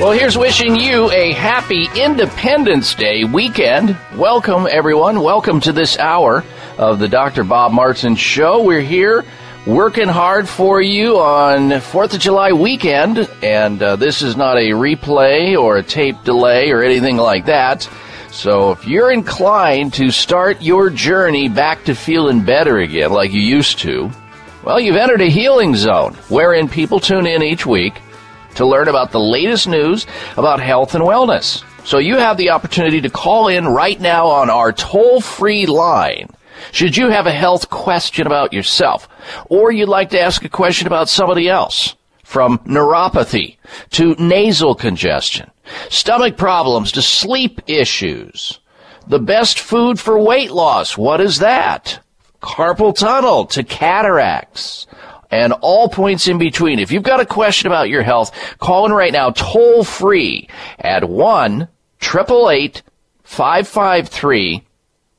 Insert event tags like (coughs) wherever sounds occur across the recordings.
Well, here's wishing you a happy Independence Day weekend. Welcome, everyone. Welcome to this hour of the Dr. Bob Martin Show. We're here working hard for you on 4th of July weekend, and uh, this is not a replay or a tape delay or anything like that. So if you're inclined to start your journey back to feeling better again like you used to, well, you've entered a healing zone wherein people tune in each week to learn about the latest news about health and wellness. So you have the opportunity to call in right now on our toll free line. Should you have a health question about yourself, or you'd like to ask a question about somebody else, from neuropathy to nasal congestion, stomach problems to sleep issues, the best food for weight loss, what is that? Carpal tunnel to cataracts, and all points in between. If you've got a question about your health, call in right now toll free at 1 888 553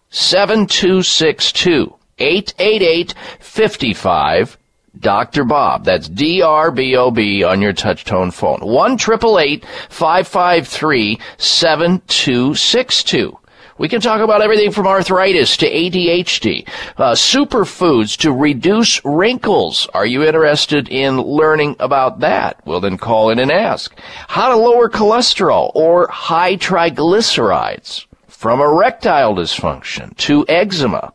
7262 888 55 Dr. Bob. That's D-R-B-O-B on your touchtone phone. 1 553 7262 we can talk about everything from arthritis to ADHD, uh, superfoods to reduce wrinkles. Are you interested in learning about that? Well, then call in and ask. How to lower cholesterol or high triglycerides from erectile dysfunction to eczema.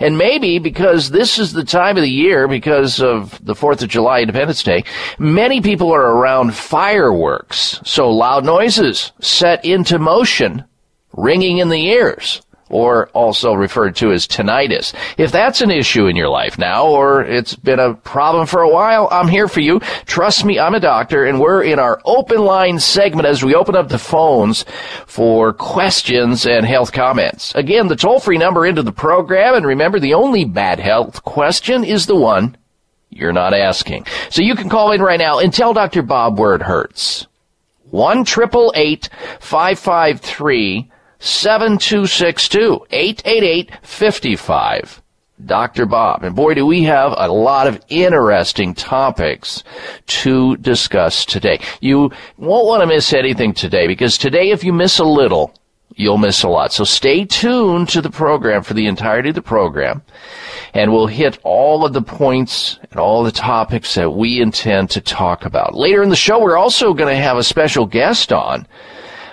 And maybe because this is the time of the year, because of the 4th of July Independence Day, many people are around fireworks. So loud noises set into motion ringing in the ears. or also referred to as tinnitus. If that's an issue in your life now, or it's been a problem for a while, I'm here for you. Trust me, I'm a doctor, and we're in our open line segment as we open up the phones for questions and health comments. Again, the toll free number into the program, and remember, the only bad health question is the one you're not asking. So you can call in right now and tell Dr. Bob where it hurts. 1 553 7262 888 55. Dr. Bob. And boy, do we have a lot of interesting topics to discuss today. You won't want to miss anything today because today, if you miss a little, you'll miss a lot. So stay tuned to the program for the entirety of the program and we'll hit all of the points and all the topics that we intend to talk about. Later in the show, we're also going to have a special guest on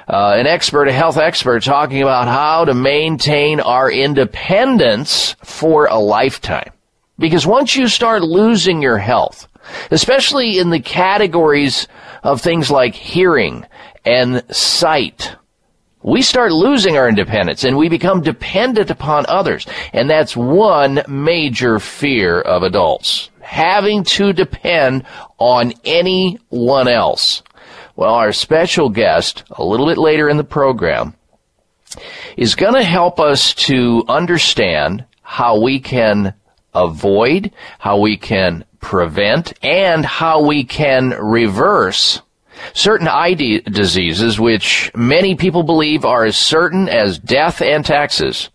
uh, an expert, a health expert, talking about how to maintain our independence for a lifetime. Because once you start losing your health, especially in the categories of things like hearing and sight, we start losing our independence and we become dependent upon others. And that's one major fear of adults. Having to depend on anyone else. Well, our special guest, a little bit later in the program, is going to help us to understand how we can avoid, how we can prevent, and how we can reverse certain eye de- diseases which many people believe are as certain as death and taxes.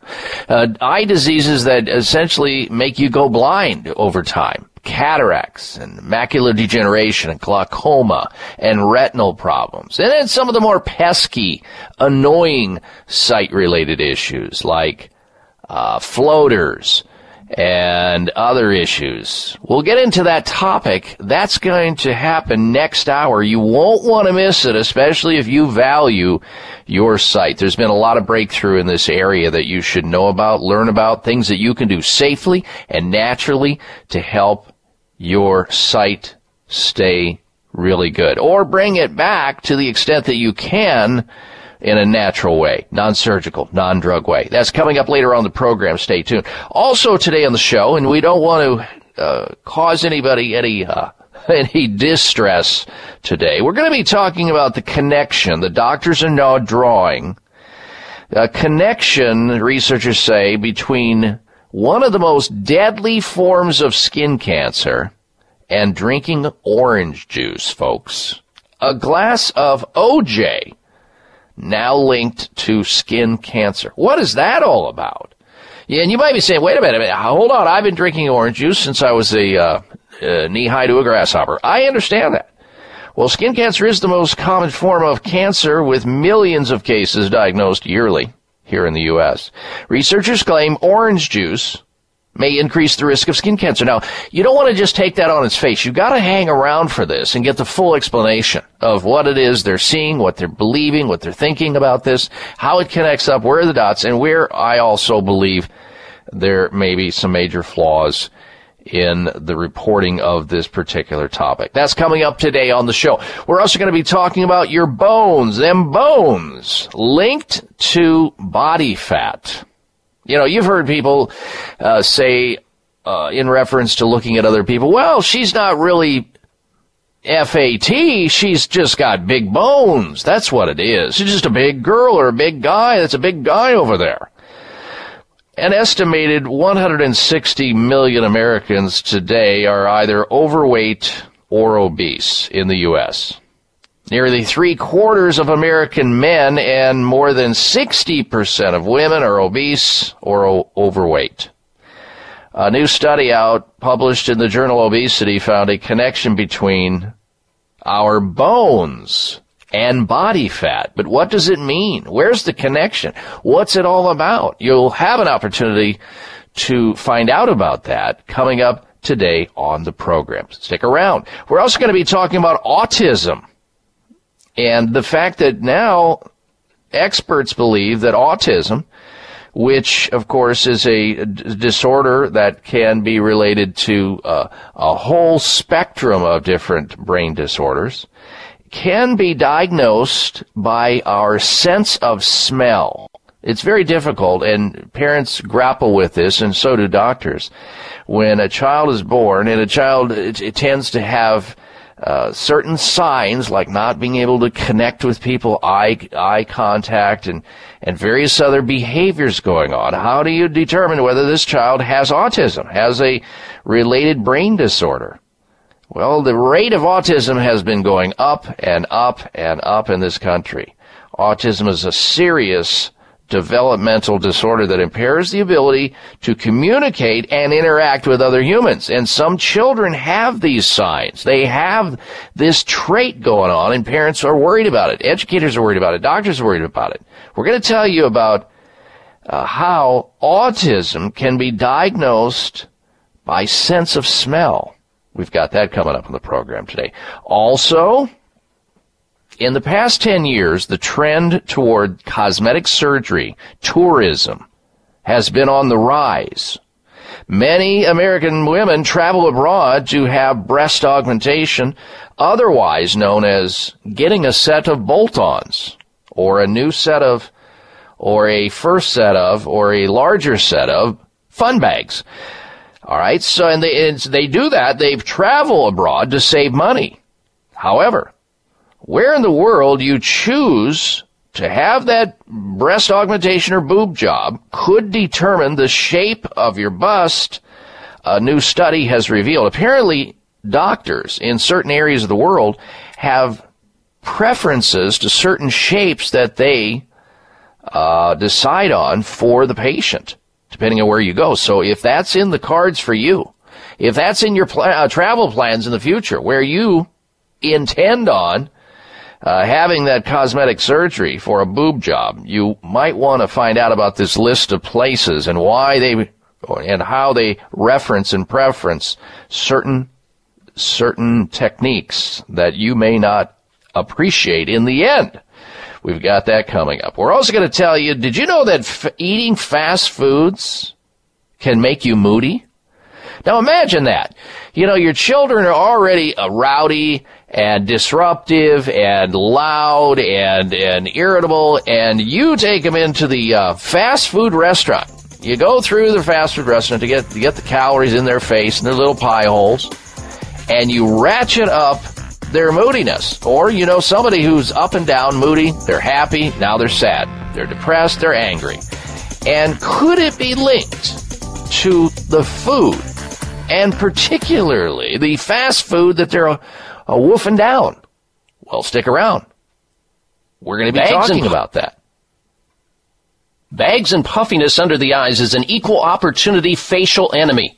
Uh, eye diseases that essentially make you go blind over time cataracts and macular degeneration and glaucoma and retinal problems. And then some of the more pesky, annoying sight related issues like uh, floaters and other issues. We'll get into that topic. That's going to happen next hour. You won't want to miss it, especially if you value your sight. There's been a lot of breakthrough in this area that you should know about, learn about, things that you can do safely and naturally to help your sight stay really good. Or bring it back to the extent that you can in a natural way, non-surgical, non-drug way. That's coming up later on the program. Stay tuned. Also today on the show, and we don't want to uh, cause anybody any uh, (laughs) any distress today. We're going to be talking about the connection the doctors are now drawing. A connection, researchers say, between one of the most deadly forms of skin cancer and drinking orange juice, folks. A glass of OJ now linked to skin cancer. What is that all about? Yeah, and you might be saying, wait a minute, hold on, I've been drinking orange juice since I was a uh, uh, knee high to a grasshopper. I understand that. Well, skin cancer is the most common form of cancer with millions of cases diagnosed yearly here in the U.S. Researchers claim orange juice may increase the risk of skin cancer. Now, you don't want to just take that on its face. You've got to hang around for this and get the full explanation of what it is they're seeing, what they're believing, what they're thinking about this, how it connects up, where are the dots, and where I also believe there may be some major flaws in the reporting of this particular topic. That's coming up today on the show. We're also going to be talking about your bones, them bones linked to body fat. You know, you've heard people uh, say, uh, in reference to looking at other people, well, she's not really FAT, she's just got big bones. That's what it is. She's just a big girl or a big guy. That's a big guy over there. An estimated 160 million Americans today are either overweight or obese in the U.S. Nearly three quarters of American men and more than 60% of women are obese or o- overweight. A new study out published in the journal Obesity found a connection between our bones and body fat. But what does it mean? Where's the connection? What's it all about? You'll have an opportunity to find out about that coming up today on the program. Stick around. We're also going to be talking about autism and the fact that now experts believe that autism, which of course is a disorder that can be related to uh, a whole spectrum of different brain disorders, can be diagnosed by our sense of smell. It's very difficult, and parents grapple with this, and so do doctors. When a child is born, and a child it, it tends to have uh, certain signs like not being able to connect with people, eye eye contact, and and various other behaviors going on. How do you determine whether this child has autism, has a related brain disorder? Well, the rate of autism has been going up and up and up in this country. Autism is a serious developmental disorder that impairs the ability to communicate and interact with other humans. And some children have these signs. They have this trait going on and parents are worried about it. Educators are worried about it. Doctors are worried about it. We're going to tell you about uh, how autism can be diagnosed by sense of smell. We've got that coming up in the program today. Also, in the past 10 years, the trend toward cosmetic surgery, tourism, has been on the rise. Many American women travel abroad to have breast augmentation, otherwise known as getting a set of bolt-ons, or a new set of, or a first set of, or a larger set of fun bags. All right, so and they, and they do that. They travel abroad to save money. However, where in the world you choose to have that breast augmentation or boob job could determine the shape of your bust, a new study has revealed. Apparently, doctors in certain areas of the world have preferences to certain shapes that they uh, decide on for the patient, depending on where you go. So if that's in the cards for you, if that's in your pl- uh, travel plans in the future, where you intend on uh, having that cosmetic surgery for a boob job, you might want to find out about this list of places and why they and how they reference and preference certain certain techniques that you may not appreciate in the end. We've got that coming up. We're also going to tell you, did you know that f- eating fast foods can make you moody? Now imagine that. You know, your children are already uh, rowdy and disruptive and loud and, and irritable and you take them into the uh, fast food restaurant. You go through the fast food restaurant to get, to get the calories in their face and their little pie holes and you ratchet up their moodiness. Or, you know, somebody who's up and down moody, they're happy, now they're sad. They're depressed, they're angry. And could it be linked to the food and particularly the fast food that they're uh, woofing down. Well, stick around. We're going to be Bags talking about that. Bags and puffiness under the eyes is an equal opportunity facial enemy.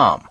com.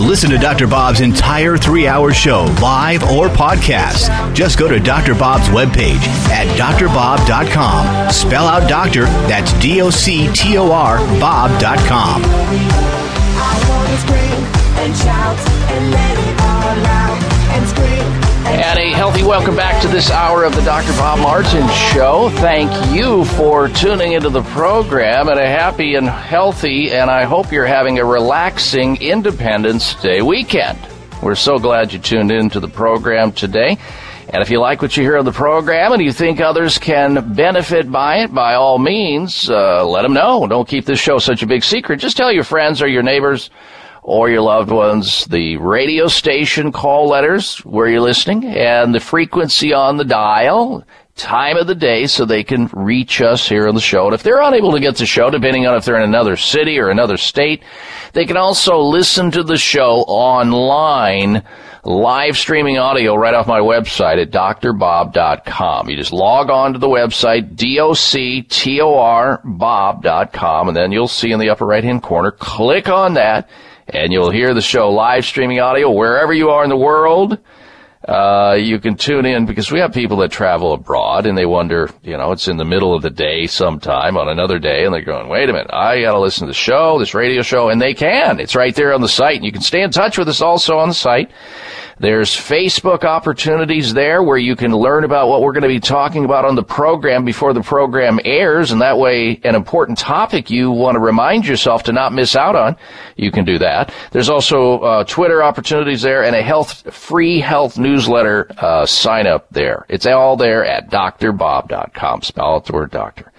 Listen to Dr. Bob's entire three hour show, live or podcast. Just go to Dr. Bob's webpage at drbob.com. Spell out doctor, that's D O C T O R, Bob.com. I want to scream and shout and let it all out and scream. And a healthy welcome back to this hour of the Dr. Bob Martin Show. Thank you for tuning into the program and a happy and healthy, and I hope you're having a relaxing Independence Day weekend. We're so glad you tuned in to the program today. And if you like what you hear on the program and you think others can benefit by it, by all means, uh, let them know. Don't keep this show such a big secret. Just tell your friends or your neighbors or your loved ones the radio station call letters where you're listening and the frequency on the dial, time of the day so they can reach us here on the show. And if they're unable to get the show, depending on if they're in another city or another state, they can also listen to the show online, live streaming audio right off my website at drbob.com. You just log on to the website, D-O-C-T-O-R Bob.com, and then you'll see in the upper right hand corner, click on that and you'll hear the show live streaming audio wherever you are in the world. Uh, you can tune in because we have people that travel abroad and they wonder, you know, it's in the middle of the day sometime on another day and they're going, wait a minute, I gotta listen to the show, this radio show, and they can. It's right there on the site. And you can stay in touch with us also on the site. There's Facebook opportunities there where you can learn about what we're going to be talking about on the program before the program airs. And that way, an important topic you want to remind yourself to not miss out on, you can do that. There's also uh, Twitter opportunities there and a health, free health newsletter uh, sign up there. It's all there at drbob.com. Spell out the word doctor.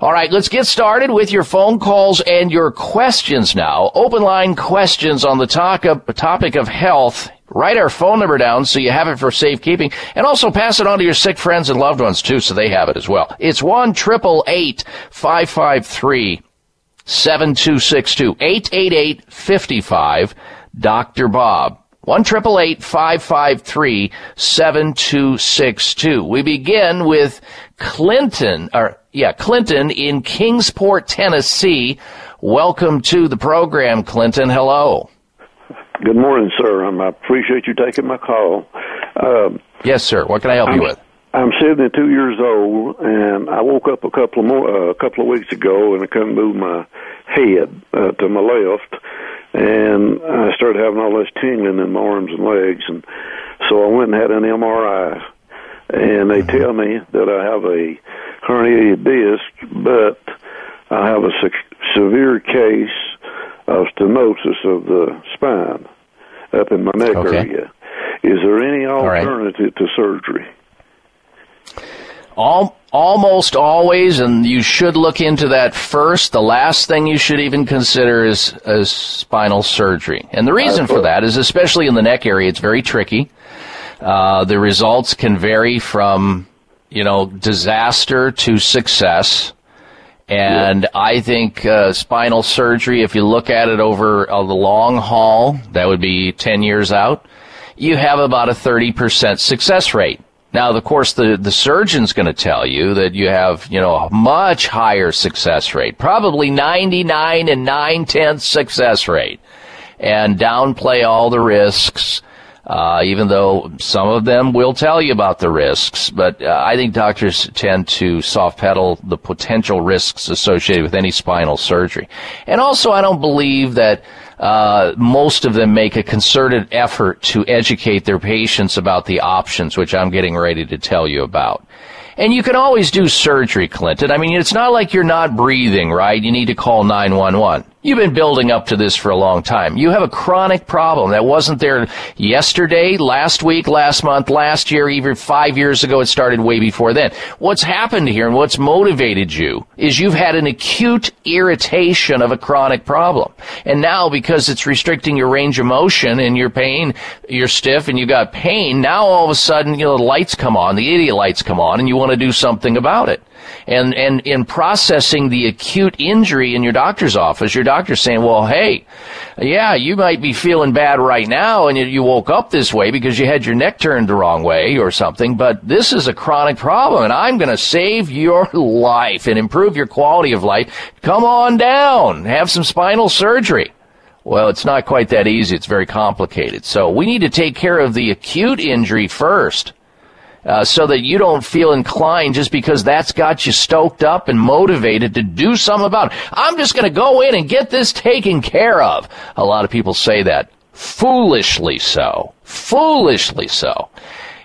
All right, let's get started with your phone calls and your questions now. Open line questions on the topic of health Write our phone number down so you have it for safekeeping and also pass it on to your sick friends and loved ones too so they have it as well. It's 1 553 7262 888 55 Dr. Bob. 1 553 7262. We begin with Clinton, or yeah, Clinton in Kingsport, Tennessee. Welcome to the program, Clinton. Hello. Good morning, sir. I appreciate you taking my call. Um, yes, sir. What can I help I'm, you with? I'm 72 years old, and I woke up a couple of more uh, a couple of weeks ago, and I couldn't move my head uh, to my left, and I started having all this tingling in my arms and legs, and so I went and had an MRI, and they mm-hmm. tell me that I have a herniated disc, but I have a se- severe case of stenosis of the spine up in my neck okay. area. Is there any alternative right. to surgery? All, almost always, and you should look into that first. The last thing you should even consider is, is spinal surgery. And the reason for that is, especially in the neck area, it's very tricky. Uh, the results can vary from, you know, disaster to success And I think uh, spinal surgery, if you look at it over uh, the long haul, that would be 10 years out, you have about a 30% success rate. Now, of course, the, the surgeon's going to tell you that you have, you know, a much higher success rate, probably 99 and 9 tenths success rate, and downplay all the risks uh, even though some of them will tell you about the risks. But uh, I think doctors tend to soft pedal the potential risks associated with any spinal surgery. And also, I don't believe that uh, most of them make a concerted effort to educate their patients about the options, which I'm getting ready to tell you about. And you can always do surgery, Clinton. I mean, it's not like you're not breathing, right? You need to call 911. You've been building up to this for a long time. You have a chronic problem that wasn't there yesterday, last week, last month, last year, even five years ago. It started way before then. What's happened here and what's motivated you is you've had an acute irritation of a chronic problem. And now because it's restricting your range of motion and your pain, you're stiff and you got pain, now all of a sudden, you know, the lights come on, the idiot lights come on and you want to do something about it and and in processing the acute injury in your doctor's office, your doctor's saying, "Well, hey, yeah, you might be feeling bad right now, and you, you woke up this way because you had your neck turned the wrong way or something. But this is a chronic problem, and I'm going to save your (laughs) life and improve your quality of life. Come on down, have some spinal surgery." Well, it's not quite that easy. It's very complicated. So we need to take care of the acute injury first uh, so that you don't feel inclined just because that's got you stoked up and motivated to do something about it. I'm just going to go in and get this taken care of. A lot of people say that. Foolishly so. Foolishly so.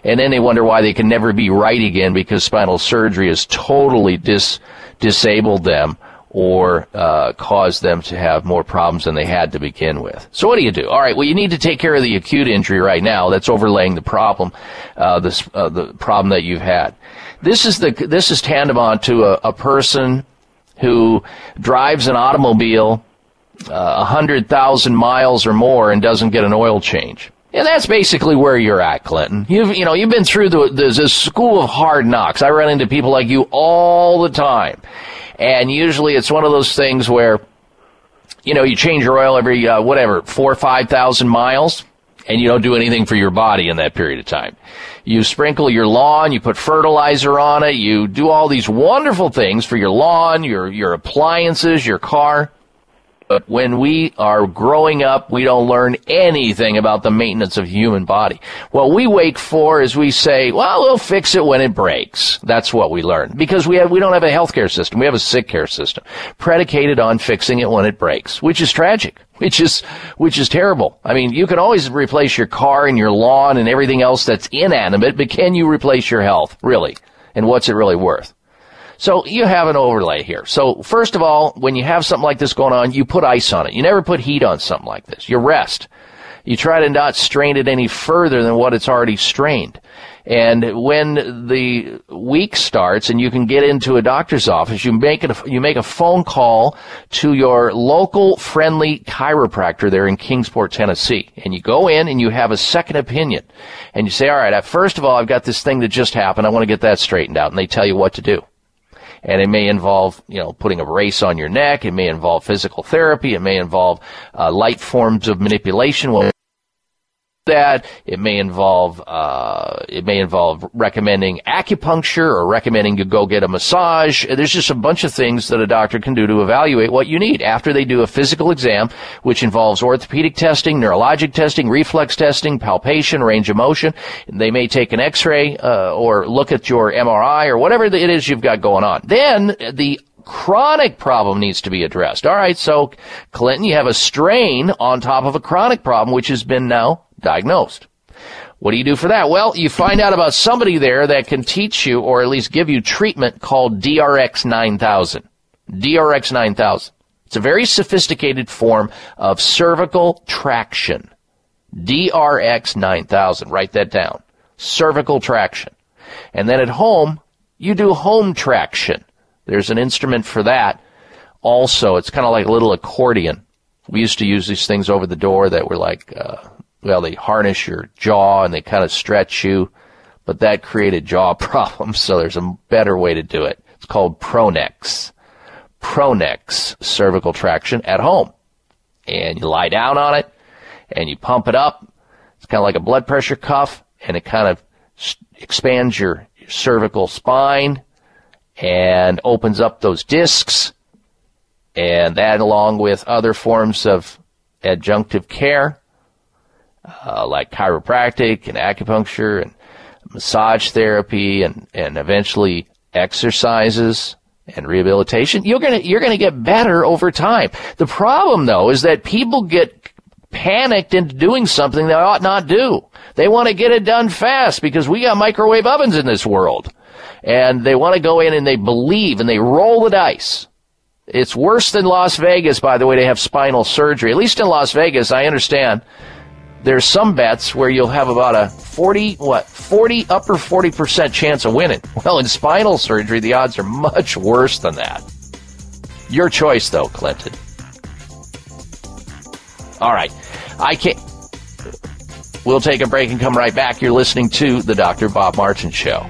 And then they wonder why they can never be right again because spinal surgery has totally dis- disabled them or uh, cause them to have more problems than they had to begin with. So what do you do? All right, well, you need to take care of the acute injury right now. That's overlaying the problem, uh, this uh, the problem that you've had. This is the this is tantamount to a, a person who drives an automobile uh, a hundred thousand miles or more and doesn't get an oil change. And that's basically where you're at, Clinton. You've, you know, you've been through the, the, the school of hard knocks. I run into people like you all the time. And usually it's one of those things where, you know, you change your oil every, uh, whatever, four or 5,000 miles and you don't do anything for your body in that period of time. You sprinkle your lawn, you put fertilizer on it, you do all these wonderful things for your lawn, your, your appliances, your car. But when we are growing up, we don't learn anything about the maintenance of human body. What we wait for is we say, well, we'll fix it when it breaks. That's what we learn. Because we have, we don't have a healthcare system. We have a sick care system predicated on fixing it when it breaks, which is tragic. (laughs) Which is, which is terrible. I mean, you can always replace your car and your lawn and everything else that's inanimate, but can you replace your health? Really? And what's it really worth? So you have an overlay here. So first of all, when you have something like this going on, you put ice on it. You never put heat on something like this. You rest. You try to not strain it any further than what it's already strained. And when the week starts and you can get into a doctor's office, you make it, you make a phone call to your local friendly chiropractor there in Kingsport, Tennessee. And you go in and you have a second opinion. And you say, all right, first of all, I've got this thing that just happened. I want to get that straightened out. And they tell you what to do and it may involve, you know, putting a brace on your neck. It may involve physical therapy. It may involve uh, light forms of manipulation. That. It may involve uh, it may involve recommending acupuncture or recommending you go get a massage. There's just a bunch of things that a doctor can do to evaluate what you need after they do a physical exam, which involves orthopedic testing, neurologic testing, reflex testing, palpation, range of motion. They may take an X-ray uh, or look at your MRI or whatever it is you've got going on. Then the chronic problem needs to be addressed. All right, so Clinton, you have a strain on top of a chronic problem, which has been now diagnosed. What do you do for that? Well, you find out about somebody there that can teach you or at least give you treatment called DRX 9000. DRX 9000. It's a very sophisticated form of cervical traction. DRX 9000. Write that down. Cervical traction. And then at home, you do home traction. There's an instrument for that. Also, it's kind of like a little accordion. We used to use these things over the door that were like uh, well, they harness your jaw and they kind of stretch you, but that created jaw (laughs) problems. So there's a better way to do it. It's called Pronex. Pronex cervical traction at home. And you lie down on it and you pump it up. It's kind of like a blood pressure cuff and it kind of expands your cervical spine and opens up those discs. And that along with other forms of adjunctive care, uh, like chiropractic and acupuncture and massage therapy and, and eventually exercises and rehabilitation, you're gonna, you're gonna get better over time. The problem though is that people get panicked into doing something they ought not do. They want to get it done fast because we got microwave ovens in this world. And they want to go in and they believe and they roll the dice. It's worse than Las Vegas, by the way, to have spinal surgery. At least in Las Vegas, I understand there's some bets where you'll have about a 40, what, 40, upper 40% chance of winning. Well, in spinal surgery, the odds are much worse than that. Your choice, though, Clinton. All right. I can't. We'll take a break and come right back. You're listening to The Dr. Bob Martin Show.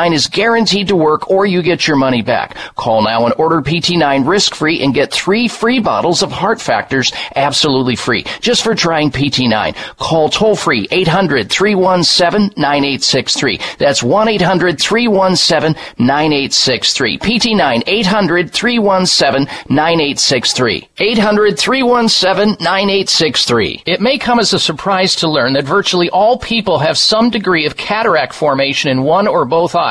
PT9 is guaranteed to work or you get your money back. Call now and order PT9 risk free and get three free bottles of heart factors absolutely free just for trying PT9. Call toll free 800 317 9863. That's 1 800 317 9863. PT9 800 317 9863. 800 317 9863. It may come as a surprise to learn that virtually all people have some degree of cataract formation in one or both eyes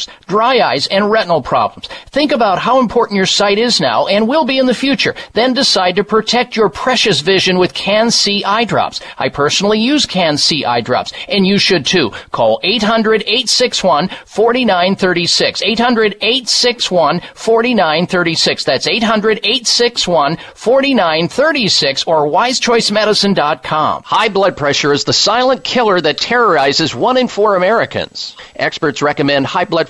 dry eyes, and retinal problems. Think about how important your sight is now and will be in the future. Then decide to protect your precious vision with Can-C eye drops. I personally use Can-C eye drops, and you should too. Call 800-861-4936. 800-861-4936. That's 800-861-4936 or wisechoicemedicine.com. High blood pressure is the silent killer that terrorizes one in four Americans. Experts recommend high blood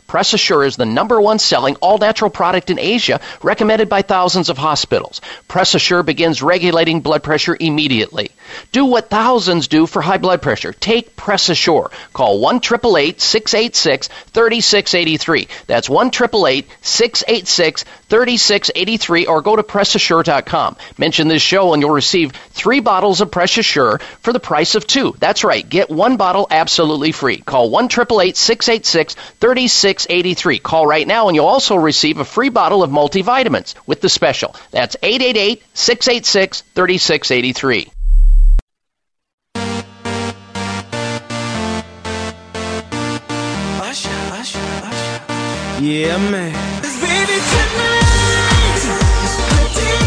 Press Assure is the number one selling all natural product in Asia, recommended by thousands of hospitals. Press Assure begins regulating blood pressure immediately. Do what thousands do for high blood pressure. Take Press Assure. Call 1 686 3683. That's 1 686 3683 or go to PressAssure.com. Mention this show and you'll receive three bottles of Press Assure for the price of two. That's right. Get one bottle absolutely free. Call 1 686 3683. Call right now and you'll also receive a free bottle of multivitamins with the special. That's 888 686 3683. Yeah, man.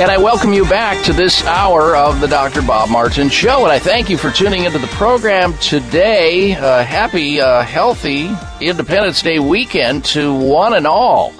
And I welcome you back to this hour of the Dr. Bob Martin Show. And I thank you for tuning into the program today. Uh, happy, uh, healthy Independence Day weekend to one and all.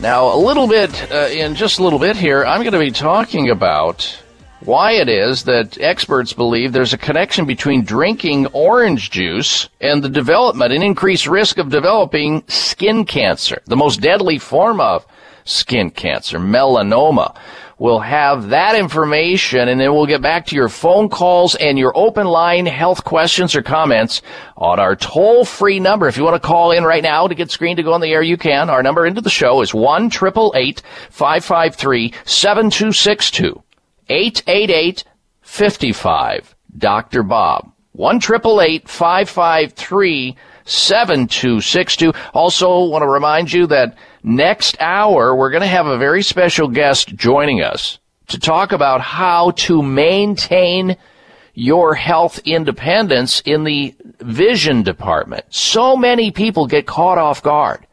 Now, a little bit, uh, in just a little bit here, I'm going to be talking about why it is that experts believe there's a connection between drinking orange juice and the development and increased risk of developing skin cancer, the most deadly form of skin cancer, melanoma. We'll have that information and then we'll get back to your phone calls and your open line health questions or comments on our toll free number. If you want to call in right now to get screened to go on the air, you can. Our number into the show is 1 553 7262 888 55 Dr. Bob. 1 553 7262. Also want to remind you that next hour we're going to have a very special guest joining us to talk about how to maintain your health independence in the vision department. So many people get caught off guard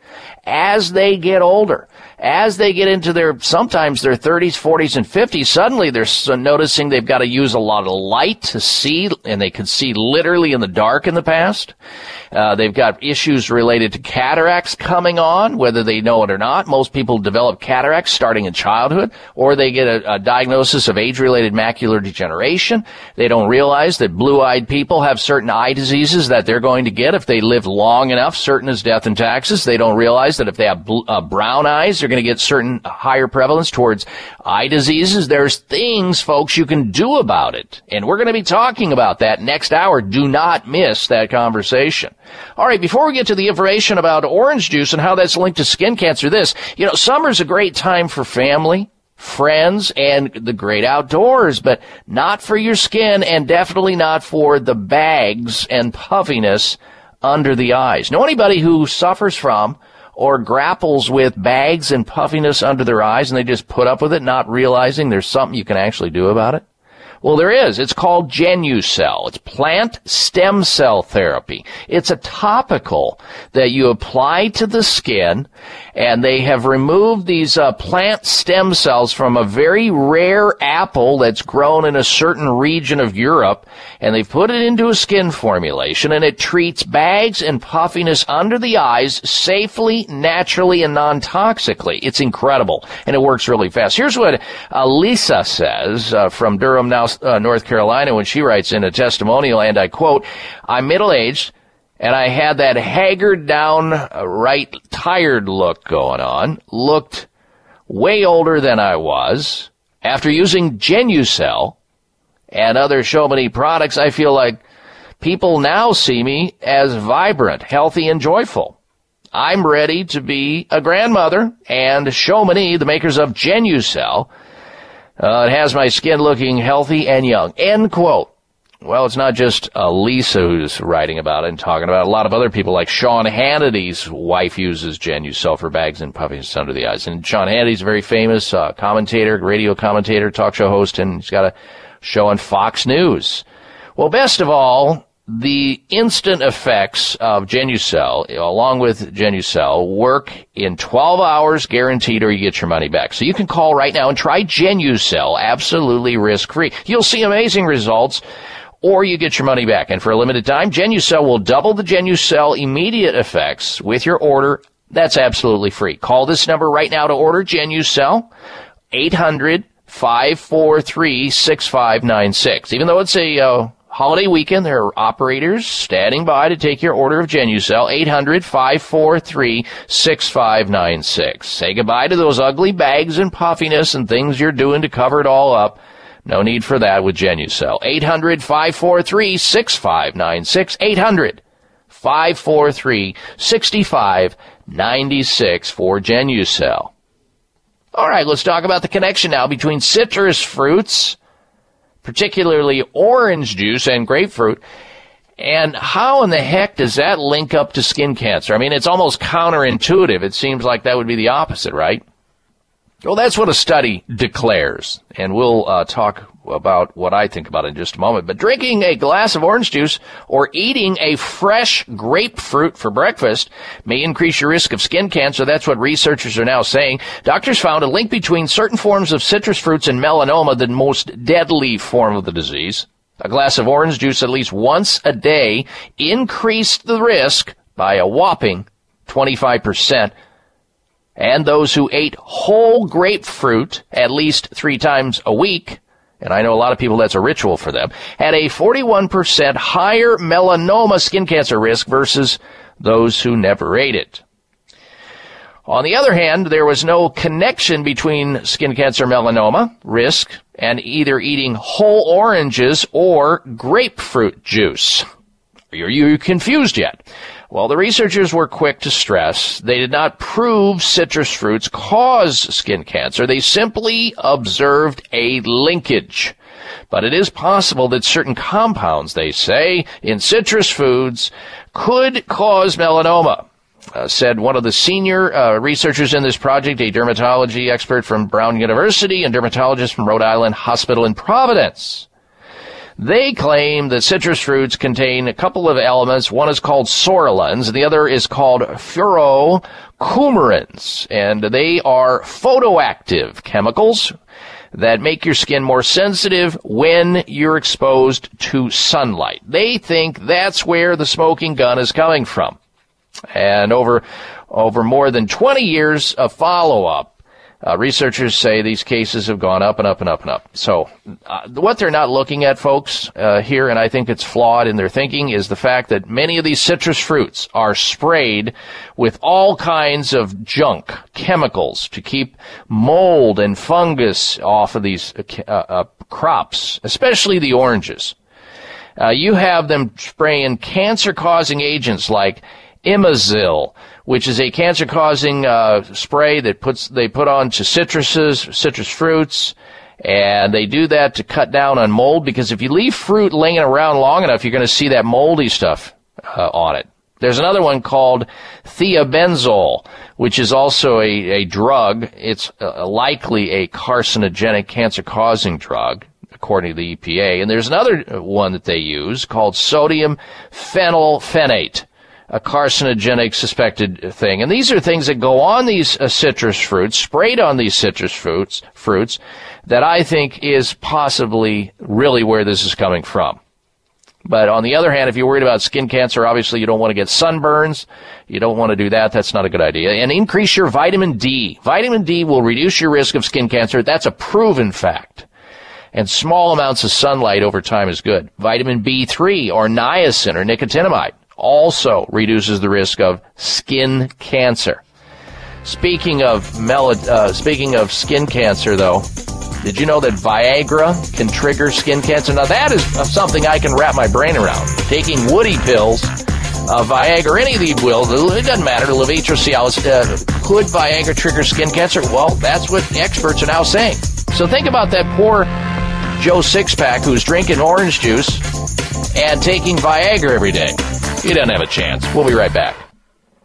as they get older as they get into their sometimes their 30s, 40s, and 50s, suddenly they're noticing they've got to use a lot of light to see, and they could see literally in the dark in the past. Uh, they've got issues related to cataracts coming on, whether they know it or not. Most people develop cataracts starting in childhood, or they get a, a diagnosis of age-related macular degeneration. They don't realize that blue-eyed people have certain eye diseases that they're going to get if they live long enough, certain as death and taxes. They don't realize that if they have bl- uh, brown eyes, they're going to get certain higher prevalence towards eye diseases. There's things, folks, you can do about it. And we're going to be talking about that next hour. Do not miss that conversation. All right, before we get to the information about orange juice and how that's linked to skin cancer, this, you know, summer's a great time for family, friends, and the great outdoors, but not for your skin and definitely not for the bags and puffiness under the eyes. Know anybody who suffers from or grapples with bags and puffiness under their eyes and they just put up with it, not realizing there's something you can actually do about it? Well, there is. It's called Genucel. It's plant stem cell therapy. It's a topical that you apply to the skin, and they have removed these uh, plant stem cells from a very rare apple that's grown in a certain region of Europe, and they've put it into a skin formulation, and it treats bags and puffiness under the eyes safely, naturally, and non-toxically. It's incredible, and it works really fast. Here's what uh, Lisa says uh, from Durham, now uh, North Carolina, when she writes in a testimonial, and I quote, I'm middle aged, and I had that haggard down, uh, right, tired look going on, looked way older than I was. After using Genucel and other Chamonix products, I feel like people now see me as vibrant, healthy, and joyful. I'm ready to be a grandmother, and Chamonix, the makers of Genucel, uh, it has my skin looking healthy and young. End quote. Well, it's not just uh, Lisa who's writing about it and talking about it. A lot of other people, like Sean Hannity's wife, uses Genucel sulfur bags and puffiness under the eyes. And Sean Hannity's a very famous uh, commentator, radio commentator, talk show host, and he's got a show on Fox News. Well, best of all, the instant effects of Genucel, along with Genucel, work in 12 hours guaranteed or you get your money back. So you can call right now and try Genucel absolutely risk free. You'll see amazing results or you get your money back. And for a limited time, Genucel will double the Genucel immediate effects with your order. That's absolutely free. Call this number right now to order Genucel. 800 543 6596. Even though it's a uh, holiday weekend. There are operators standing by to take your order of Genucel. 800-543-6596. Say goodbye to those ugly bags and puffiness and things you're doing to cover it all up. No need for that with Genucel. 800-543-6596. 800-543-6596 for Genucel. All right, let's talk about the connection now between citrus fruits particularly orange juice and grapefruit. And how in the heck does that link up to skin cancer? I mean, it's almost counterintuitive. It seems like that would be the opposite, right? Well, that's what a study declares, and we'll uh, talk about what I think about in just a moment. But drinking a glass of orange juice or eating a fresh grapefruit for breakfast may increase your risk of skin cancer. That's what researchers are now saying. Doctors found a link between certain forms of citrus fruits and melanoma, the most deadly form of the disease. A glass of orange juice at least once a day increased the risk by a whopping 25% and those who ate whole grapefruit at least three times a week, and I know a lot of people that's a ritual for them, had a 41% higher melanoma skin cancer risk versus those who never ate it. On the other hand, there was no connection between skin cancer melanoma risk and either eating whole oranges or grapefruit juice. Are you confused yet? Well, the researchers were quick to stress they did not prove citrus fruits cause skin cancer. They simply observed a linkage. But it is possible that certain compounds, they say, in citrus foods could cause melanoma. Uh, said one of the senior uh, researchers in this project, a dermatology expert from Brown University and dermatologist from Rhode Island Hospital in Providence. They claim that citrus fruits contain a couple of elements. One is called psoralens, and the other is called furanocoumarins, and they are photoactive chemicals that make your skin more sensitive when you're exposed to sunlight. They think that's where the smoking gun is coming from. And over, over more than 20 years of follow-up, uh, researchers say these cases have gone up and up and up and up. So, uh, what they're not looking at, folks, uh, here, and I think it's flawed in their thinking, is the fact that many of these citrus fruits are sprayed with all kinds of junk, chemicals, to keep mold and fungus off of these uh, uh, crops, especially the oranges. Uh, you have them spraying cancer-causing agents like Imazil, which is a cancer-causing uh, spray that puts they put onto citruses, citrus fruits, and they do that to cut down on mold because if you leave fruit laying around long enough, you're going to see that moldy stuff uh, on it. There's another one called thiabenzole, which is also a, a drug. It's uh, likely a carcinogenic, cancer-causing drug according to the EPA. And there's another one that they use called sodium phenylphenate a carcinogenic suspected thing. And these are things that go on these uh, citrus fruits, sprayed on these citrus fruits, fruits, that I think is possibly really where this is coming from. But on the other hand, if you're worried about skin cancer, obviously you don't want to get sunburns. You don't want to do that. That's not a good idea. And increase your vitamin D. Vitamin D will reduce your risk of skin cancer. That's a proven fact. And small amounts of sunlight over time is good. Vitamin B3 or niacin or nicotinamide also reduces the risk of skin cancer. Speaking of mel- uh, speaking of skin cancer, though, did you know that Viagra can trigger skin cancer? Now that is something I can wrap my brain around. Taking woody pills, uh, Viagra, any of these will, it doesn't matter. Levitra, Cialis, uh, could Viagra trigger skin cancer? Well, that's what experts are now saying. So think about that poor Joe Sixpack who's drinking orange juice and taking Viagra every day. He don't have a chance. We'll be right back.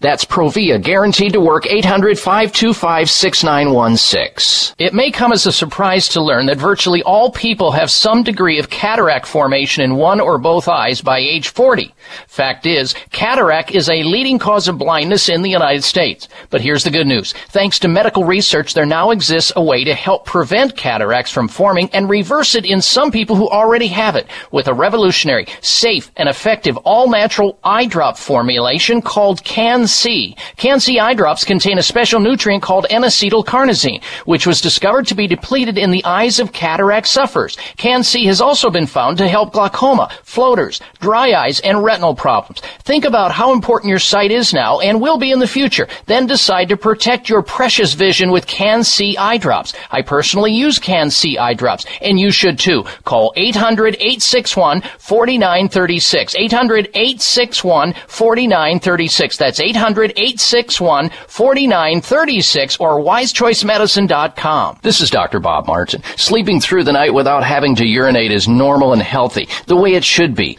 That's Provia, guaranteed to work 800-525-6916. It may come as a surprise to learn that virtually all people have some degree of cataract formation in one or both eyes by age 40. Fact is, cataract is a leading cause of blindness in the United States. But here's the good news. Thanks to medical research, there now exists a way to help prevent cataracts from forming and reverse it in some people who already have it with a revolutionary, safe, and effective all-natural eye drop formulation called Can-C. Can-C eye drops contain a special nutrient called N-acetylcarnosine, which was discovered to be depleted in the eyes of cataract sufferers. Can-C has also been found to help glaucoma, floaters, dry eyes, and retinal problems. Think about how important your sight is now and will be in the future. Then decide to protect your precious vision with Can-C eye drops. I personally use Can-C eye drops, and you should too. Call 800-861-4936. 800-861-4936. That's 800-861-4936 or wisechoicemedicine.com. This is Dr. Bob Martin. Sleeping through the night without having to urinate is normal and healthy, the way it should be.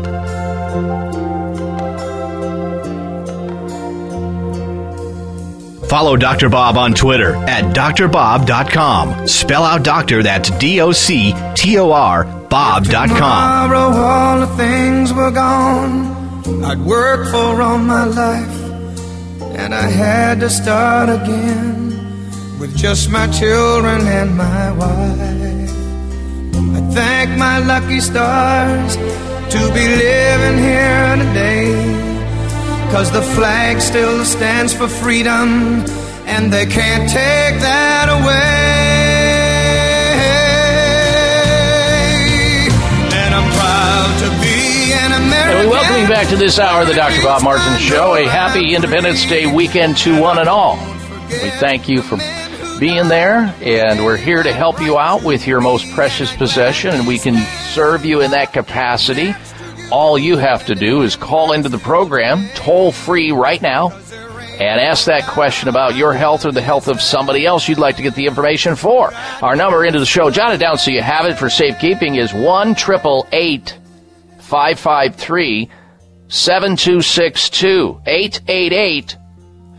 Follow Dr. Bob on Twitter at drbob.com. Spell out doctor, that's D O C T O R, Bob.com. Tomorrow, all the things were gone. I'd worked for all my life, and I had to start again with just my children and my wife. I thank my lucky stars to be living here today. Cause the flag still stands for freedom, and they can't take that away. And I'm proud to be an American. And we welcome you back to this hour of the Dr. Bob Martin Show. A happy Independence Day weekend to one and all. We thank you for being there, and we're here to help you out with your most precious possession, and we can serve you in that capacity all you have to do is call into the program toll free right now and ask that question about your health or the health of somebody else you'd like to get the information for. Our number into the show, jot it down so you have it for safekeeping, is 1 553 7262 888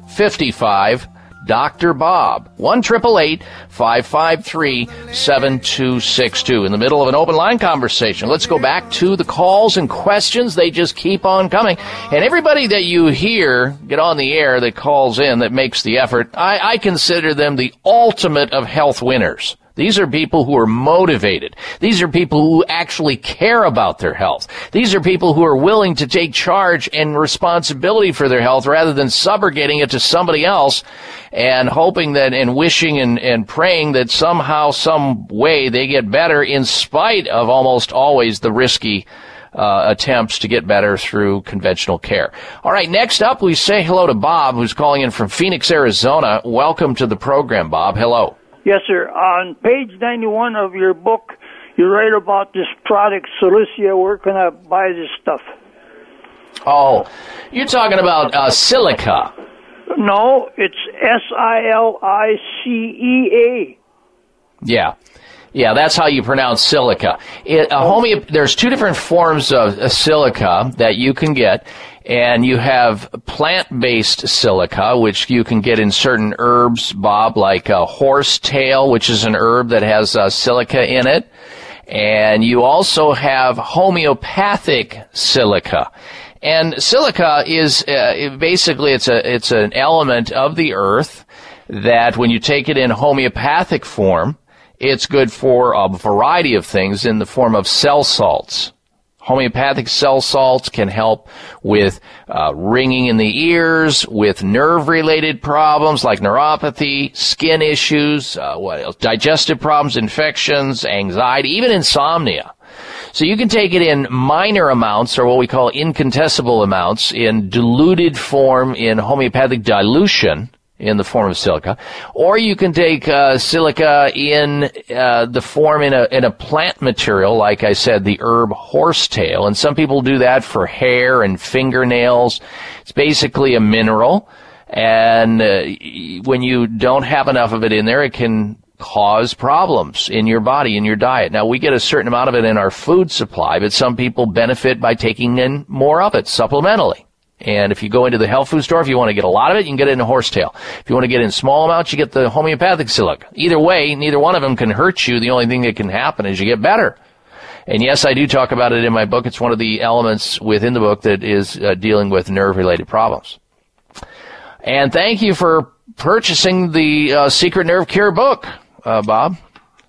55 Dr. Bob. 1 553 7262. In the middle of an open line conversation. Let's go back to the calls and questions. They just keep on coming. And everybody that you hear get on the air that calls in that makes the effort, I, I consider them the ultimate of health winners. These are people who are motivated. These are people who actually care about their health. These are people who are willing to take charge and responsibility for their health rather than subrogating it to somebody else and hoping that and wishing and, and praying that somehow, some way they get better in spite of almost always the risky uh, attempts to get better through conventional care. All right, next up, we say hello to Bob, who's calling in from Phoenix, Arizona. Welcome to the program, Bob. Hello. Yes, sir. On page 91 of your book, you write about this product, Silicea. Where can I buy this stuff? Oh, you're talking about uh, silica. No, it's S I L I C E A. Yeah. Yeah, that's how you pronounce silica. It, a homeo- there's two different forms of uh, silica that you can get, and you have plant-based silica, which you can get in certain herbs, Bob, like a horsetail, which is an herb that has uh, silica in it. And you also have homeopathic silica. And silica is uh, basically it's a it's an element of the earth that when you take it in homeopathic form, it's good for a variety of things in the form of cell salts. Homeopathic cell salts can help with uh, ringing in the ears, with nerve-related problems like neuropathy, skin issues, uh, what else? Digestive problems, infections, anxiety, even insomnia. So you can take it in minor amounts or what we call incontestable amounts in diluted form in homeopathic dilution in the form of silica, or you can take uh, silica in uh, the form in a in a plant material, like I said, the herb horsetail, and some people do that for hair and fingernails. It's basically a mineral, and uh, when you don't have enough of it in there, it can cause problems in your body, in your diet. Now we get a certain amount of it in our food supply, but some people benefit by taking in more of it supplementally. And if you go into the health food store, if you want to get a lot of it, you can get it in a horsetail. If you want to get in small amounts, you get the homeopathic silica. Either way, neither one of them can hurt you. The only thing that can happen is you get better. And yes, I do talk about it in my book. It's one of the elements within the book that is uh, dealing with nerve related problems. And thank you for purchasing the uh, Secret Nerve Cure book, uh, Bob.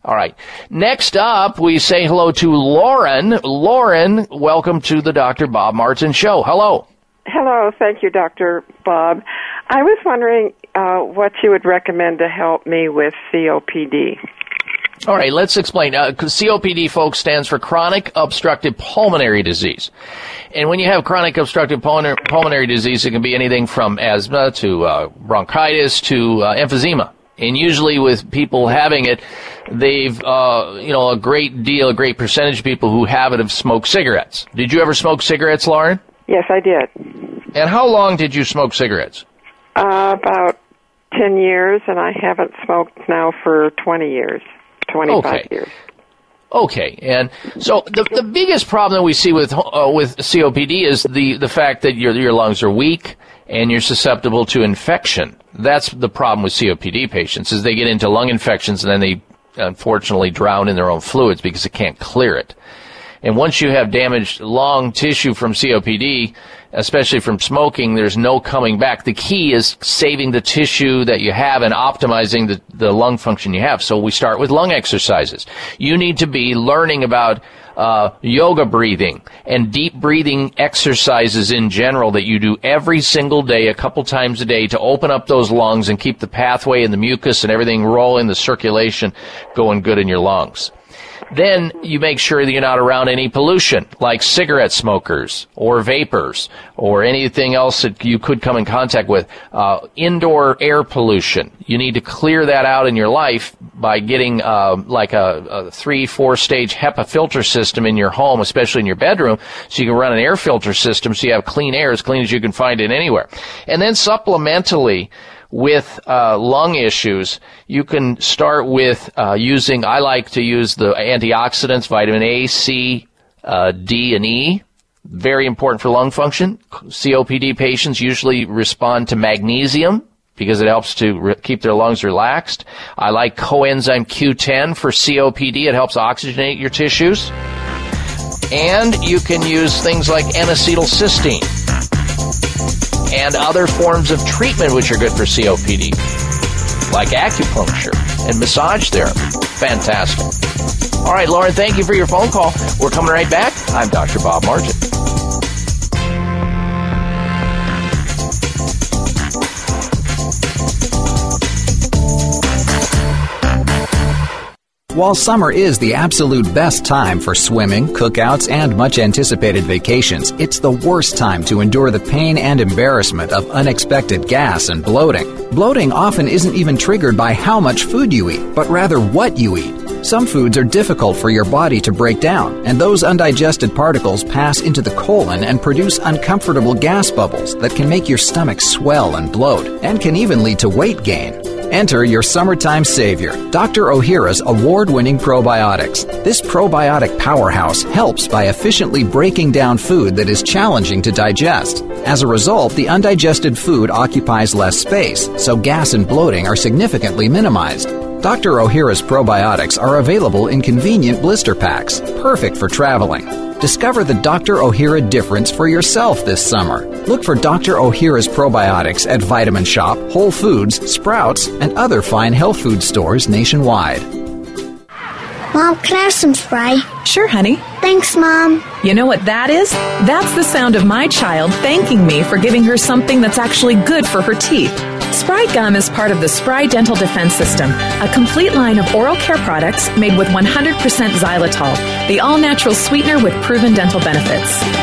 All right. Next up, we say hello to Lauren. Lauren, welcome to the Dr. Bob Martin Show. Hello. Hello, thank you, Dr. Bob. I was wondering uh, what you would recommend to help me with COPD. All right, let's explain. Uh, COPD, folks, stands for chronic obstructive pulmonary disease. And when you have chronic obstructive pulmonary disease, it can be anything from asthma to uh, bronchitis to uh, emphysema. And usually with people having it, they've, uh, you know, a great deal, a great percentage of people who have it have smoked cigarettes. Did you ever smoke cigarettes, Lauren? Yes, I did. And how long did you smoke cigarettes? Uh, about 10 years, and I haven't smoked now for 20 years, 25 okay. years. Okay, and so the the biggest problem that we see with uh, with COPD is the the fact that your your lungs are weak and you're susceptible to infection. That's the problem with COPD patients is they get into lung infections and then they unfortunately drown in their own fluids because they can't clear it. And once you have damaged lung tissue from COPD, especially from smoking, there's no coming back. The key is saving the tissue that you have and optimizing the, the lung function you have. So we start with lung exercises. You need to be learning about uh, yoga breathing and deep breathing exercises in general that you do every single day, a couple times a day to open up those lungs and keep the pathway and the mucus and everything rolling, the circulation going good in your lungs. Then you make sure that you're not around any pollution, like cigarette smokers or vapors or anything else that you could come in contact with. Uh, indoor air pollution. You need to clear that out in your life by getting uh, like a, a, three, four stage HEPA filter system in your home, especially in your bedroom, so you can run an air filter system so you have clean air, as clean as you can find it anywhere. And then supplementally, with uh, lung issues, you can start with uh, using. I like to use the antioxidants, vitamin A, C, uh, D, and E. Very important for lung function. COPD patients usually respond to magnesium because it helps to re- keep their lungs relaxed. I like coenzyme Q10 for COPD. It helps oxygenate your tissues. And you can use things like N-acetylcysteine and other forms of treatment which are good for COPD, like acupuncture and massage therapy. Fantastic. All right, Lauren, thank you for your phone call. We're coming right back. I'm Dr. Bob Martin. While summer is the absolute best time for swimming, cookouts, and much anticipated vacations, it's the worst time to endure the pain and embarrassment of unexpected gas and bloating. Bloating often isn't even triggered by how much food you eat, but rather what you eat. Some foods are difficult for your body to break down, and those undigested particles pass into the colon and produce uncomfortable gas bubbles that can make your stomach swell and bloat, and can even lead to weight gain. Enter your summertime savior, Dr. O'Hara's award winning probiotics. This probiotic powerhouse helps by efficiently breaking down food that is challenging to digest. As a result, the undigested food occupies less space, so gas and bloating are significantly minimized. Dr. O'Hara's probiotics are available in convenient blister packs, perfect for traveling. Discover the Dr. O'Hara difference for yourself this summer. Look for Dr. O'Hara's probiotics at Vitamin Shoppe, Whole Foods, Sprouts, and other fine health food stores nationwide. Mom, can I have some Spry? Sure, honey. Thanks, Mom. You know what that is? That's the sound of my child thanking me for giving her something that's actually good for her teeth. Spry Gum is part of the Spry Dental Defense System, a complete line of oral care products made with 100% xylitol, the all natural sweetener with proven dental benefits.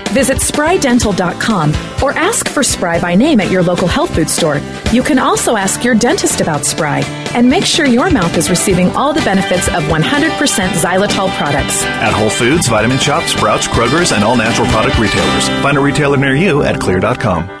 Visit sprydental.com or ask for Spry by name at your local health food store. You can also ask your dentist about Spry and make sure your mouth is receiving all the benefits of 100% xylitol products. At Whole Foods, Vitamin Shoppe, Sprouts, Kroger's, and all natural product retailers. Find a retailer near you at xlear.com.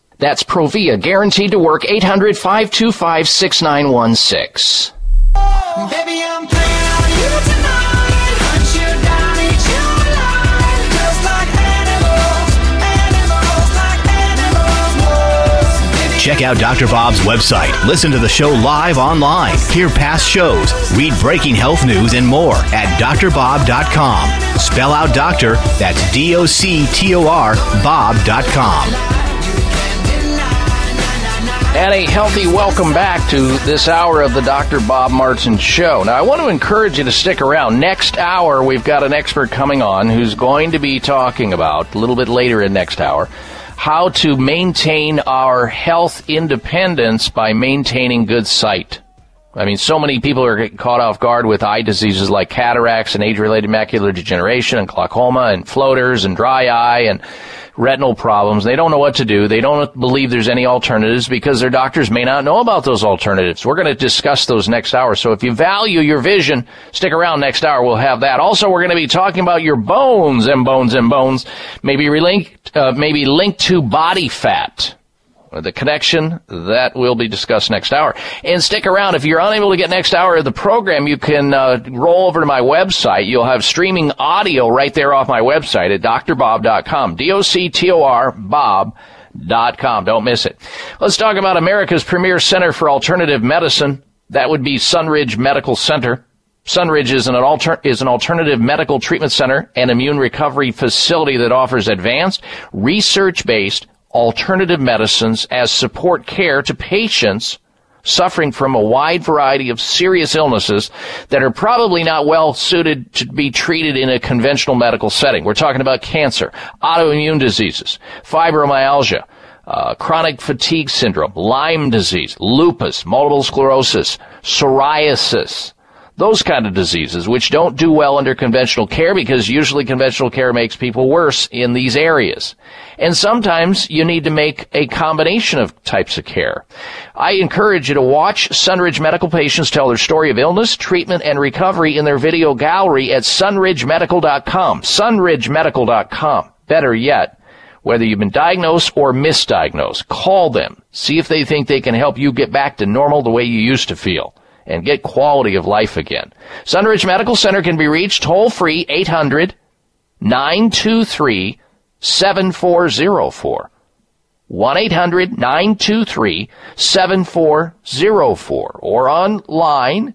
That's Provia, guaranteed to work 800 525 6916. Baby, I'm playing on you tonight. Hunt you down, eat you alive. Just like animals, animals, like animals. Check out Dr. Bob's website. Listen to the show live online. Hear past shows. Read breaking health news and more at drbob.com. Spell out doctor, that's D O C T O R, Bob.com. And a healthy welcome back to this hour of the Dr. Bob Martin Show. Now, I want to encourage you to stick around. Next hour, we've got an expert coming on who's going to be talking about, a little bit later in next hour, how to maintain our health independence by maintaining good sight. I mean, so many people are getting caught off guard with eye diseases like cataracts and age-related macular degeneration and glaucoma and floaters and dry eye and retinal problems. They don't know what to do. They don't believe there's any alternatives because their doctors may not know about those alternatives. We're going to discuss those next hour. So if you value your vision, stick around next hour. We'll have that. Also, we're going to be talking about your bones and bones and bones, maybe linked, uh, maybe linked to body fat the connection that will be discussed next hour. And stick around. If you're unable to get next hour of the program, you can uh, roll over to my website. You'll have streaming audio right there off my website at drbob.com. D-O-C-T-O-R Bob.com. Don't miss it. Let's talk about America's premier center for alternative medicine. That would be Sunridge Medical Center. Sunridge is an, alter- is an alternative medical treatment center and immune recovery facility that offers advanced, research-based alternative medicines as support care to patients suffering from a wide variety of serious illnesses that are probably not well suited to be treated in a conventional medical setting. We're talking about cancer, autoimmune diseases, fibromyalgia, uh, chronic fatigue syndrome, Lyme disease, lupus, multiple sclerosis, psoriasis, those kind of diseases, which don't do well under conventional care because usually conventional care makes people worse in these areas. And sometimes you need to make a combination of types of care. I encourage you to watch Sunridge medical patients tell their story of illness, treatment, and recovery in their video gallery at sunridgemedical.com. Sunridgemedical.com. Better yet, whether you've been diagnosed or misdiagnosed, call them. See if they think they can help you get back to normal the way you used to feel and get quality of life again. Sunridge Medical Center can be reached toll free 800 923 7404. 1-800-923-7404 or online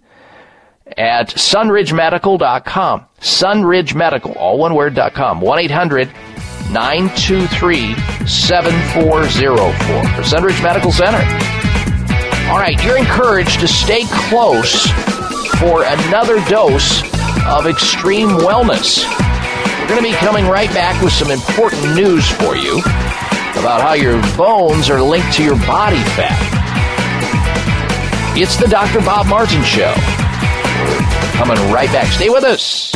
at sunridgemedical.com. Sunridge Medical, all one word.com. 1-800-923-7404 for Sunridge Medical Center. All right, you're encouraged to stay close for another dose of extreme wellness. We're going to be coming right back with some important news for you about how your bones are linked to your body fat. It's the Dr. Bob Martin Show. Coming right back. Stay with us.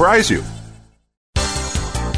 surprise you.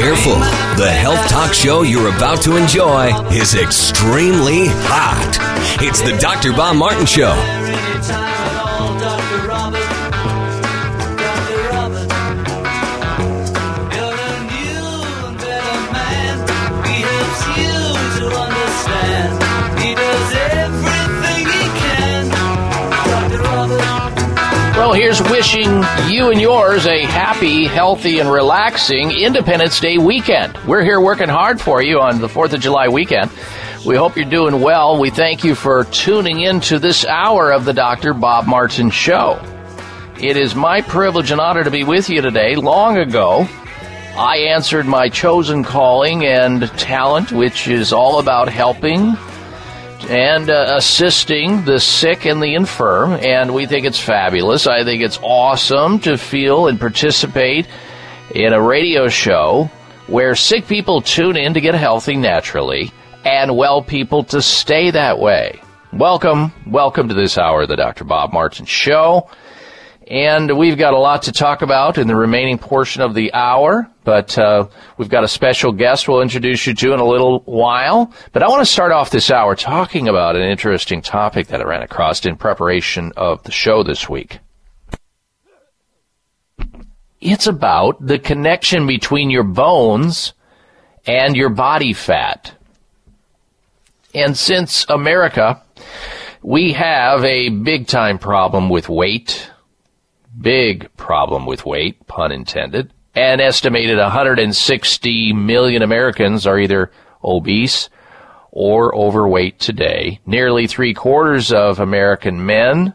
Careful. The health talk show you're about to enjoy is extremely hot. It's the Dr. Bob Martin Show. Well, here's wishing you and yours a happy, healthy, and relaxing Independence Day weekend. We're here working hard for you on the 4th of July weekend. We hope you're doing well. We thank you for tuning in to this hour of the Dr. Bob Martin Show. It is my privilege and honor to be with you today. Long ago, I answered my chosen calling and talent, which is all about helping and uh, assisting the sick and the infirm, and we think it's fabulous. I think it's awesome to feel and participate in a radio show where sick people tune in to get healthy naturally and well people to stay that way. Welcome, welcome to this hour of the Dr. Bob Martin Show. And we've got a lot to talk about in the remaining portion of the hour, but uh, we've got a special guest we'll introduce you to in a little while. But I want to start off this hour talking about an interesting topic that I ran across in preparation of the show this week. It's about the connection between your bones and your body fat. And since America, we have a big time problem with weight big problem with weight, pun intended. An estimated 160 million Americans are either obese or overweight today. Nearly three quarters of American men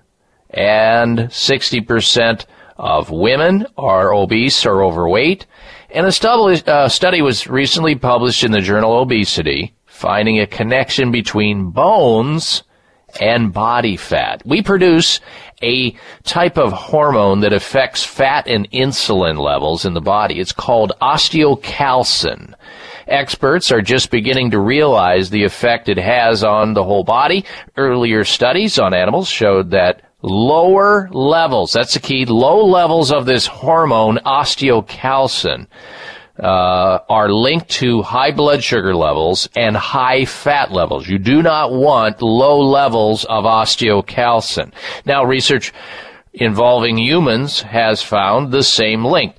and 60% of women are obese or overweight. And a uh, study was recently published in the journal Obesity, finding a connection between bones and body fat. We produce a type of hormone that affects fat and insulin levels in the body. It's called osteocalcin. Experts are just beginning to realize the effect it has on the whole body. Earlier studies on animals showed that lower levels, that's the key, low levels of this hormone, osteocalcin, uh, are linked to high blood sugar levels and high fat levels. You do not want low levels of osteocalcin. Now, research involving humans has found the same link.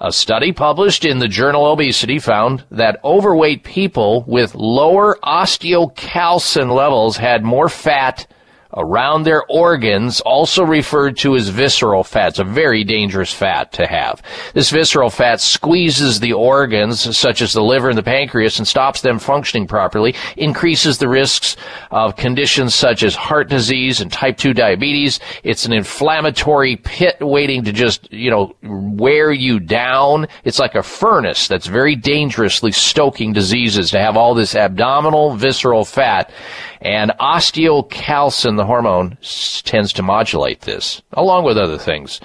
A study published in the journal Obesity found that overweight people with lower osteocalcin levels had more fat around their organs, also referred to as visceral fat. It's a very dangerous fat to have. This visceral fat squeezes the organs, such as the liver and the pancreas, and stops them functioning properly, increases the risks of conditions such as heart disease and type 2 diabetes. It's an inflammatory pit waiting to just, you know, wear you down. It's like a furnace that's very dangerously stoking diseases to have all this abdominal visceral fat. And osteocalcin, the hormone, tends to modulate this, along with other things.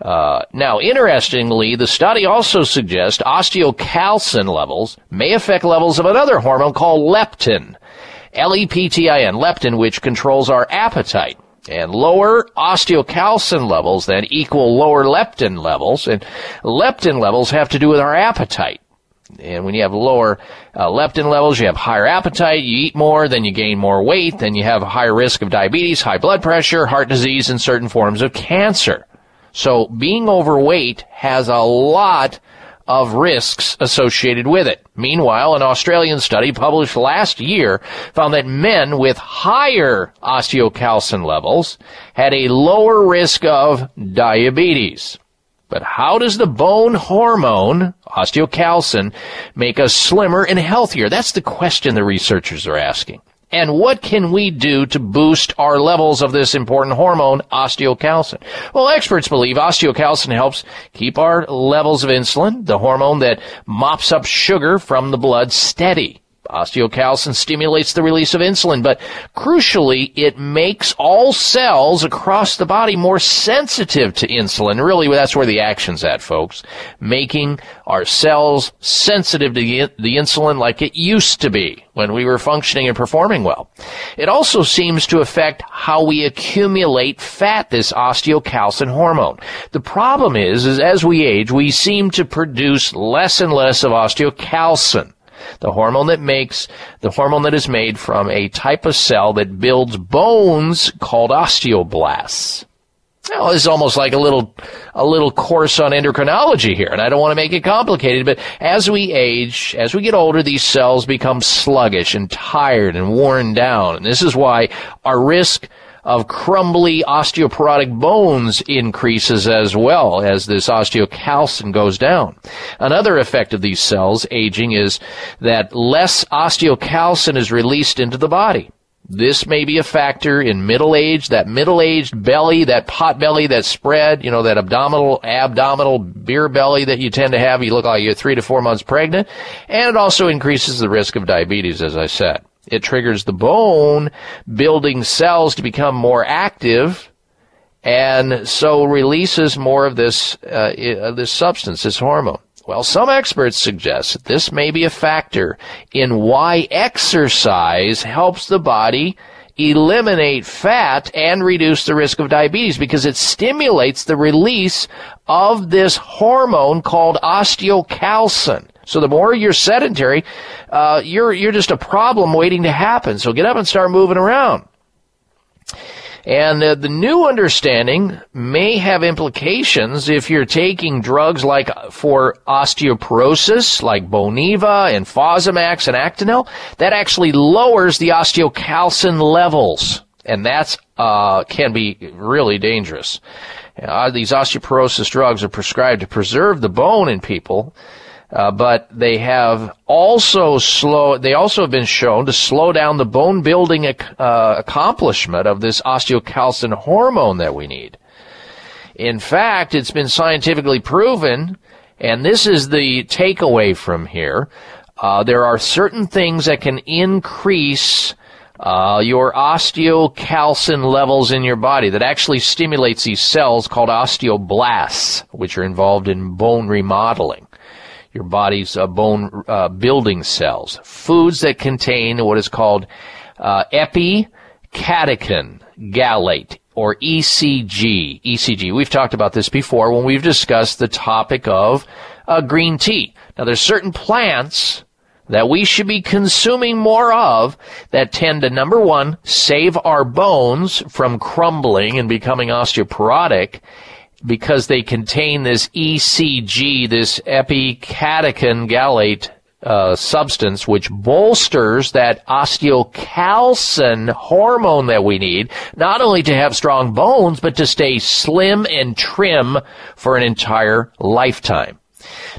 Uh, now, interestingly, the study also suggests osteocalcin levels may affect levels of another hormone called leptin. L-E-P-T-I-N, leptin, which controls our appetite. And lower osteocalcin levels then equal lower leptin levels, and leptin levels have to do with our appetite. And when you have lower uh, leptin levels, you have higher appetite, you eat more, then you gain more weight, then you have a higher risk of diabetes, high blood pressure, heart disease, and certain forms of cancer. So being overweight has a lot of risks associated with it. Meanwhile, an Australian study published last year found that men with higher osteocalcin levels had a lower risk of diabetes. But how does the bone hormone, osteocalcin, make us slimmer and healthier? That's the question the researchers are asking. And what can we do to boost our levels of this important hormone, osteocalcin? Well, experts believe osteocalcin helps keep our levels of insulin, the hormone that mops up sugar from the blood, steady. Osteocalcin stimulates the release of insulin, but crucially, it makes all cells across the body more sensitive to insulin. Really, that's where the action's at, folks. Making our cells sensitive to the insulin like it used to be when we were functioning and performing well. It also seems to affect how we accumulate fat, this osteocalcin hormone. The problem is, is as we age, we seem to produce less and less of osteocalcin the hormone that makes the hormone that is made from a type of cell that builds bones called osteoblasts. Well, is almost like a little, a little course on endocrinology here, and I don't want to make it complicated, but as we age, as we get older, these cells become sluggish and tired and worn down, and this is why our risk of crumbly osteoporotic bones increases as well as this osteocalcin goes down. Another effect of these cells aging is that less osteocalcin is released into the body. This may be a factor in middle age, that middle aged belly, that pot belly that spread, you know, that abdominal, abdominal beer belly that you tend to have. You look like you're three to four months pregnant. And it also increases the risk of diabetes, as I said. It triggers the bone building cells to become more active and so releases more of this, uh, uh, this substance, this hormone. Well, some experts suggest that this may be a factor in why exercise helps the body eliminate fat and reduce the risk of diabetes because it stimulates the release of this hormone called osteocalcin. So the more you're sedentary, uh, you're you're just a problem waiting to happen. So get up and start moving around. And uh, the new understanding may have implications if you're taking drugs like for osteoporosis, like Boniva and Fosamax and Actonel, that actually lowers the osteocalcin levels. And that's, uh, can be really dangerous. Uh, these osteoporosis drugs are prescribed to preserve the bone in people, uh, but they have also slow. They also have been shown to slow down the bone building uh, accomplishment of this osteocalcin hormone that we need. In fact, it's been scientifically proven, and this is the takeaway from here. Uh, there are certain things that can increase uh, your osteocalcin levels in your body that actually stimulates these cells called osteoblasts, which are involved in bone remodeling your body's uh, bone uh, building cells. Foods that contain what is called uh, epicatechin gallate or ECG. ECG. We've talked about this before when we've discussed the topic of uh, green tea. Now, there's certain plants that we should be consuming more of that tend to number one save our bones from crumbling and becoming osteoporotic because they contain this ECG, this epicatechin gallate uh, substance, which bolsters that osteocalcin hormone that we need, not only to have strong bones, but to stay slim and trim for an entire lifetime.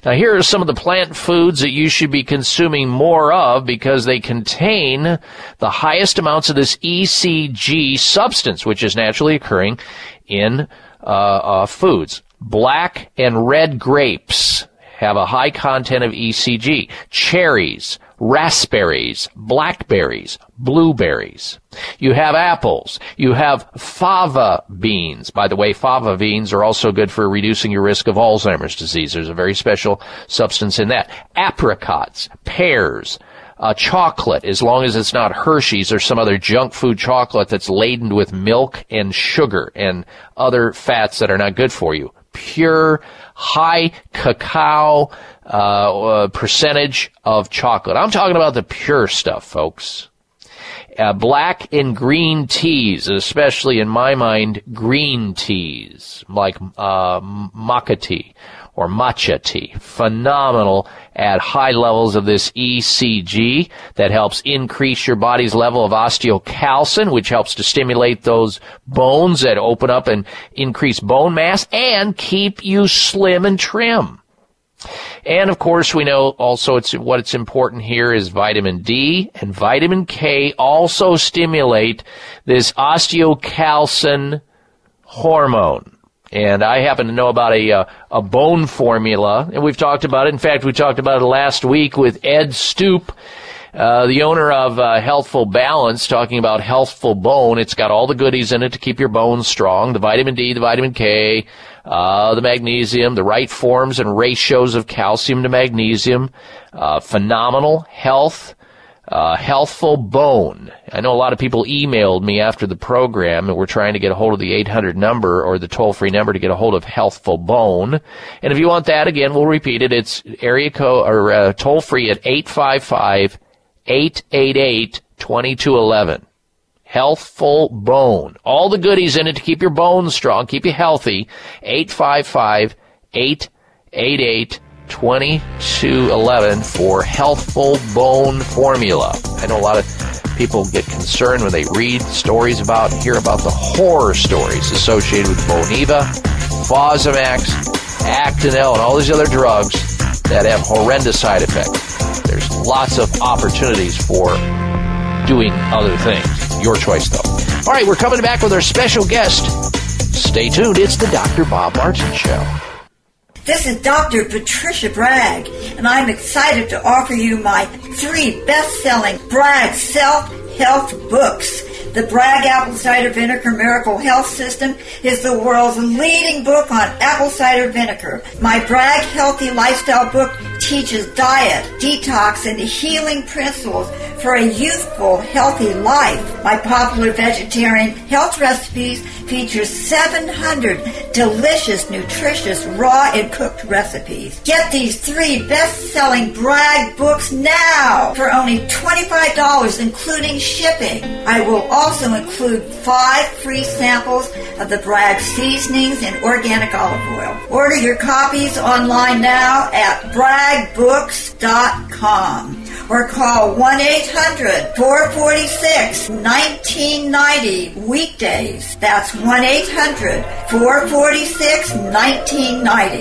Now here are some of the plant foods that you should be consuming more of because they contain the highest amounts of this ECG substance, which is naturally occurring in uh, uh, foods. Black and red grapes have a high content of ECG. Cherries, raspberries, blackberries, blueberries. You have apples. You have fava beans. By the way, fava beans are also good for reducing your risk of Alzheimer's disease. There's a very special substance in that. Apricots, pears, uh, chocolate, as long as it's not Hershey's or some other junk food chocolate that's laden with milk and sugar and other fats that are not good for you. Pure, high cacao uh, uh, percentage of chocolate. I'm talking about the pure stuff, folks. uh, black and green teas, especially in my mind, green teas like uh, maca tea or matcha tea. Phenomenal at high levels of this ECG that helps increase your body's level of osteocalcin, which helps to stimulate those bones that open up and increase bone mass and keep you slim and trim. And of course, we know also it's what it's important here is vitamin D and vitamin K also stimulate this osteocalcin hormone. And I happen to know about a uh, a bone formula, and we've talked about it. In fact, we talked about it last week with Ed Stoop, uh, the owner of uh, Healthful Balance, talking about Healthful Bone. It's got all the goodies in it to keep your bones strong: the vitamin D, the vitamin K, uh, the magnesium, the right forms and ratios of calcium to magnesium. Uh, phenomenal health uh, healthful bone. I know a lot of people emailed me after the program and we're trying to get a hold of the 800 number or the toll free number to get a hold of healthful bone. And if you want that again, we'll repeat it. It's area code or uh, toll free at 855 888 2211. Healthful bone. All the goodies in it to keep your bones strong, keep you healthy. 855 888 2211 for Healthful Bone Formula. I know a lot of people get concerned when they read stories about, hear about the horror stories associated with Boniva, Fosamax, Actonel, and all these other drugs that have horrendous side effects. There's lots of opportunities for doing other things. Your choice, though. All right, we're coming back with our special guest. Stay tuned. It's the Dr. Bob Martin Show. This is Dr. Patricia Bragg, and I'm excited to offer you my three best selling Bragg self help books. The Bragg Apple Cider Vinegar Miracle Health System is the world's leading book on apple cider vinegar. My Bragg Healthy Lifestyle book teaches diet, detox, and healing principles for a youthful, healthy life. My popular vegetarian health recipes feature 700 delicious, nutritious, raw, and cooked recipes. Get these three best-selling Bragg books now for only $25, including shipping. I will also include five free samples of the Bragg seasonings and organic olive oil. Order your copies online now at braggbooks.com or call 1-800-446-1990 weekdays. That's 1-800-446-1990.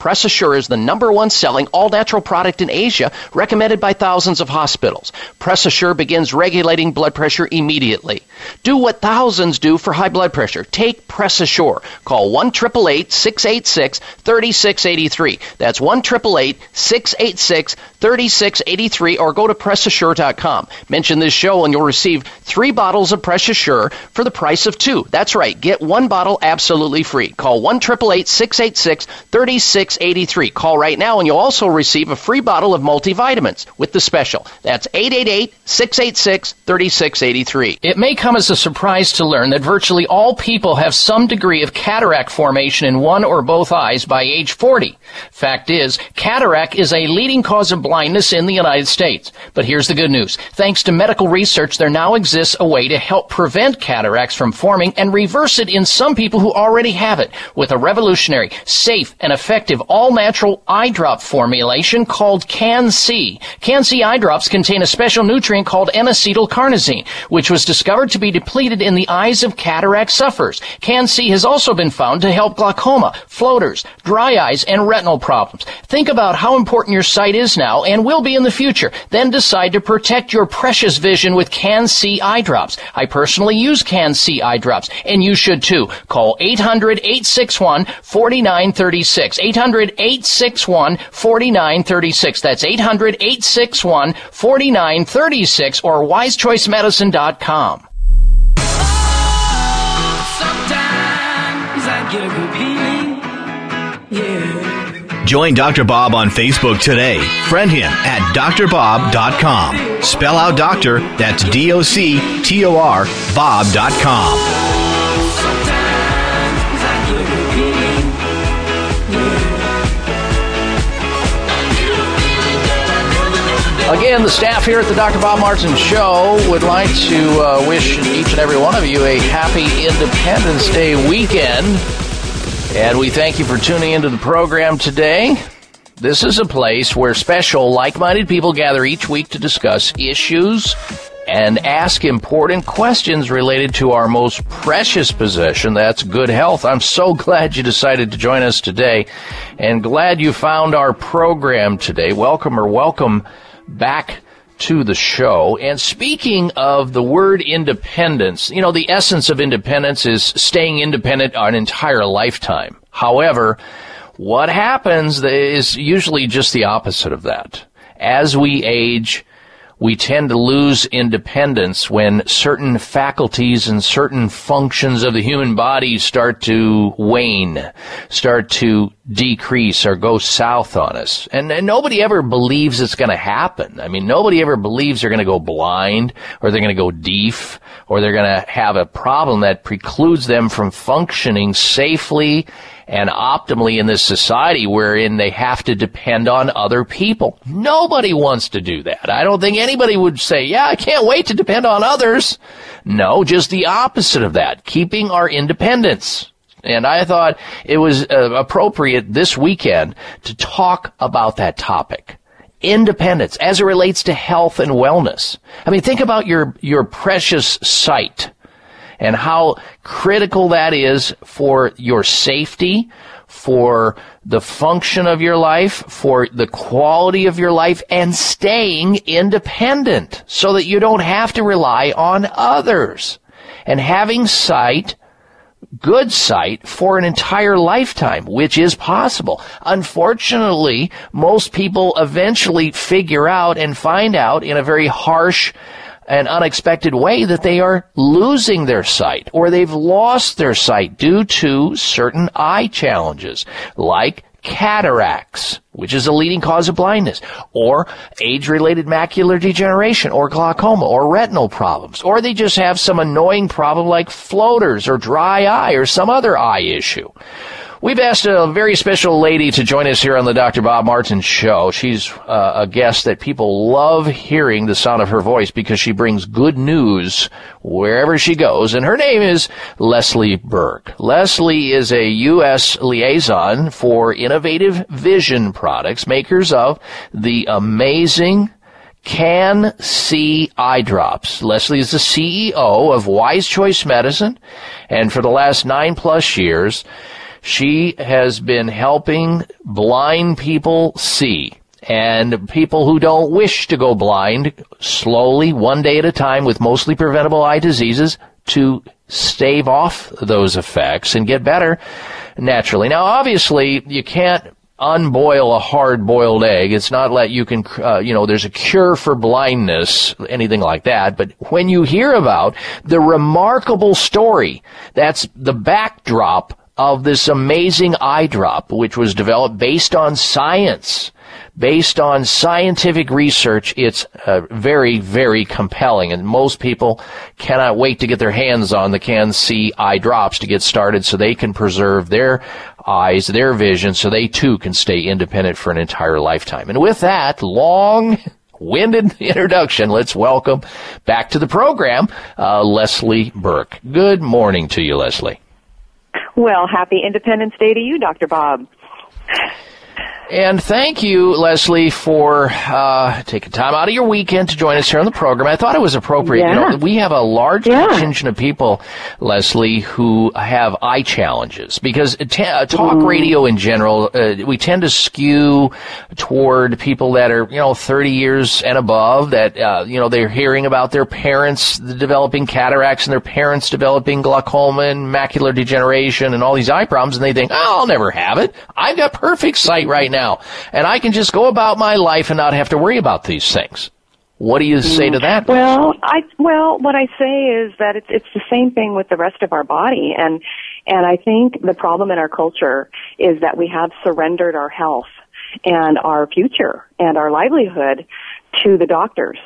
Press Assure is the number one selling all natural product in Asia, recommended by thousands of hospitals. Press Assure begins regulating blood pressure immediately. Do what thousands do for high blood pressure. Take Press Assure. Call 1 686 3683. That's 1 686 3683 or go to PressAssure.com. Mention this show and you'll receive three bottles of Press Assure for the price of two. That's right. Get one bottle absolutely free. Call 1 686 3683. Call right now and you'll also receive a free bottle of multivitamins with the special. That's 888 686 3683. It may come as a surprise to learn that virtually all people have some degree of cataract formation in one or both eyes by age 40. Fact is, cataract is a leading cause of blindness in the United States. But here's the good news. Thanks to medical research, there now exists a way to help prevent cataracts from forming and reverse it in some people who already have it with a revolutionary, safe, and effective all natural eye drop formulation called Can C. Can C eye drops contain a special nutrient called N acetylcarnosine, which was discovered to be depleted in the eyes of cataract sufferers. Can C has also been found to help glaucoma, floaters, dry eyes, and retinal problems. Think about how important your sight is now and will be in the future. Then decide to protect your precious vision with Can C eye drops. I personally use Can C eye drops, and you should too. Call 800 861 4936. 800 800 861 4936. That's 800 861 4936 or wisechoicemedicine.com. Yeah. Join Dr. Bob on Facebook today. Friend him at drbob.com. Spell out doctor, that's D O C T O R, Bob.com. Again, the staff here at the Dr. Bob Martin Show would like to uh, wish each and every one of you a happy Independence Day weekend. And we thank you for tuning into the program today. This is a place where special, like minded people gather each week to discuss issues and ask important questions related to our most precious possession that's good health. I'm so (laughs) glad you decided to join us today and glad you found our program today. Welcome or welcome back to the show. And speaking of the word independence, you know, the essence of independence is staying independent an entire lifetime. However, what happens is usually just the opposite of that. As we age, we tend to lose independence when certain faculties and certain functions of the human body start to wane, start to decrease or go south on us. And, and nobody ever believes it's going to happen. I mean, nobody ever believes they're going to go blind or they're going to go deaf or they're going to have a problem that precludes them from functioning safely and optimally in this society wherein they have to depend on other people. Nobody wants to do that. I don't think anybody would say, yeah, I can't wait to depend on others. No, just the opposite of that, keeping our independence. And I thought it was uh, appropriate this weekend to talk about that topic. Independence as it relates to health and wellness. I mean, think about your, your precious sight and how critical that is for your safety, for the function of your life, for the quality of your life, and staying independent so that you don't have to rely on others. And having sight good sight for an entire lifetime, which is possible. Unfortunately, most people eventually figure out and find out in a very harsh and unexpected way that they are losing their sight or they've lost their sight due to certain eye challenges like cataracts, which is a leading cause of blindness, or age-related macular degeneration, or glaucoma, or retinal problems, or they just have some annoying problem like floaters, or dry eye, or some other eye issue. We've asked a very special lady to join us here on the Dr. Bob Martin Show. She's uh, a guest that people love hearing the sound of her voice because she brings good news wherever she goes. And her name is Leslie Burke. Leslie is a U.S. liaison for innovative vision products, makers of the amazing Can-C eye drops. Leslie is the CEO of Wise Choice Medicine, and for the last nine plus years, she has been helping blind people see and people who don't wish to go blind slowly, one day at a time with mostly preventable eye diseases to stave off those effects and get better naturally. Now, obviously, you can't unboil a hard boiled egg. It's not like you can, uh, you know, there's a cure for blindness, anything like that. But when you hear about the remarkable story, that's the backdrop of this amazing eye drop, which was developed based on science, based on scientific research. It's uh, very, very compelling, and most people cannot wait to get their hands on the Can-C eye drops to get started, so they can preserve their eyes, their vision, so they too can stay independent for an entire lifetime. And with that long winded (laughs) introduction, let's welcome back to the program uh, Leslie Burke. Good morning to you, Leslie. Well, happy Independence Day to you, Dr. Bob. And thank you, Leslie, for uh, taking time out of your weekend to join us here on the program. I thought it was appropriate. Yeah. You know, we have a large Yeah. contingent of people, Leslie, who have eye challenges because t- uh, talk Mm. radio in general, uh, we tend to skew toward people that are, you know, 30 years and above that, uh, you know, they're hearing about their parents developing cataracts and their parents developing glaucoma and macular degeneration and all these eye problems and they think, oh, I'll never have it. I've got perfect sight right now and I can just go about my life and not have to worry about these things. What do you say to that? Well, I well, what I say is that it's it's the same thing with the rest of our body, and and I think the problem in our culture is that we have surrendered our health and our future and our livelihood to the doctors.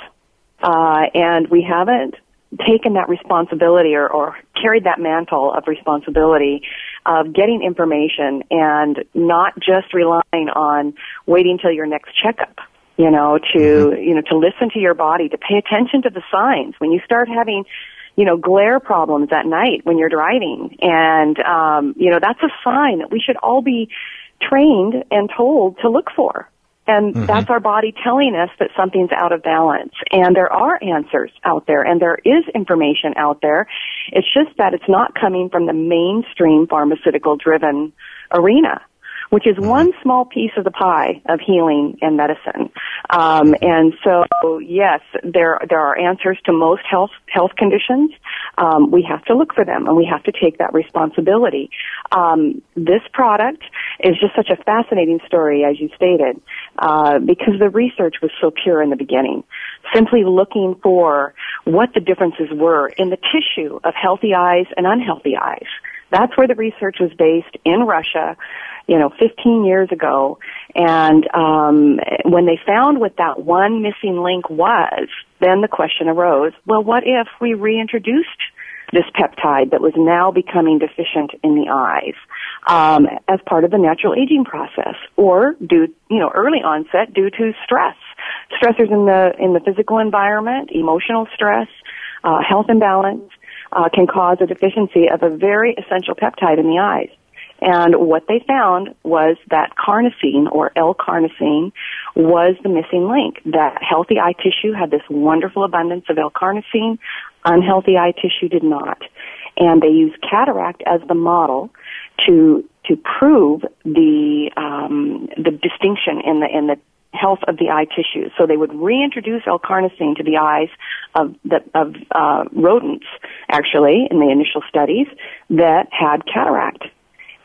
Uh, and we haven't taken that responsibility or, or carried that mantle of responsibility of getting information and not just relying on waiting till your next checkup you know to mm-hmm. you know to listen to your body to pay attention to the signs when you start having you know glare problems at night when you're driving and um you know that's a sign that we should all be trained and told to look for and mm-hmm. that's our body telling us that something's out of balance. And there are answers out there and there is information out there. It's just that it's not coming from the mainstream pharmaceutical driven arena which is one small piece of the pie of healing and medicine. Um, and so, yes, there there are answers to most health health conditions. Um, we have to look for them, and we have to take that responsibility. Um, this product is just such a fascinating story, as you stated, uh, because the research was so pure in the beginning. Simply looking for what the differences were in the tissue of healthy eyes and unhealthy eyes. That's where the research was based in Russia you know, 15 years ago. And um, when they found what that one missing link was, then the question arose, well, what if we reintroduced this peptide that was now becoming deficient in the eyes um, as part of the natural aging process, or due, you know, early onset due to stress, stressors in the in the physical environment, emotional stress, uh, health imbalance. Uh, can cause a deficiency of a very essential peptide in the eyes. And what they found was that carnosine or L-carnosine was the missing link. That healthy eye tissue had this wonderful abundance of L-carnosine, unhealthy eye tissue did not. And they used cataract as the model to to prove the um, the distinction in the in the health of the eye tissue. So they would reintroduce L-carnosine to the eyes of the, of uh, rodents, actually, in the initial studies that had cataract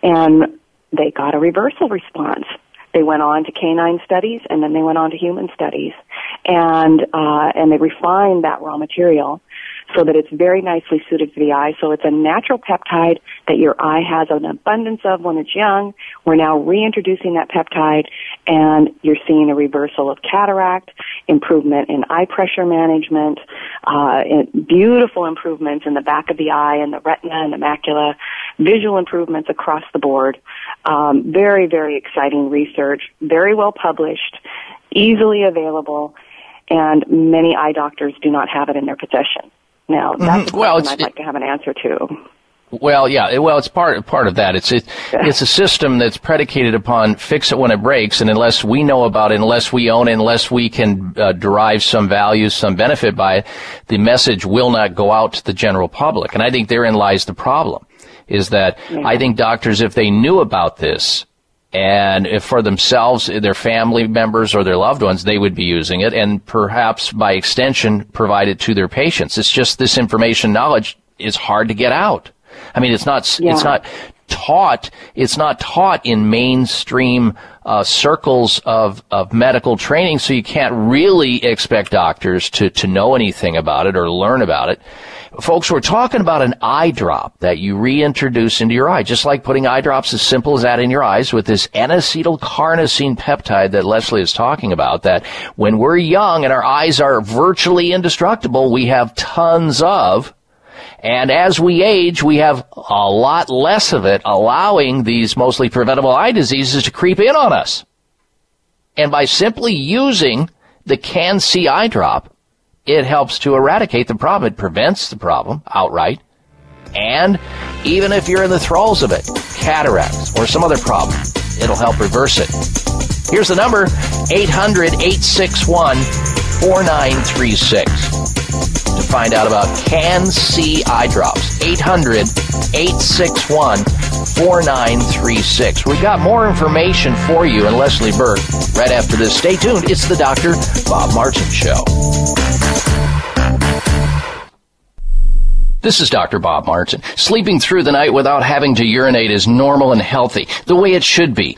and they got a reversal response. They went on to canine studies, and then they went on to human studies, and uh, and they refined that raw material so that it's very nicely suited for the eye. So it's a natural peptide that your eye has an abundance of when it's young. We're now reintroducing that peptide and you're seeing a reversal of cataract, improvement in eye pressure management, uh, beautiful improvements in the back of the eye and the retina and the macula, visual improvements across the board. Um, very, very exciting research, very well published, easily available, and many eye doctors do not have it in their possession. Now, that's mm-hmm. well, I'd like to have an answer to. Well, yeah. Well, it's part part of that. It's it, it's a system that's predicated upon fix it when it breaks, and unless we know about it, unless we own it, unless we can uh, derive some value, some benefit by it, the message will not go out to the general public. And I think therein lies the problem. Is that yeah. I think doctors, if they knew about this, and if for themselves, their family members or their loved ones, they would be using it and perhaps by extension provide it to their patients. It's just this information knowledge is hard to get out. I mean, it's not, yeah. it's not taught, it's not taught in mainstream uh, circles of, of medical training, so you can't really expect doctors to, to know anything about it or learn about it. Folks, we're talking about an eye drop that you reintroduce into your eye, just like putting eye drops as simple as that in your eyes with this N-acetyl-carnosine peptide that Leslie is talking about, that when we're young and our eyes are virtually indestructible, we have tons of, and as we age, we have a lot less of it, allowing these mostly preventable eye diseases to creep in on us. And by simply using the Can-C eye drop, it helps to eradicate the problem. It prevents the problem outright. And even if you're in the thralls of it, cataracts or some other problem, it'll help reverse it. Here's the number 800 861 4936 to find out about Can-C eye drops. 800 861 4936. We've got more information for you and Leslie Burke right after this. Stay tuned. It's the Dr. Bob Martin Show. This is Dr. Bob Martin. Sleeping through the night without having to urinate is normal and healthy, the way it should be.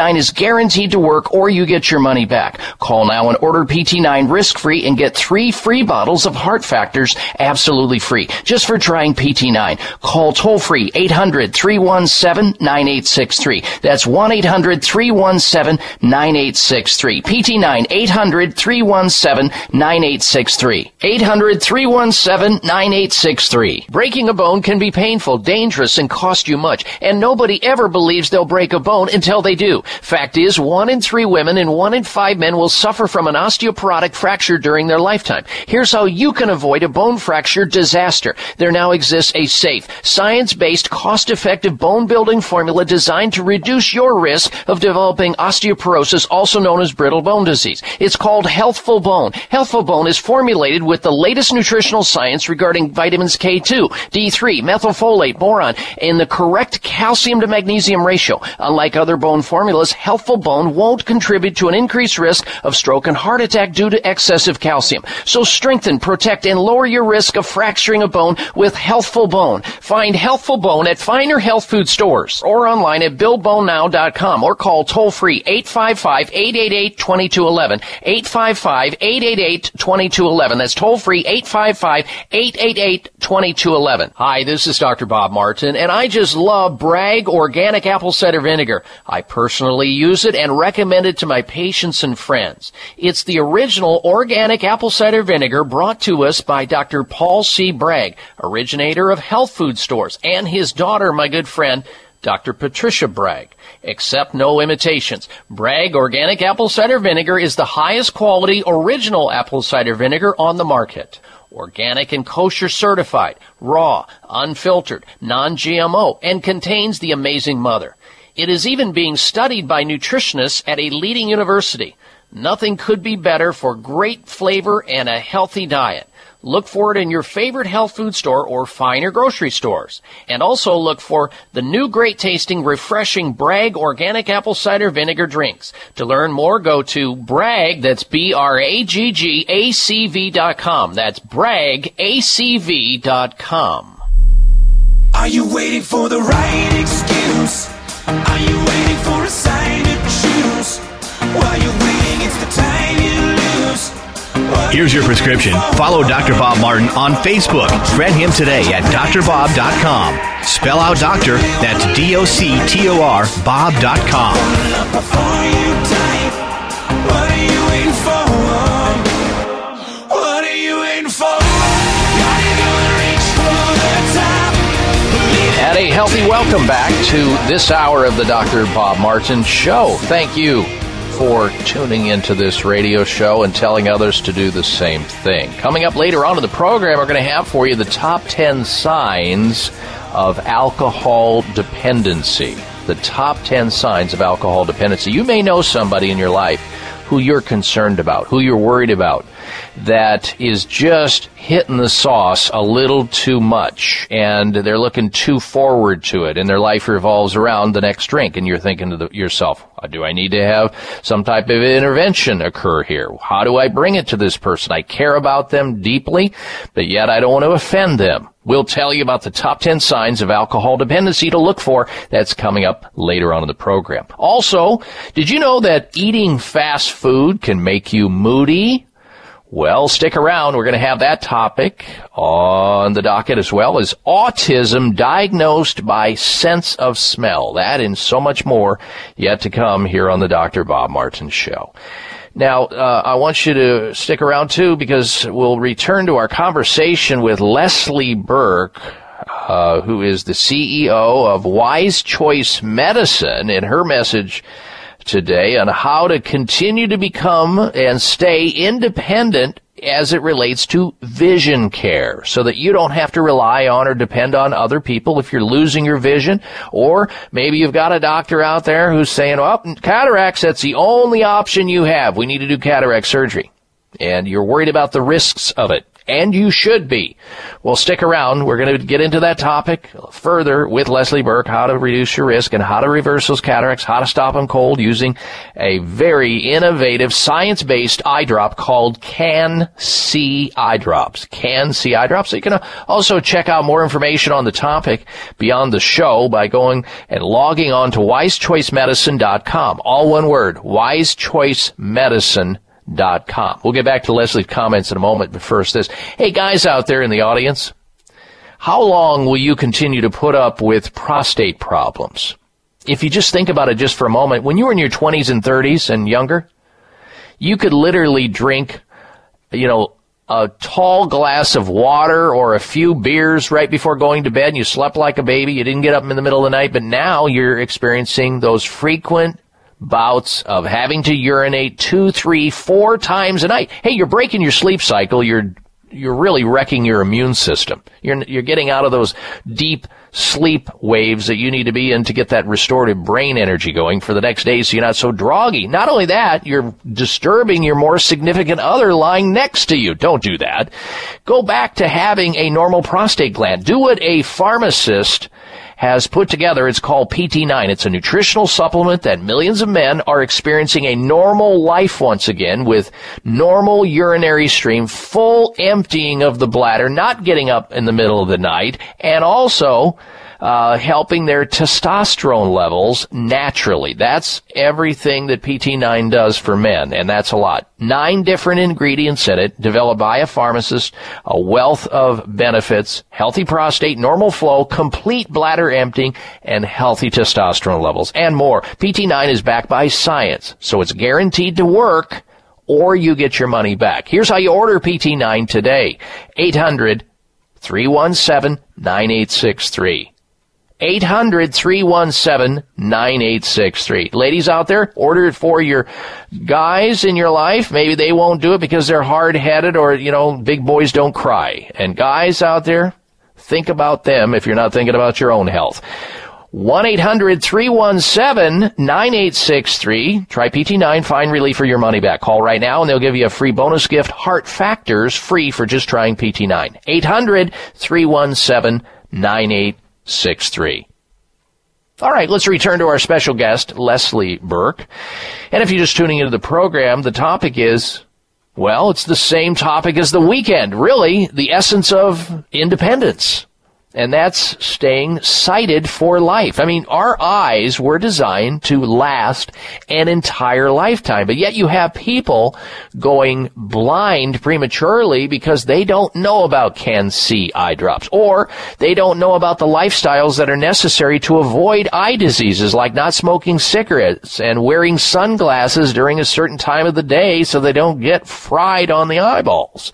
is guaranteed to work or you get your money back. Call now and order PT9 risk-free and get three free bottles of Heart Factors absolutely free just for trying PT9. Call toll free 800-317-9863. That's 1-800-317-9863. PT9 800-317-9863. 800-317-9863. Breaking a bone can be painful, dangerous, and cost you much. And nobody ever believes they'll break a bone until they do. Fact is, one in three women and one in five men will suffer from an osteoporotic fracture during their lifetime. Here's how you can avoid a bone fracture disaster. There now exists a safe, science-based, cost-effective bone building formula designed to reduce your risk of developing osteoporosis, also known as brittle bone disease. It's called Healthful Bone. Healthful Bone is formulated with the latest nutritional science regarding vitamins K2, D3, methylfolate, boron, and the correct calcium to magnesium ratio. Unlike other bone formulas, Healthful Bone won't contribute to an increased risk of stroke and heart attack due to excessive calcium. So strengthen, protect, and lower your risk of fracturing a bone with Healthful Bone. Find Healthful Bone at finer health food stores or online at buildbonenow.com or call toll free 855-888-2211. 855-888-2211. That's toll free 855-888-2211. Hi, this is Dr. Bob Martin and I just love Bragg organic apple cider vinegar. I personally use it and recommend it to my patients and friends. It's the original organic apple cider vinegar brought to us by Dr. Paul C. Bragg, originator of health food stores, and his daughter, my good friend, Dr. Patricia Bragg. Accept no imitations. Bragg Organic Apple Cider Vinegar is the highest quality original apple cider vinegar on the market. Organic and kosher certified, raw, unfiltered, non-GMO, and contains the amazing mother. It is even being studied by nutritionists at a leading university. Nothing could be better for great flavor and a healthy diet. Look for it in your favorite health food store or finer grocery stores. And also look for the new great tasting, refreshing Bragg organic apple cider vinegar drinks. To learn more, go to Bragg, that's B-R-A-G-G-A-C-V dot com. That's BraggACV dot com. Are you waiting for the right excuse? Are you waiting for a sign to choose? While you're waiting, it's the time you lose. Here's your prescription. Follow Dr. Bob Martin on Facebook. Friend him today at drbob.com. Spell out doctor, that's D O C T O R, Bob.com. What are you waiting for? Healthy welcome back to this hour of the Dr. Bob Martin Show. Thank you for tuning into this radio show and telling others to do the same thing. Coming up later on in the program, we're going to have for you the top 10 signs of alcohol dependency. The top 10 signs of alcohol dependency. You may know somebody in your life who you're concerned about, who you're worried about, that is just hitting the sauce a little too much and they're looking too forward to it and their life revolves around the next drink and you're thinking to the, yourself, uh, do I need to have some type of intervention occur here? How do I bring it to this person? I care about them deeply, but yet I don't want to offend them. We'll tell you about the top 10 signs of alcohol dependency to look for. That's coming up later on in the program. Also, did you know that eating fast food can make you moody? Well, stick around. We're going to have that topic on the docket as well as autism diagnosed by sense of smell. That and so much more yet to come here on the Dr. Bob Martin Show. Now, uh, I want you to stick around too because we'll return to our conversation with Leslie Burke, uh, who is the CEO of Wise Choice Medicine, and her message today on how to continue to become and stay independent as it relates to vision care so that you don't have to rely on or depend on other people if you're losing your vision or maybe you've got a doctor out there who's saying, well, cataracts, that's the only option you have. We need to do cataract surgery. And you're worried about the risks of it and you should be. Well, stick around. We're going to get into that topic further with Leslie Burke, how to reduce your risk and how to reverse those cataracts, how to stop them cold using a very innovative science-based eye drop called Can-C eye drops. Can-C eye drops. So you can uh, also check out more information on the topic beyond the show by going and logging on to wisechoicemedicine.com. All one word, wisechoicemedicine.com com. We'll get back to Leslie's comments in a moment, but first this. Hey guys out there in the audience, how long will you continue to put up with prostate problems? If you just think about it just for a moment, when you were in your 20s and 30s and younger, you could literally drink, you know, a tall glass of water or a few beers right before going to bed and you slept like a baby. You didn't get up in the middle of the night, but now you're experiencing those frequent bouts of having to urinate two, three, four times a night. Hey, you're breaking your sleep cycle. You're you're really wrecking your immune system. You're you're getting out of those deep sleep waves that you need to be in to get that restorative brain energy going for the next day so you're not so droggy. Not only that, you're disturbing your more significant other lying next to you. Don't do that. Go back to having a normal prostate gland. Do what a pharmacist has put together. It's called PT9. It's a nutritional supplement that millions of men are experiencing a normal life once again with normal urinary stream, full emptying of the bladder, not getting up in the middle of the night, and also uh, helping their testosterone levels naturally. That's everything that PT9 does for men, and that's a lot. Nine different ingredients in it, developed by a pharmacist, a wealth of benefits, healthy prostate, normal flow, complete bladder emptying, and healthy testosterone levels, and more. PT9 is backed by science, so it's guaranteed to work or you get your money back. Here's how you order PT9 today. 800 317 9863. 800 317 9863. Ladies out there, order it for your guys in your life. Maybe they won't do it because they're hard headed or, you know, big boys don't cry. And guys out there, think about them if you're not thinking about your own health. 1-800-317-9863. Try PT9, find relief for your money back. Call right now and they'll give you a free bonus gift, Heart Factors, free for just trying PT9. 800-317-9863. 63. All right, let's return to our special guest, Leslie Burke. And if you're just tuning into the program, the topic is, well, it's the same topic as the weekend. Really, the essence of independence and that's staying sighted for life. I mean, our eyes were designed to last an entire lifetime, but yet you have people going blind prematurely because they don't know about Can-C eye drops, or they don't know about the lifestyles that are necessary to avoid eye diseases like not smoking cigarettes and wearing sunglasses during a certain time of the day so they don't get fried on the eyeballs.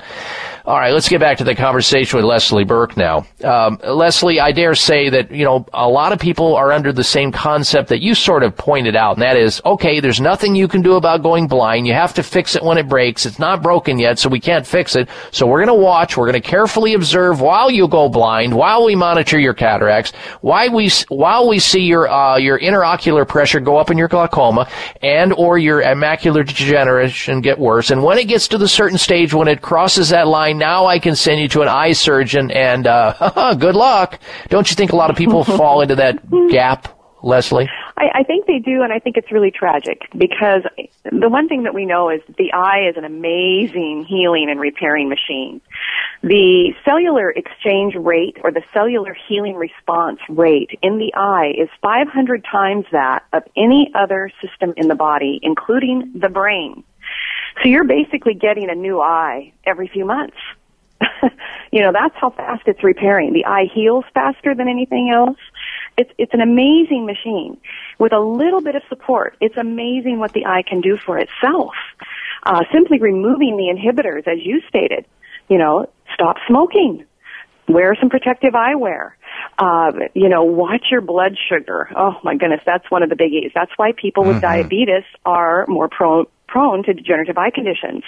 All right, let's get back to the conversation with Leslie Burke now. Um, Leslie, I dare say that, you know, a lot of people are under the same concept that you sort of pointed out, and that is, okay, there's nothing you can do about going blind. You have to fix it when it breaks. It's not broken yet, so we can't fix it. So we're going to watch. We're going to carefully observe while you go blind, while we monitor your cataracts, while we, while we see your, uh, your interocular pressure go up in your glaucoma and or your macular degeneration get worse. And when it gets to the certain stage when it crosses that line, now I can send you to an eye surgeon and, uh, (laughs) good luck. Don't you think a lot of people (laughs) fall into that gap, Leslie? I, I think they do, and I think it's really tragic because the one thing that we know is the eye is an amazing healing and repairing machine. The cellular exchange rate or the cellular healing response rate in the eye is 500 times that of any other system in the body, including the brain. So you're basically getting a new eye every few months. (laughs) you know, that's how fast it's repairing. The eye heals faster than anything else. It's, it's an amazing machine. With a little bit of support, it's amazing what the eye can do for itself. Uh, simply removing the inhibitors, as you stated, you know, stop smoking, wear some protective eyewear, uh, you know, watch your blood sugar. Oh my goodness, that's one of the biggies. That's why people with mm-hmm. diabetes are more prone prone to degenerative eye conditions.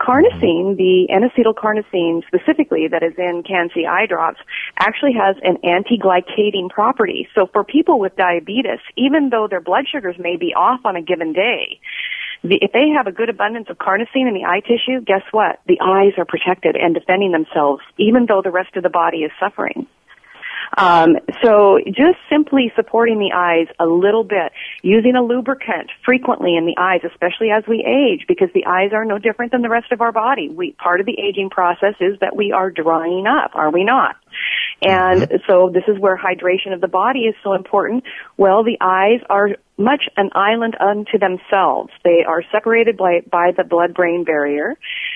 Carnosine, the N-acetyl carnosine specifically that is in Can-C eye drops, actually has an anti-glycating property. So for people with diabetes, even though their blood sugars may be off on a given day, if they have a good abundance of carnosine in the eye tissue, guess what? The eyes are protected and defending themselves, even though the rest of the body is suffering. Um, so just simply supporting the eyes a little bit, using a lubricant frequently in the eyes, especially as we age, because the eyes are no different than the rest of our body. We, part of the aging process is that we are drying up, are we not? And mm-hmm. so this is where hydration of the body is so important. Well, the eyes are much an island unto themselves. They are separated by, by the blood-brain barrier.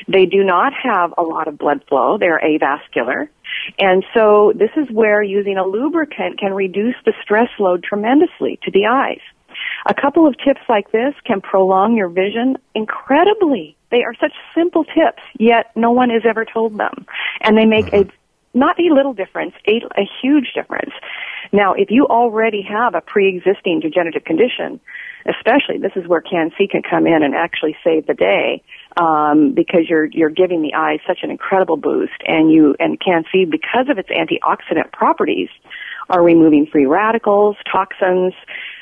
They do not have a lot of blood flow. They're avascular. And so this is where using a lubricant can reduce the stress load tremendously to the eyes. A couple of tips like this can prolong your vision incredibly. They are such simple tips, yet no one has ever told them. And they make a not a little difference, a, a huge difference. Now, if you already have a pre-existing degenerative condition, especially this is where Can-C can come in and actually save the day um, because you're you're giving the eyes such an incredible boost, and you and Can-C because of its antioxidant properties are removing free radicals, toxins,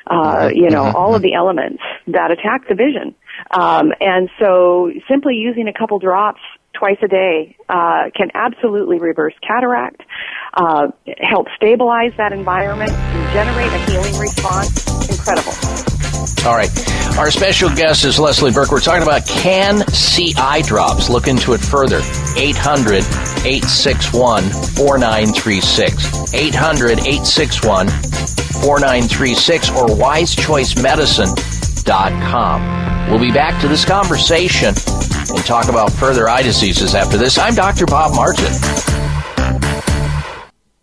uh, you know, all of the elements that attack the vision. Um, and so simply using a couple drops twice a day uh, can absolutely reverse cataract, uh, help stabilize that environment, and generate a healing response. Incredible. All right. Our special guest is Leslie Burke. We're talking about Can-C eye drops. Look into it further. 800 861 4936. 800 861 4936 or wisechoicemedicine.com. We'll be back to this conversation and talk about further eye diseases after this. I'm Dr. Bob Martin.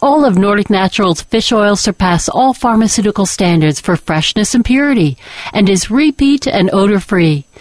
All of Nordic Naturals fish oil surpass all pharmaceutical standards for freshness and purity and is repeat and odor free.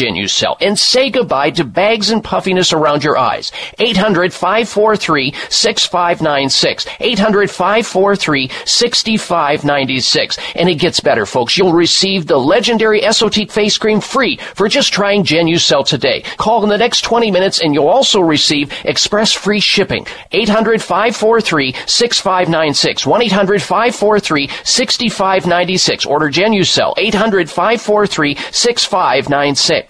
Genucel and say goodbye to bags and puffiness around your eyes. 800 543 6596. 800 543 6596. And it gets better, folks. You'll receive the legendary Esotique face cream free for just trying Genucel sell today. Call in the next 20 minutes and you'll also receive express free shipping. 800 543 6596. 1 800 543 6596. Order Genucel. 800 543 6596.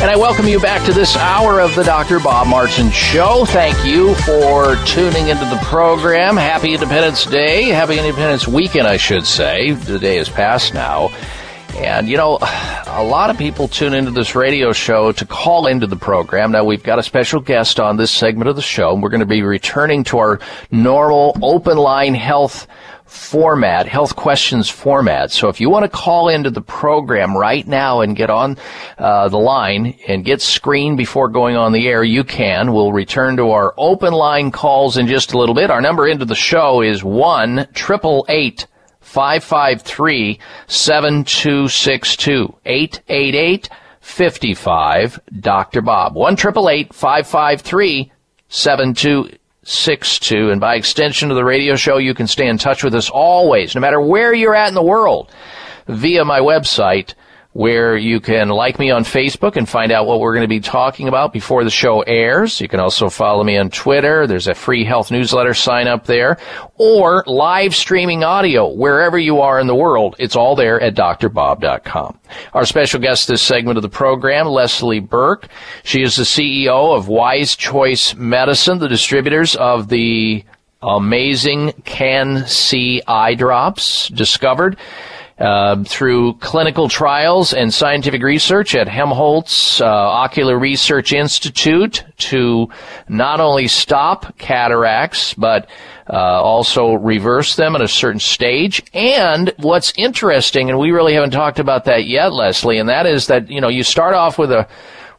And I welcome you back to this hour of the Dr. Bob Martin Show. Thank you for tuning into the program. Happy Independence Day. Happy Independence Weekend, I should say. The day is past now. And, you know, a lot of people tune into this radio show to call into the program. Now, we've got a special guest on this segment of the show, and we're going to be returning to our normal open line health format, health questions format. So if you want to call into the program right now and get on uh, the line and get screened before going on the air, you can. We'll return to our open line calls in just a little bit. Our number into the show is one triple eight 553 7262 888 55 Dr. Bob. 1 553 7262. And by extension of the radio show, you can stay in touch with us always, no matter where you're at in the world, via my website, where you can like me on Facebook and find out what we're going to be talking about before the show airs. You can also follow me on Twitter. There's a free health newsletter sign up there or live streaming audio wherever you are in the world. It's all there at drbob.com. Our special guest this segment of the program, Leslie Burke. She is the CEO of Wise Choice Medicine, the distributors of the amazing Can-C eye drops discovered uh, through clinical trials and scientific research at Helmholtz uh, Ocular Research Institute to not only stop cataracts, but uh, also reverse them at a certain stage. And what's interesting, and we really haven't talked about that yet, Leslie, and that is that you know you start off with a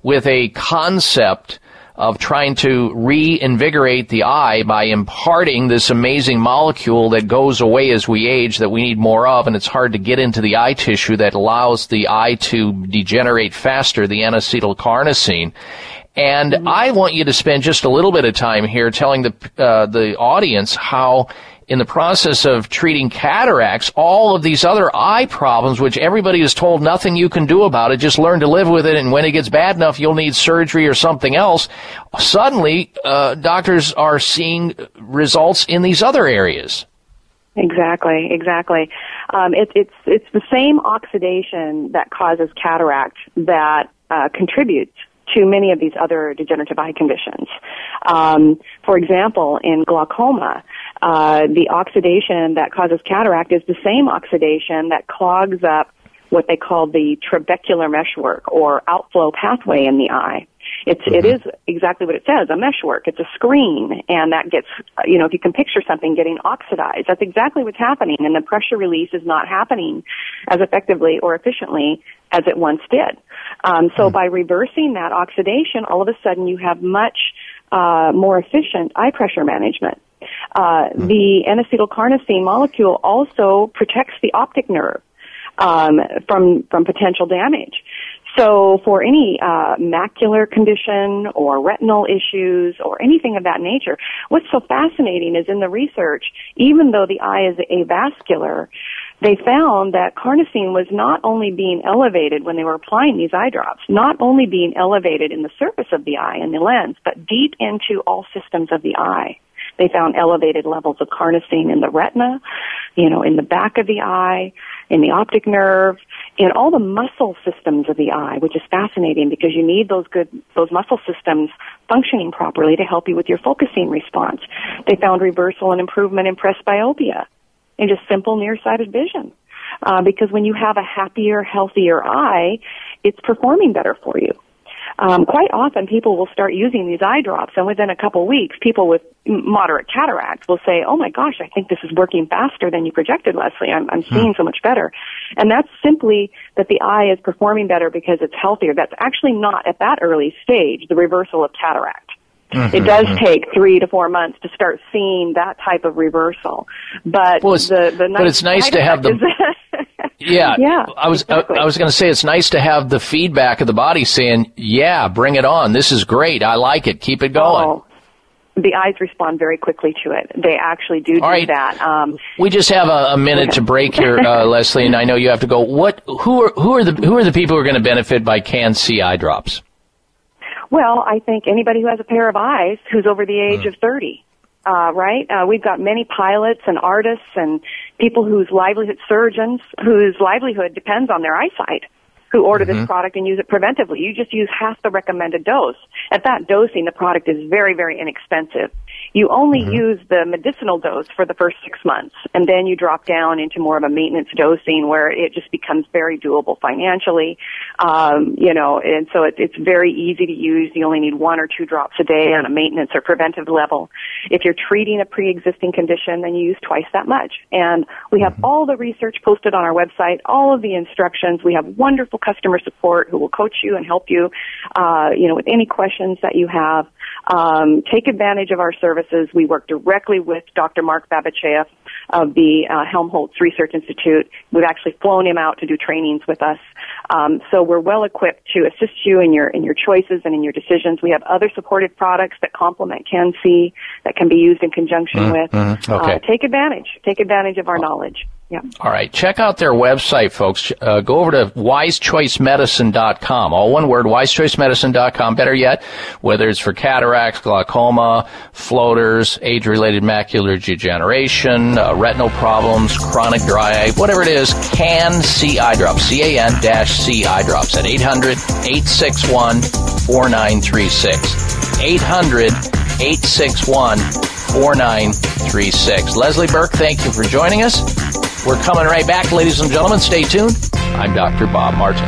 with a concept of trying to reinvigorate the eye by imparting this amazing molecule that goes away as we age that we need more of, and it's hard to get into the eye tissue that allows the eye to degenerate faster, the N-acetylcarnosine. And mm-hmm. I want you to spend just a little bit of time here telling the uh, the audience how in the process of treating cataracts, all of these other eye problems, which everybody is told nothing you can do about it, just learn to live with it, and when it gets bad enough, you'll need surgery or something else. Suddenly, uh, doctors are seeing results in these other areas. Exactly, exactly. Um, it, it's it's the same oxidation that causes cataract that uh, contributes to many of these other degenerative eye conditions. Um, for example, in glaucoma, uh, the oxidation that causes cataract is the same oxidation that clogs up what they call the trabecular meshwork or outflow pathway in the eye. It's mm-hmm. it is exactly what it says, a meshwork. It's a screen, and that gets you know if you can picture something getting oxidized, that's exactly what's happening, and the pressure release is not happening as effectively or efficiently as it once did. Um, so mm-hmm. by reversing that oxidation, all of a sudden you have much uh, more efficient eye pressure management. Uh, mm-hmm. The N-acetylcarnosine molecule also protects the optic nerve um, from from potential damage. So for any uh, macular condition or retinal issues or anything of that nature, what's so fascinating is in the research, even though the eye is avascular, they found that carnosine was not only being elevated when they were applying these eye drops, not only being elevated in the surface of the eye and the lens, but deep into all systems of the eye. They found elevated levels of carnosine in the retina, you know, in the back of the eye, in the optic nerve, in all the muscle systems of the eye, which is fascinating because you need those good, those muscle systems functioning properly to help you with your focusing response. They found reversal and improvement in presbyopia and just simple nearsighted vision. Uh, because when you have a happier, healthier eye, it's performing better for you. Um, quite often people will start using these eye drops, and within a couple weeks, people with moderate cataracts will say, "Oh my gosh, I think this is working faster than you projected, Leslie. I'm, I'm seeing so much better." And that's simply that the eye is performing better because it's healthier. That's actually not at that early stage the reversal of cataract. Mm-hmm, It does take three to four months to start seeing that type of reversal, but Well, it's- the the but it's nice to have the- Yeah, Yeah, I was I, I was going to say it's nice to have the feedback of the body saying, "Yeah, bring it on. This is great. I like it. Keep it going." Oh, the eyes respond very quickly to it. They actually do do All right. that. Um, We just have a, a minute to break here, (laughs) uh, Leslie, and I know you have to go. What? Who are who are the who are the people who are going to benefit by Can-C eye drops? Well, I think anybody who has a pair of eyes who's over the age of 30, uh, right? Uh, we've got many pilots and artists and people whose livelihood, surgeons, whose livelihood depends on their eyesight, who order this product and use it preventively. You just use half the recommended dose. At that dosing, the product is very, very inexpensive. You only use the medicinal dose for the first six months, and then you drop down into more of a maintenance dosing where it just becomes very doable financially. Um, you know, and so it, it's very easy to use. You only need one or two drops a day on a maintenance or preventive level. If you're treating a pre-existing condition, then you use twice that much. And we have all the research posted on our website, all of the instructions. We have wonderful customer support who will coach you and help you, uh, you know, with any questions that you have. Um, take advantage of our services. We work directly with Dr. Mark Babizhayev of the uh, Helmholtz Research Institute. We've actually flown him out to do trainings with us. Um, so we're well equipped to assist you in your in your choices and in your decisions. We have other supported products that complement Can-C that can be used in conjunction Mm, with. mhm, okay. Uh, take advantage. Take advantage of our knowledge. Yeah. All right, check out their website, folks. Uh, go over to wisechoicemedicine.com. All one word, wisechoicemedicine.com. Better yet, whether it's for cataracts, glaucoma, floaters, age-related macular degeneration, uh, retinal problems, chronic dry eye, whatever it is, Can-C eye drops. C-A-N dash C eye drops at 800-861-4936. 800-861-4936. Leslie Burke, thank you for joining us. We're coming right back, ladies and gentlemen. Stay tuned. I'm Dr. Bob Martin.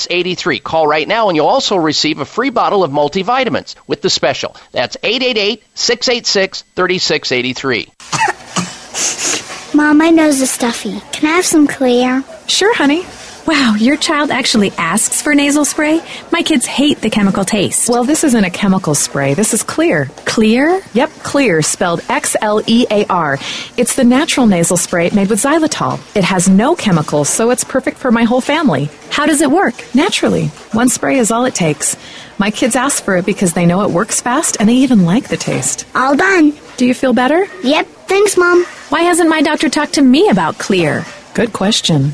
Call right now and you'll also receive a free bottle of multivitamins with the special. That's 888 686 3683. Mom, my nose is stuffy. Can I have some Xlear? Sure, honey. Wow, your child actually asks for nasal spray? My kids hate the chemical taste. Well, this isn't a chemical spray. This is Xlear. Xlear? Yep, Xlear, spelled X L E A R. It's the natural nasal spray made with xylitol. It has no chemicals, so it's perfect for my whole family. How does it work? Naturally. One spray is all it takes. My kids ask for it because they know it works fast and they even like the taste. All done. Do you feel better? Yep, thanks, Mom. Why hasn't my doctor talked to me about Xlear? Good question.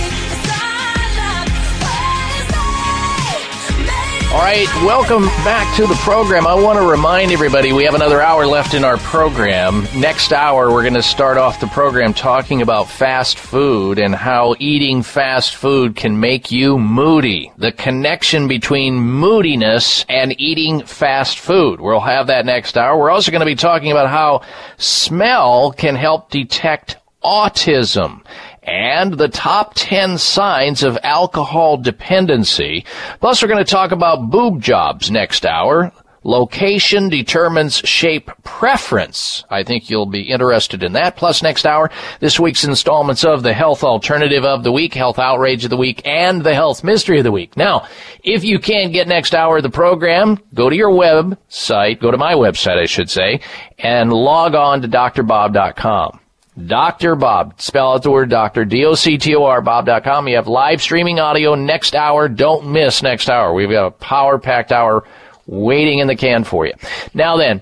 All right, welcome back to the program. I want to remind everybody we have another hour left in our program. Next hour, we're going to start off the program talking about fast food and how eating fast food can make you moody. The connection between moodiness and eating fast food. We'll have that next hour. We're also going to be talking about how smell can help detect autism and the top 10 signs of alcohol dependency. Plus, we're going to talk about boob jobs next hour. Location determines shape preference. I think you'll be interested in that. Plus, next hour, this week's installments of the Health Alternative of the Week, Health Outrage of the Week, and the Health Mystery of the Week. Now, if you can't get next hour of the program, go to your website, go to my website, I should say, and log on to drbob.com. Dr. Bob. Spell out the word doctor. D-O-C-T-O-R, bob.com. You have live streaming audio next hour. Don't miss next hour. We've got a power packed hour waiting in the can for you. Now then,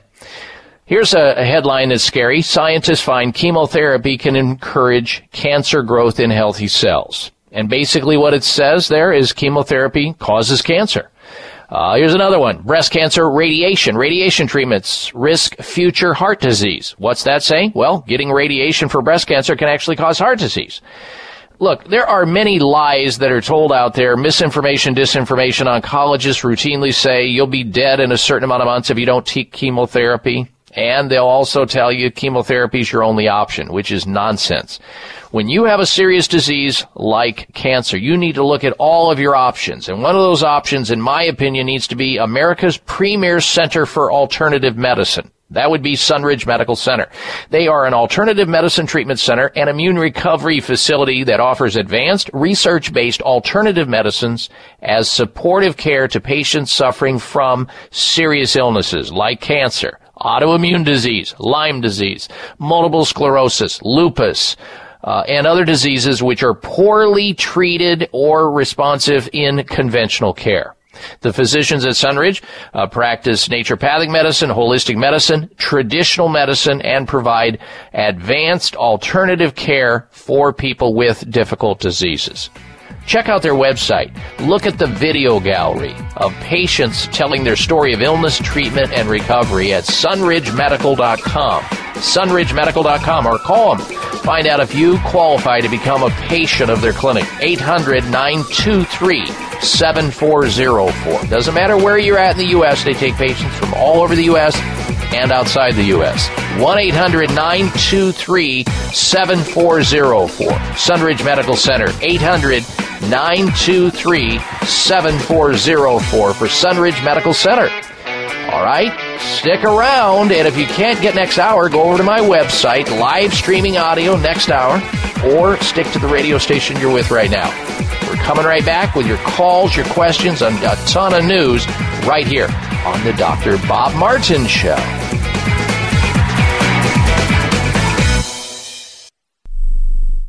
here's a, a headline that's scary. Scientists find chemotherapy can encourage cancer growth in healthy cells. And basically what it says there is chemotherapy causes cancer. Uh, here's another one. Breast cancer radiation. Radiation treatments risk future heart disease. What's that saying? Well, getting radiation for breast cancer can actually cause heart disease. Look, there are many lies that are told out there, misinformation, disinformation. Oncologists routinely say you'll be dead in a certain amount of months if you don't take chemotherapy. And they'll also tell you chemotherapy is your only option, which is nonsense. When you have a serious disease like cancer, you need to look at all of your options. And one of those options, in my opinion, needs to be America's premier center for alternative medicine. That would be Sunridge Medical Center. They are an alternative medicine treatment center and immune recovery facility that offers advanced research-based alternative medicines as supportive care to patients suffering from serious illnesses like cancer, autoimmune disease, Lyme disease, multiple sclerosis, lupus, uh, and other diseases which are poorly treated or responsive in conventional care. The physicians at Sunridge uh, practice naturopathic medicine, holistic medicine, traditional medicine, and provide advanced alternative care for people with difficult diseases. Check out their website. Look at the video gallery of patients telling their story of illness, treatment, and recovery at sunridgemedical.com. Sunridgemedical.com or call them. Find out if you qualify to become a patient of their clinic. 800 923 7404. Doesn't matter where you're at in the U.S., they take patients from all over the U.S. and outside the U.S. 1 800 923 7404. Sunridge Medical Center. 800 923 7404 for Sunridge Medical Center. All right? Stick around, and if you can't get next hour, go over to my website, live streaming audio next hour, or stick to the radio station you're with right now. We're coming right back with your calls, your questions, and a ton of news right here on the Dr. Bob Martin Show.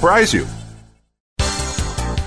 surprise you.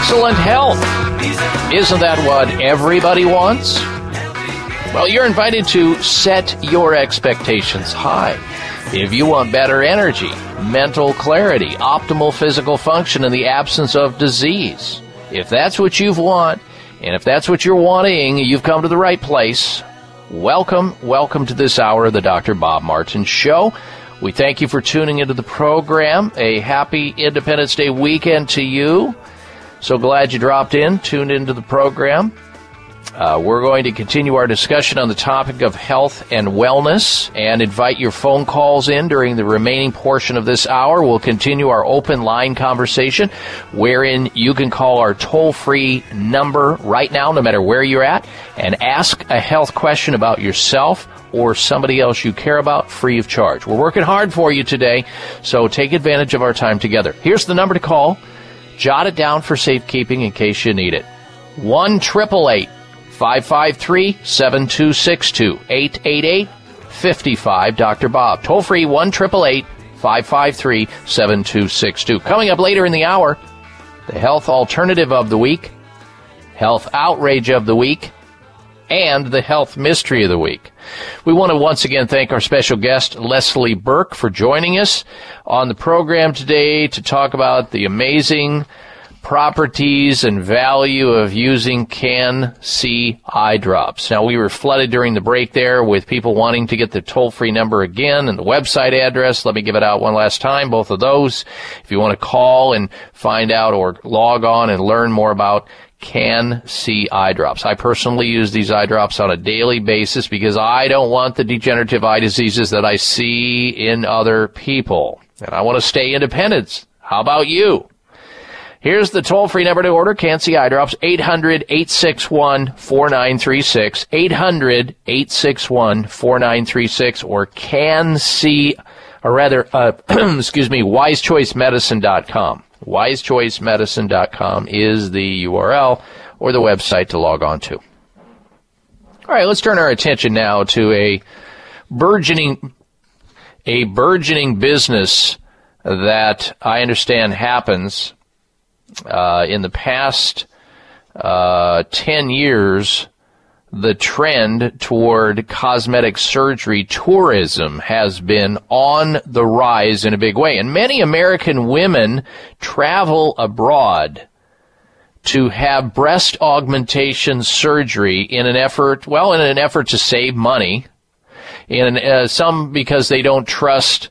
Excellent health. Isn't that what everybody wants? Well, you're invited to set your expectations high. If you want better energy, mental clarity, optimal physical function and the absence of disease, if that's what you want, and if that's what you're wanting, you've come to the right place. Welcome, welcome to this hour of the Dr. Bob Martin Show. We thank you for tuning into the program. A happy Independence Day weekend to you. So glad you dropped in, tuned into the program. Uh, we're going to continue our discussion on the topic of health and wellness and invite your phone calls in during the remaining portion of this hour. We'll continue our open line conversation wherein you can call our toll free number right now, no matter where you're at, and ask a health question about yourself or somebody else you care about free of charge. We're working hard for you today, so take advantage of our time together. Here's the number to call. Jot it down for safekeeping in case you need it. 1 553 7262 888 55 Dr. Bob. Toll free 1 553 7262. Coming up later in the hour, the health alternative of the week, health outrage of the week, and the health mystery of the week. We want to once again thank our special guest, Leslie Burke, for joining us on the program today to talk about the amazing properties and value of using Can-C eye drops. Now, we were flooded during the break there with people wanting to get the toll free number again and the website address. Let me give it out one last time, both of those. If you want to call and find out or log on and learn more about Can-C eye drops. I personally use these eye drops on a daily basis because I don't want the degenerative eye diseases that I see in other people. And I want to stay independent. How about you? Here's the toll free number to order Can-C eye drops 800 861 4936. 800 861 4936 or Can-C, or rather, uh, (clears throat) excuse me, wisechoicemedicine.com. WiseChoiceMedicine.com is the URL or the website to log on to. All right, let's turn our attention now to a burgeoning, a burgeoning business that I understand happens uh, in the past uh, 10 years the trend toward cosmetic surgery tourism has been on the rise in a big way. And many American women travel abroad to have breast augmentation surgery in an effort, well, in an effort to save money. In uh, some because they don't trust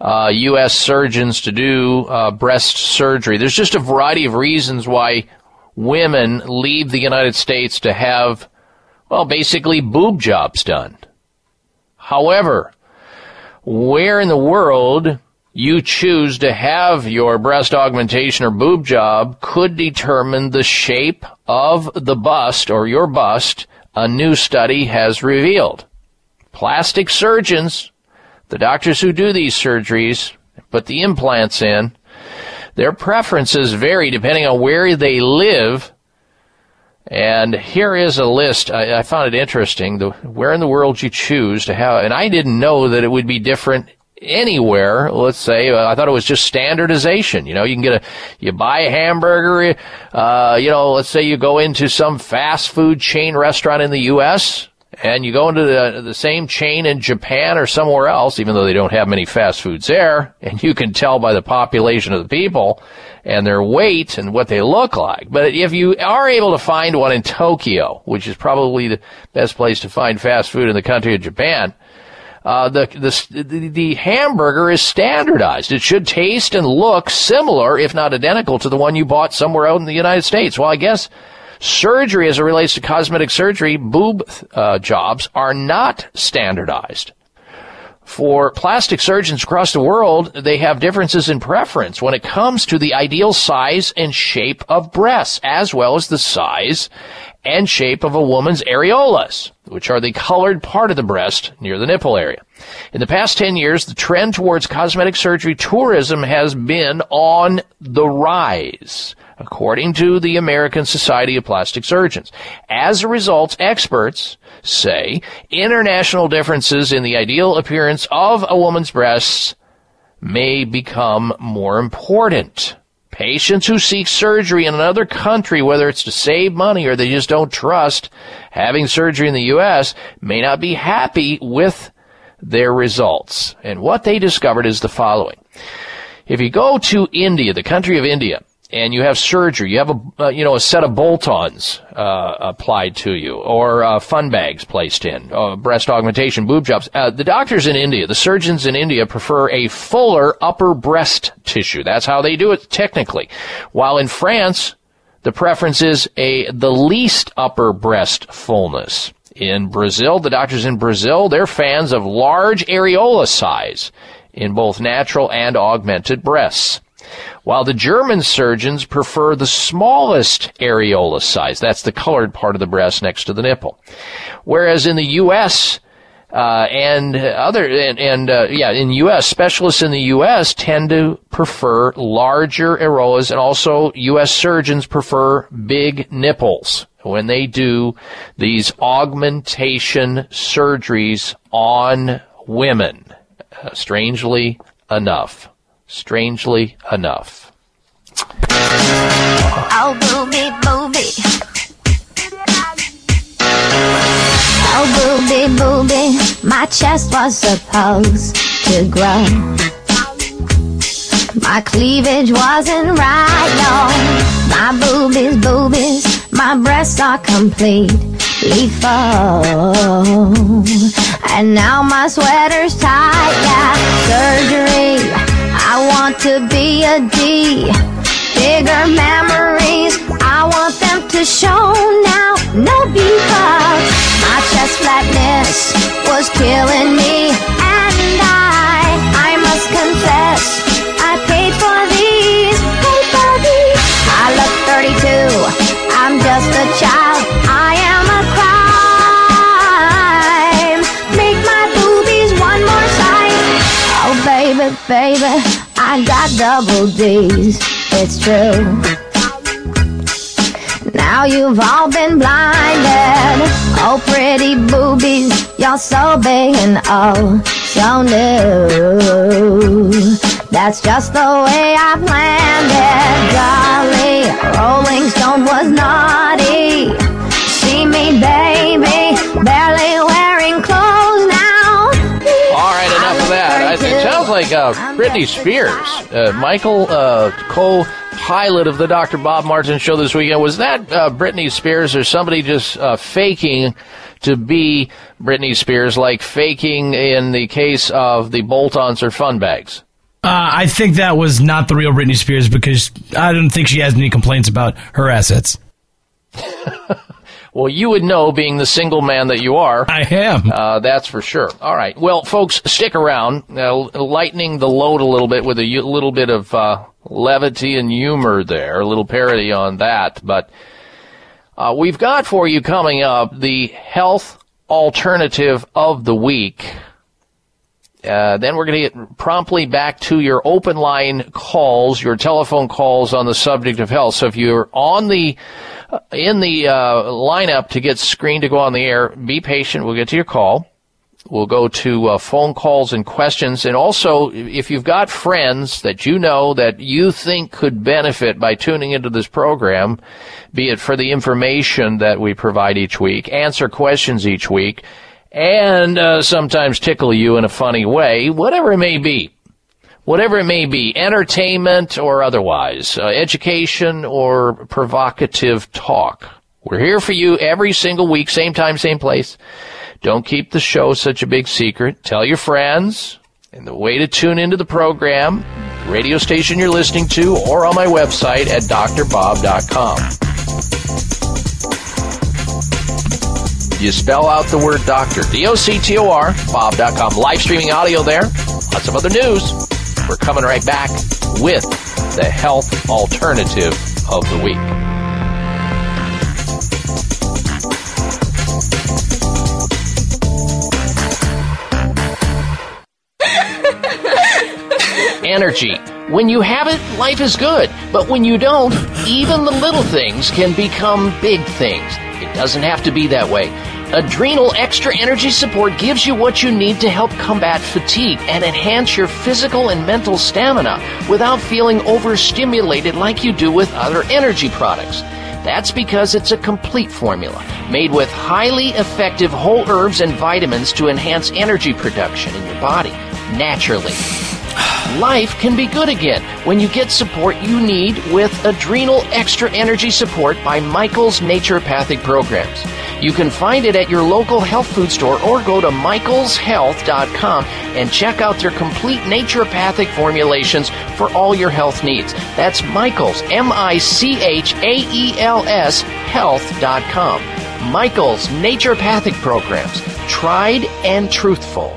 uh, U.S. surgeons to do uh, breast surgery. There's just a variety of reasons why women leave the United States to have well, basically boob jobs done. However, where in the world you choose to have your breast augmentation or boob job could determine the shape of the bust or your bust, a new study has revealed. Plastic surgeons, the doctors who do these surgeries, put the implants in, their preferences vary depending on where they live and here is a list. I, I found it interesting. The, where in the world you choose to have, and I didn't know that it would be different anywhere. Let's say uh, I thought it was just standardization. You know, you can get a, you buy a hamburger. Uh, you know, let's say you go into some fast food chain restaurant in the U.S. and you go into the, the same chain in Japan or somewhere else, even though they don't have many fast foods there, and you can tell by the population of the people and their weight and what they look like. But if you are able to find one in Tokyo, which is probably the best place to find fast food in the country of Japan, uh, the, the, the hamburger is standardized. It should taste and look similar, if not identical, to the one you bought somewhere out in the United States. Well, I guess Surgery, as it relates to cosmetic surgery, boob uh, jobs are not standardized. For plastic surgeons across the world, they have differences in preference when it comes to the ideal size and shape of breasts, as well as the size and shape of a woman's areolas, which are the colored part of the breast near the nipple area. In the past 10 years, the trend towards cosmetic surgery tourism has been on the rise, according to the American Society of Plastic Surgeons. As a result, experts say international differences in the ideal appearance of a woman's breasts may become more important. Patients who seek surgery in another country, whether it's to save money or they just don't trust having surgery in the U.S., may not be happy with their results. And what they discovered is the following. If you go to India, the country of India, and you have surgery, you have a uh, you know a set of bolt-ons uh, applied to you, or uh, fun bags placed in, uh, breast augmentation, boob jobs. Uh, the doctors in India, the surgeons in India, prefer a fuller upper breast tissue. That's how they do it technically. While in France, the preference is a the least upper breast fullness. In Brazil, the doctors in Brazil, they're fans of large areola size in both natural and augmented breasts while the German surgeons prefer the smallest areola size. That's the colored part of the breast next to the nipple. Whereas in the U.S., uh, and other and, and uh, yeah, in U.S. specialists in the U.S. tend to prefer larger areolas, and also U.S. surgeons prefer big nipples when they do these augmentation surgeries on women. Uh, strangely enough strangely enough. Oh, booby, booby. Oh, booby, booby. My chest was supposed to grow. My cleavage wasn't right, no. My boobies, boobies. My breasts are completely full. And now my sweater's tight, yeah. Surgery I want to be a D. Bigger memories, I want them to show now. No because my chest flatness was killing me, and I, I must confess, I paid for these, paid for these. I look 32, I'm just a child. I am a crime. Make my boobies one more size. Oh baby, baby. I got double D's, it's true. Now you've all been blinded. Oh, pretty boobies, you're so big and oh, so new. That's just the way I planned it, Golly, Rolling Stone was naughty. See me, baby, barely wearing clothes like uh, Britney Spears, uh, Michael, uh, co-pilot of the Dr. Bob Martin show this weekend. Was that uh, Britney Spears or somebody just uh, faking to be Britney Spears, like faking in the case of the bolt-ons or fun bags? Uh, I think that was not the real Britney Spears because I don't think she has any complaints about her assets. (laughs) Well, you would know, being the single man that you are. I am. Uh, that's for sure. All right. Well, folks, stick around. Uh, lightening the load a little bit with a little bit of uh, levity and humor there, a little parody on that. But uh, we've got for you coming up the health alternative of the week. Uh, then we're going to get promptly back to your open line calls, your telephone calls on the subject of health. So if you're on the in the uh, lineup to get screened to go on the air, be patient. We'll get to your call. We'll go to uh, phone calls and questions. And also, if you've got friends that you know that you think could benefit by tuning into this program, be it for the information that we provide each week, answer questions each week, and uh, sometimes tickle you in a funny way, whatever it may be, whatever it may be, entertainment or otherwise, uh, education or provocative talk. We're here for you every single week, same time, same place. Don't keep the show such a big secret. Tell your friends. And the way to tune into the program, radio station you're listening to, or on my website at drbob.com. You spell out the word doctor. D-O-C-T-O-R, bob.com. Live streaming audio there. Lots of other news. We're coming right back with the health alternative of the week. Energy. When you have it, life is good. But when you don't, even the little things can become big things. It doesn't have to be that way. Adrenal Extra Energy Support gives you what you need to help combat fatigue and enhance your physical and mental stamina without feeling overstimulated like you do with other energy products. That's because it's a complete formula made with highly effective whole herbs and vitamins to enhance energy production in your body naturally. Life can be good again when you get support you need with Adrenal Extra Energy Support by Michael's Naturopathic Programs. You can find it at your local health food store or go to michaelshealth.com and check out their complete naturopathic formulations for all your health needs. That's Michaels, M I C H A E L S, health.com. Michael's Naturopathic Programs. Tried and truthful.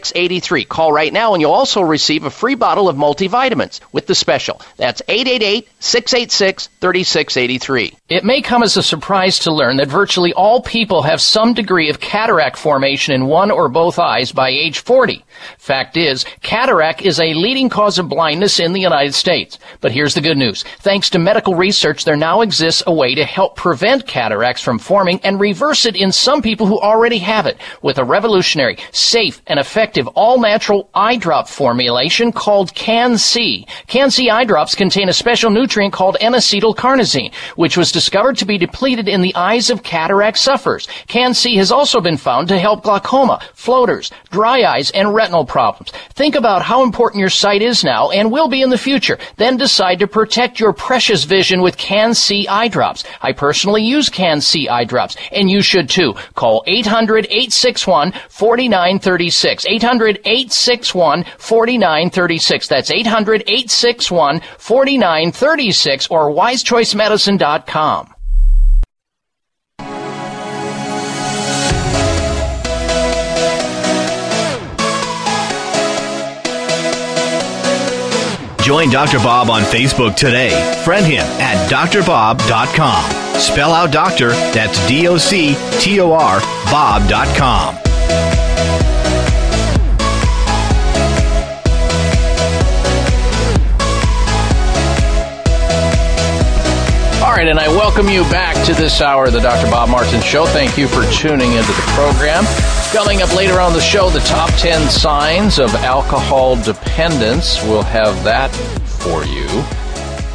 Call right now and you'll also receive a free bottle of multivitamins with the special. That's 888 686 3683. It may come as a surprise to learn that virtually all people have some degree of cataract formation in one or both eyes by age 40. Fact is, cataract is a leading cause of blindness in the United States. But here's the good news. Thanks to medical research, there now exists a way to help prevent cataracts from forming and reverse it in some people who already have it with a revolutionary, safe, and effective all-natural eye drop formulation called Can-C. Can-C eye drops contain a special nutrient called N-acetylcarnosine, which was discovered to be depleted in the eyes of cataract sufferers. Can-C has also been found to help glaucoma, floaters, dry eyes, and retinal problems. Think about how important your sight is now and will be in the future. Then decide to protect your precious vision with Can-C eye drops. I personally use Can-C eye drops, and you should too. Call 800-861-4936. 800-861-4936. That's 800-861-4936 or wisechoicemedicine.com. Join Dr. Bob on Facebook today. Friend him at drbob.com. Spell out doctor, that's D O C T O R, Bob.com. right, and I welcome you back to this hour of the Dr. Bob Martin Show. Thank you for tuning into the program. Coming up later on the show, the top 10 signs of alcohol dependence. We'll have that for you.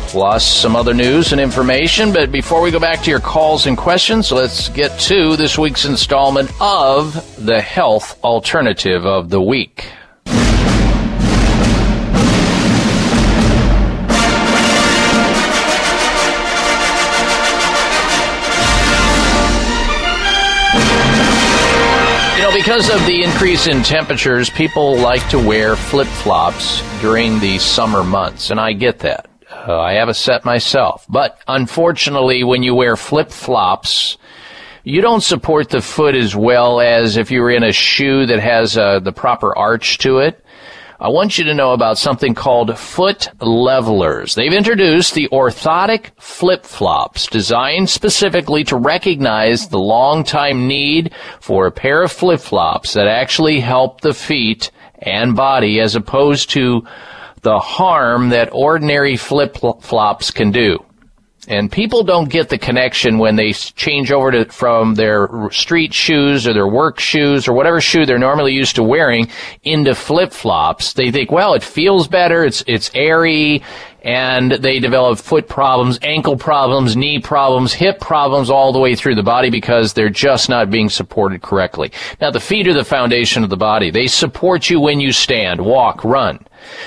Plus some other news and information. But before we go back to your calls and questions, let's get to this week's installment of the Health Alternative of the Week. Because of the increase in temperatures, people like to wear flip flops during the summer months, and I get that. Uh, I have a set myself. But unfortunately, when you wear flip flops, you don't support the foot as well as if you were in a shoe that has uh, the proper arch to it. I want you to know about something called foot levelers. They've introduced the orthotic flip flops designed specifically to recognize the long time need for a pair of flip flops that actually help the feet and body as opposed to the harm that ordinary flip flops can do. And people don't get the connection when they change over to, from their street shoes or their work shoes or whatever shoe they're normally used to wearing into flip flops. They think, well, it feels better, it's, it's airy, and they develop foot problems, ankle problems, knee problems, hip problems all the way through the body because they're just not being supported correctly. Now, the feet are the foundation of the body. They support you when you stand, walk, run.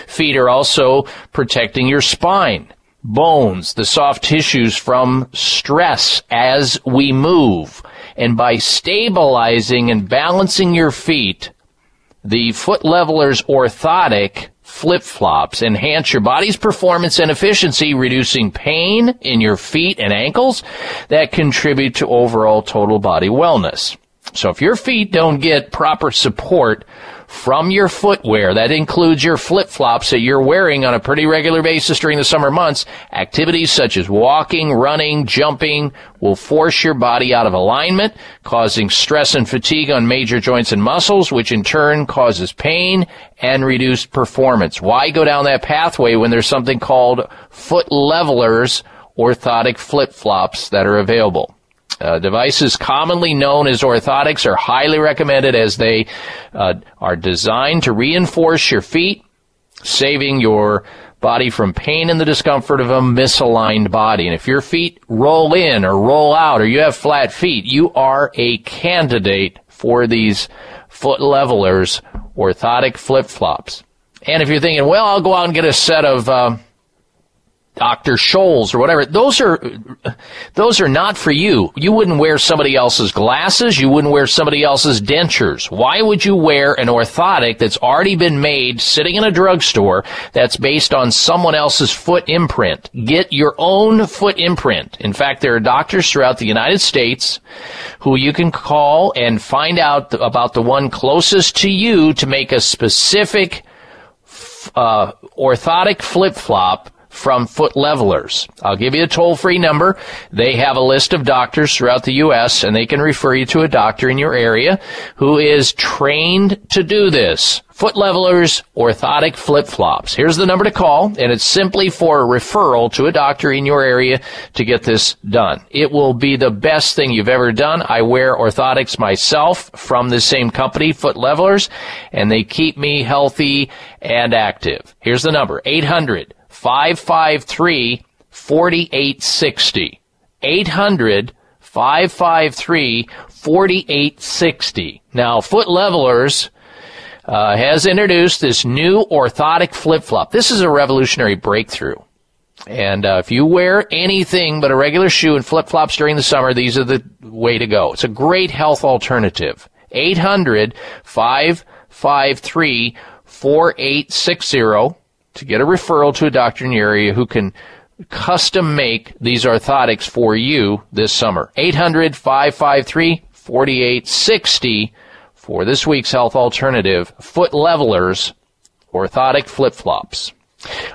Feet are also protecting your spine bones, the soft tissues from stress as we move. And by stabilizing and balancing your feet, the foot levelers orthotic flip flops enhance your body's performance and efficiency, reducing pain in your feet and ankles that contribute to overall total body wellness. So if your feet don't get proper support from your footwear. That includes your flip flops that you're wearing on a pretty regular basis during the summer months. Activities such as walking, running, jumping will force your body out of alignment, causing stress and fatigue on major joints and muscles, which in turn causes pain and reduced performance. Why go down that pathway when there's something called foot levelers orthotic flip flops that are available? Uh, devices commonly known as orthotics are highly recommended as they uh, are designed to reinforce your feet, saving your body from pain and the discomfort of a misaligned body. And if your feet roll in or roll out or you have flat feet, you are a candidate for these foot levelers orthotic flip flops. And if you're thinking, well, I'll go out and get a set of uh, Dr. Scholl's or whatever. Those are, those are not for you. You wouldn't wear somebody else's glasses. You wouldn't wear somebody else's dentures. Why would you wear an orthotic that's already been made sitting in a drugstore that's based on someone else's foot imprint? Get your own foot imprint. In fact, there are doctors throughout the United States who you can call and find out about the one closest to you to make a specific uh, orthotic flip flop from foot levelers. I'll give you a toll free number. They have a list of doctors throughout the U.S. and they can refer you to a doctor in your area who is trained to do this. Foot levelers, orthotic flip flops. Here's the number to call and it's simply for a referral to a doctor in your area to get this done. It will be the best thing you've ever done. I wear orthotics myself from the same company, Foot Levelers, and they keep me healthy and active. Here's the number, 800 553 4860. 800 553 4860. Now, Foot Levelers uh, has introduced this new orthotic flip flop. This is a revolutionary breakthrough. And uh, if you wear anything but a regular shoe and flip flops during the summer, these are the way to go. It's a great health alternative. 800 553 4860 to get a referral to a doctor in your area who can custom make these orthotics for you this summer. 800 553 4860 for this week's health alternative foot levelers, orthotic flip flops.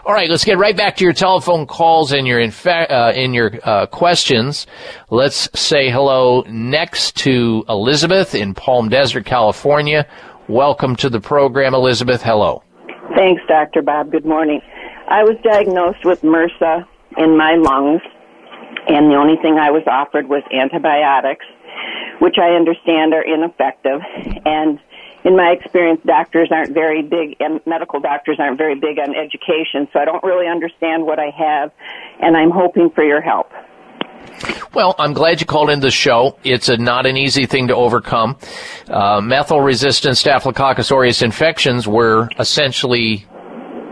All right, let's get right back to your telephone calls and your infa- uh, in your uh, questions. Let's say hello next to Elizabeth in Palm Desert, California. Welcome to the program, Elizabeth. Hello. Thanks, Dr. Bob. Good morning. I was diagnosed with MRSA in my lungs, and the only thing I was offered was antibiotics, which I understand are ineffective. And in my experience, doctors aren't very big, and medical doctors aren't very big on education, so I don't really understand what I have, and I'm hoping for your help. Well, I'm glad you called in the show. It's a, not an easy thing to overcome. Uh, methyl-resistant Staphylococcus aureus infections were essentially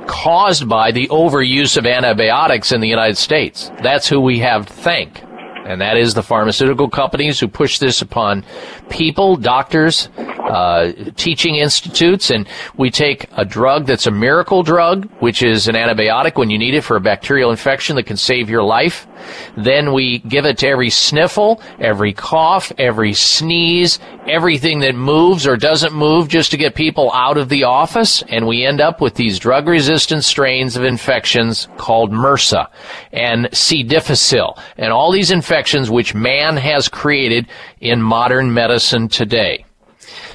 caused by the overuse of antibiotics in the United States. That's who we have to thank. And that is the pharmaceutical companies who push this upon people, doctors, uh, teaching institutes, and we take a drug that's a miracle drug, which is an antibiotic when you need it for a bacterial infection that can save your life. Then we give it to every sniffle, every cough, every sneeze, everything that moves or doesn't move just to get people out of the office. And we end up with these drug resistant strains of infections called MRSA and C. difficile and all these infections which man has created in modern medicine today.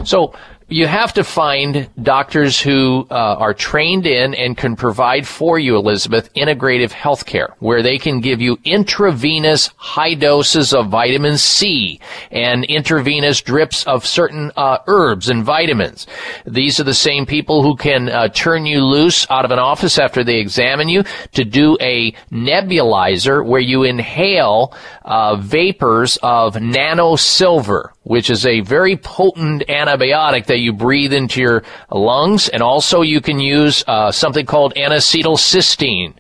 So you have to find doctors who uh, are trained in and can provide for you, Elizabeth, integrative health care, where they can give you intravenous high doses of vitamin C and intravenous drips of certain uh, herbs and vitamins. These are the same people who can uh, turn you loose out of an office after they examine you to do a nebulizer where you inhale uh, vapors of nano silver, which is a very potent antibiotic that you breathe into your lungs. And also you can use uh, something called N-acetylcysteine,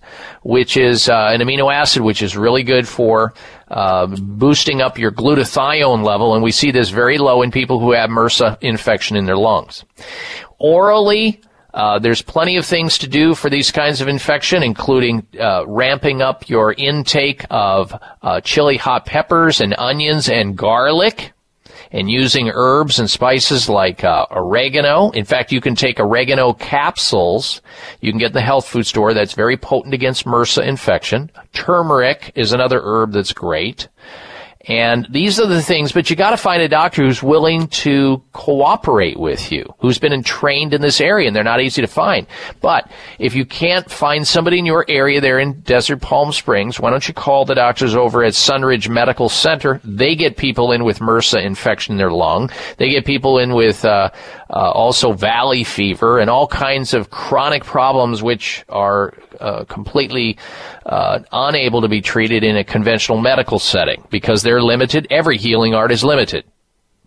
which is uh, an amino acid which is really good for uh, boosting up your glutathione level. And we see this very low in people who have MRSA infection in their lungs. Orally, uh, there's plenty of things to do for these kinds of infection, including uh, ramping up your intake of uh, chili hot peppers and onions and garlic and using herbs and spices like uh, oregano. In fact, you can take oregano capsules. You can get in the health food store that's very potent against MRSA infection. Turmeric is another herb that's great. And these are the things, but you gotta find a doctor who's willing to cooperate with you, who's been trained in this area, and they're not easy to find. But if you can't find somebody in your area there in Desert Palm Springs, why don't you call the doctors over at Sunridge Medical Center? They get people in with MRSA infection in their lung. They get people in with, uh, uh, also valley fever and all kinds of chronic problems which are uh, completely uh, unable to be treated in a conventional medical setting because they're limited. Every healing art is limited.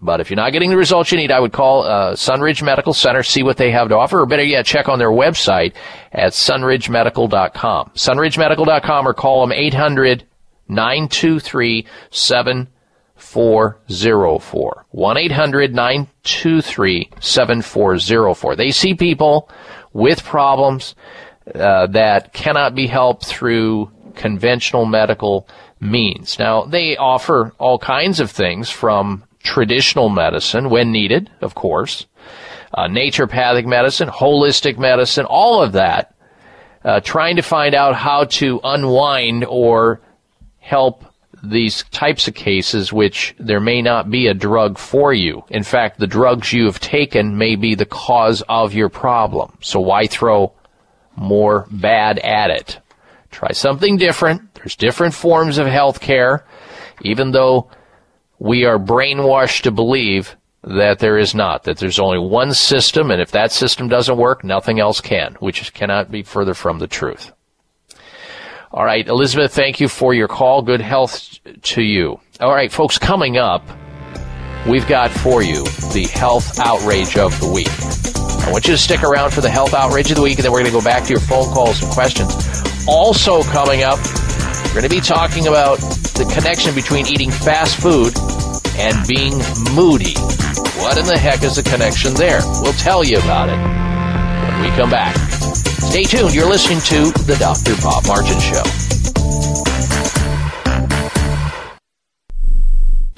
But if you're not getting the results you need, I would call uh, Sunridge Medical Center, see what they have to offer, or better yet, check on their website at sunridgemedical.com. Sunridgemedical.com or call them 800 923 7404. 1 800 923 7404. They see people with problems uh, that cannot be helped through conventional medical means. Now, they offer all kinds of things from traditional medicine when needed, of course, uh, naturopathic medicine, holistic medicine, all of that, uh, trying to find out how to unwind or help these types of cases which there may not be a drug for you. In fact, the drugs you have taken may be the cause of your problem. So why throw more bad at it? Try something different. There's different forms of health care, even though we are brainwashed to believe that there is not, that there's only one system, and if that system doesn't work, nothing else can, which cannot be further from the truth. All right, Elizabeth, thank you for your call. Good health to you. All right, folks, coming up, we've got for you the health outrage of the week. I want you to stick around for the health outrage of the week, and then we're going to go back to your phone calls and questions. Also, coming up, we're going to be talking about the connection between eating fast food and being moody. What in the heck is the connection there? We'll tell you about it when we come back. Stay tuned. You're listening to The Dr. Bob Martin Show.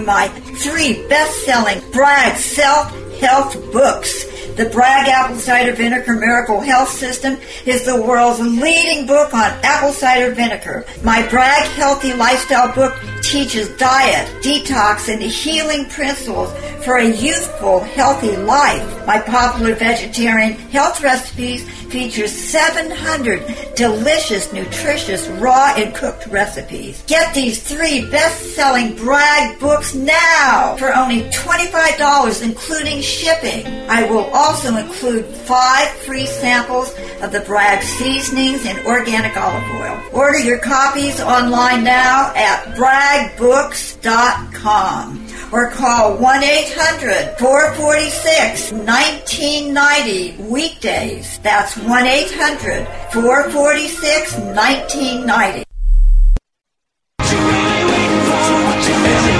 my three best selling Bragg self health books. The Bragg Apple Cider Vinegar Miracle Health System is the world's leading book on apple cider vinegar. My Bragg Healthy Lifestyle book teaches diet, detox, and healing principles for a youthful, healthy life. My popular vegetarian health recipes feature 700 delicious, nutritious, raw, and cooked recipes. Get these three best-selling Bragg books now for only $25, including shipping. I will also include five free samples of the Bragg seasonings and organic olive oil. Order your copies online now at braggbooks.com or call 1-800-446-1990 weekdays. That's 1-800-446-1990.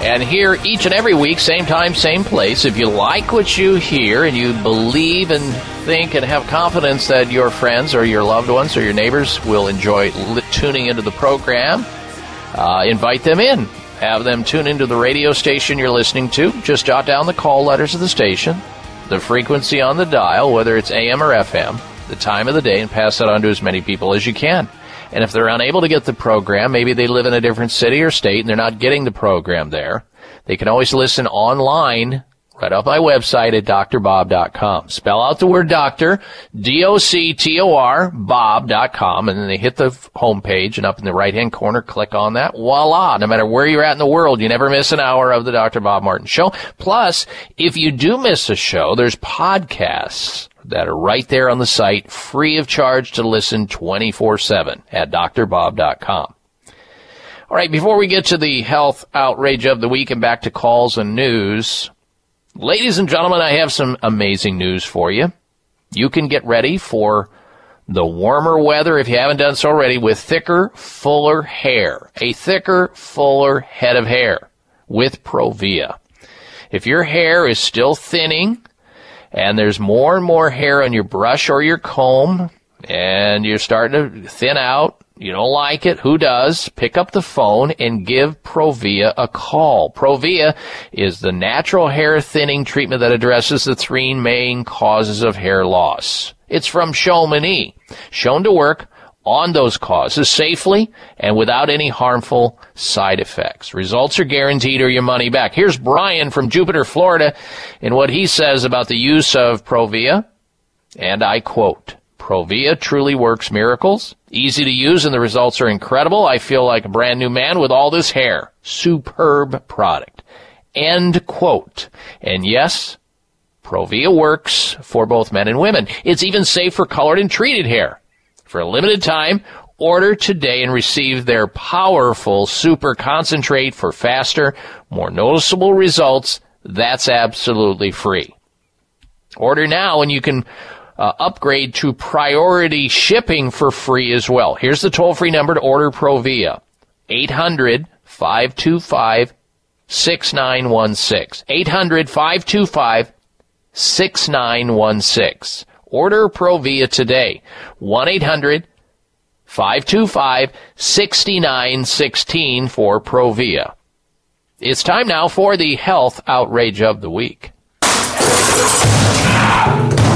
And here each and every week, same time, same place. If you like what you hear and you believe and think and have confidence that your friends or your loved ones or your neighbors will enjoy li- tuning into the program, uh, invite them in. Have them tune into the radio station you're listening to. Just jot down the call letters of the station, the frequency on the dial, whether it's AM or FM, the time of the day, and pass that on to as many people as you can. And if they're unable to get the program, maybe they live in a different city or state and they're not getting the program there, they can always listen online right off my website at drbob.com. Spell out the word doctor, D-O-C-T-O-R, bob.com, and then they hit the homepage and up in the right hand corner, click on that. Voila! No matter where you're at in the world, you never miss an hour of the Dr. Bob Martin Show. Plus, if you do miss a show, there's podcasts that are right there on the site, free of charge to listen 24-7 at drbob.com. All right, before we get to the health outrage of the week and back to calls and news, ladies and gentlemen, I have some amazing news for you. You can get ready for the warmer weather if you haven't done so already with thicker, fuller hair. A thicker, fuller head of hair with Provia. If your hair is still thinning, and there's more and more hair on your brush or your comb, and you're starting to thin out, you don't like it, who does? Pick up the phone and give Provia a call. Provia is the natural hair thinning treatment that addresses the three main causes of hair loss. It's from Chamonix, shown to work on those causes safely and without any harmful side effects. Results are guaranteed or your money back. Here's Brian from Jupiter, Florida, and what he says about the use of Provia, and I quote, Provia truly works miracles. Easy to use and the results are incredible. I feel like a brand new man with all this hair. Superb product. End quote. And yes, Provia works for both men and women. It's even safe for colored and treated hair. For a limited time, order today and receive their powerful super concentrate for faster, more noticeable results. That's absolutely free. Order now and you can uh, upgrade to priority shipping for free as well. Here's the toll free number to order Provia 800 525 6916. 800 525 6916. Order Provia today. 1 800 525 6916 for Provia. It's time now for the health outrage of the week.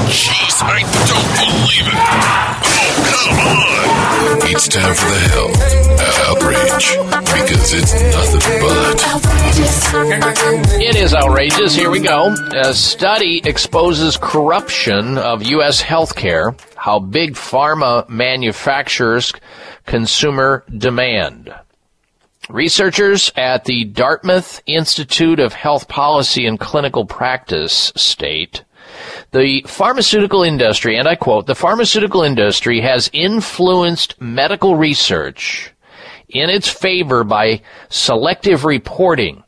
Jeez, I don't believe it. Oh, come on. It's time for the health outrage because it's nothing but. It is outrageous. Here we go. A study exposes corruption of U.S. healthcare, how big pharma manufactures consumer demand. Researchers at the Dartmouth Institute of Health Policy and Clinical Practice state the pharmaceutical industry, and I quote, the pharmaceutical industry has influenced medical research in its favor by selective reporting,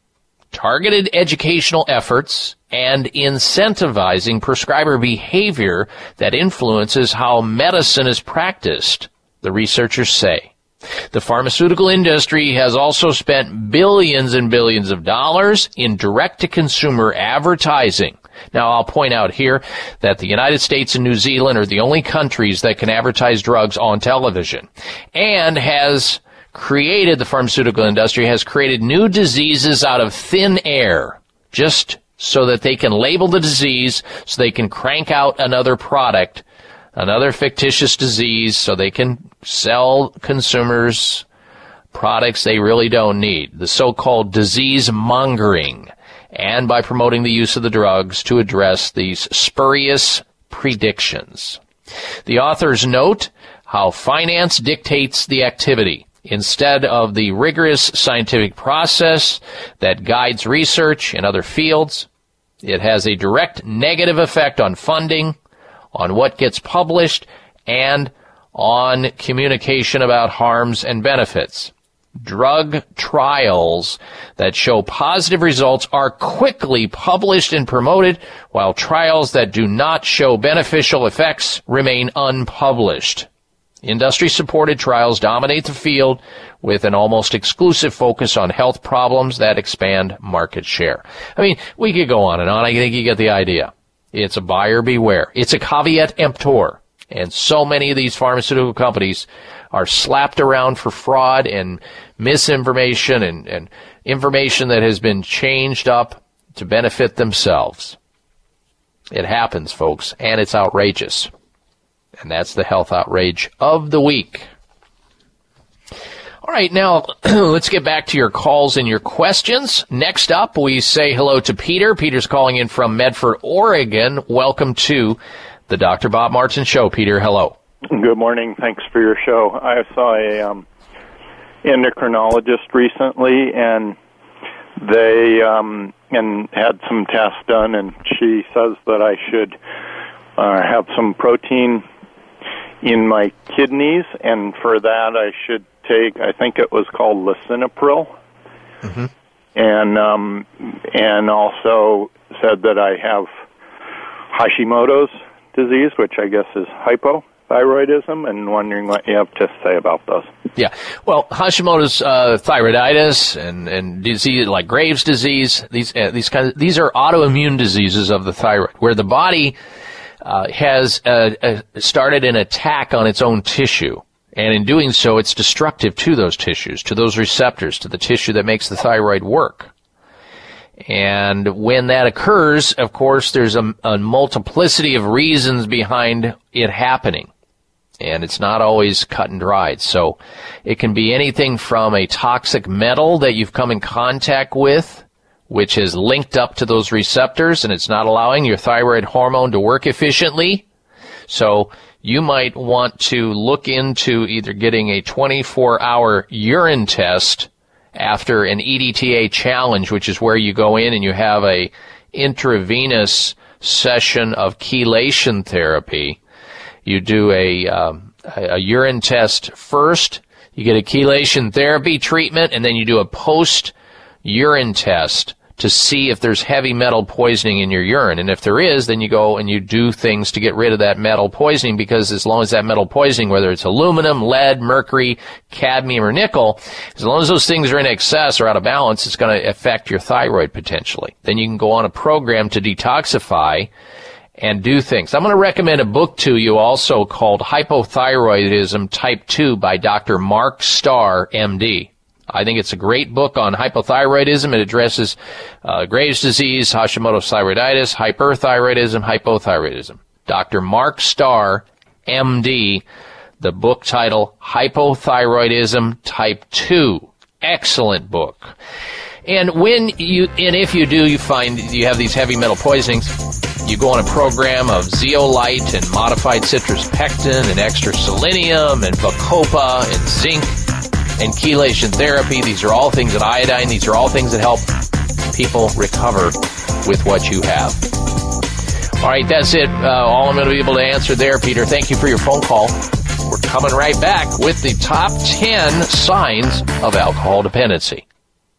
targeted educational efforts, and incentivizing prescriber behavior that influences how medicine is practiced, the researchers say. The pharmaceutical industry has also spent billions and billions of dollars in direct to consumer advertising. Now, I'll point out here that the United States and New Zealand are the only countries that can advertise drugs on television and has created, the pharmaceutical industry has created new diseases out of thin air just so that they can label the disease so they can crank out another product another fictitious disease so they can sell consumers products they really don't need. The so-called disease mongering and by promoting the use of the drugs to address these spurious predictions. The authors note how finance dictates the activity instead of the rigorous scientific process that guides research in other fields. It has a direct negative effect on funding, on what gets published and on communication about harms and benefits. Drug trials that show positive results are quickly published and promoted, while trials that do not show beneficial effects remain unpublished. Industry supported trials dominate the field with an almost exclusive focus on health problems that expand market share. I mean, we could go on and on. I think you get the idea. It's a buyer beware. It's a caveat emptor. And so many of these pharmaceutical companies are slapped around for fraud and misinformation and, and information that has been changed up to benefit themselves. It happens, folks, and it's outrageous. And that's the health outrage of the week. All right, now (clears throat) let's get back to your calls and your questions. Next up, we say hello to Peter. Peter's calling in from Medford, Oregon. Welcome to the Dr. Bob Martin Show. Peter, hello. Good morning. Thanks for your show. I saw a um, endocrinologist recently, and they um, and had some tests done, and she says that I should uh, have some protein in my kidneys, and for that I should take. I think it was called lisinopril, mm-hmm. and um, and also said that I have Hashimoto's disease, which I guess is hypothyroidism, and wondering what you have to say about those. Yeah, well, Hashimoto's uh, thyroiditis and and disease like Graves' disease. These uh, these kinds of, these are autoimmune diseases of the thyroid, where the body uh, has uh, uh, started an attack on its own tissue. And in doing so, it's destructive to those tissues, to those receptors, to the tissue that makes the thyroid work. And when that occurs, of course, there's a, a, multiplicity of reasons behind it happening. And it's not always cut and dried. So it can be anything from a toxic metal that you've come in contact with, which is linked up to those receptors and it's not allowing your thyroid hormone to work efficiently. So you might want to look into either getting a 24 hour urine test after an EDTA challenge, which is where you go in and you have a intravenous session of chelation therapy. You do a, um, a urine test first, you get a chelation therapy treatment, and then you do a post urine test to see if there's heavy metal poisoning in your urine. And if there is, then you go and you do things to get rid of that metal poisoning because as long as that metal poisoning, whether it's aluminum, lead, mercury, cadmium, or nickel, as long as those things are in excess or out of balance, it's going to affect your thyroid potentially. Then you can go on a program to detoxify and do things. I'm going to recommend a book to you also called Hypothyroidism Type 2 by Dr. Mark Starr, MD. I think it's a great book on hypothyroidism. It addresses uh, Graves' disease, Hashimoto's thyroiditis, hyperthyroidism, hypothyroidism. Dr. Mark Starr, MD, the book title Hypothyroidism Type 2. Excellent book. And when you, and if you do, you find you have these heavy metal poisonings, you go on a program of zeolite and modified citrus pectin and extra selenium and bacopa and zinc and chelation therapy. These are all things that iodine. These are all things that help people recover with what you have. All right, that's it. Uh, all I'm going to be able to answer there, Peter. Thank you for your phone call. We're coming right back with the top 10 signs of alcohol dependency.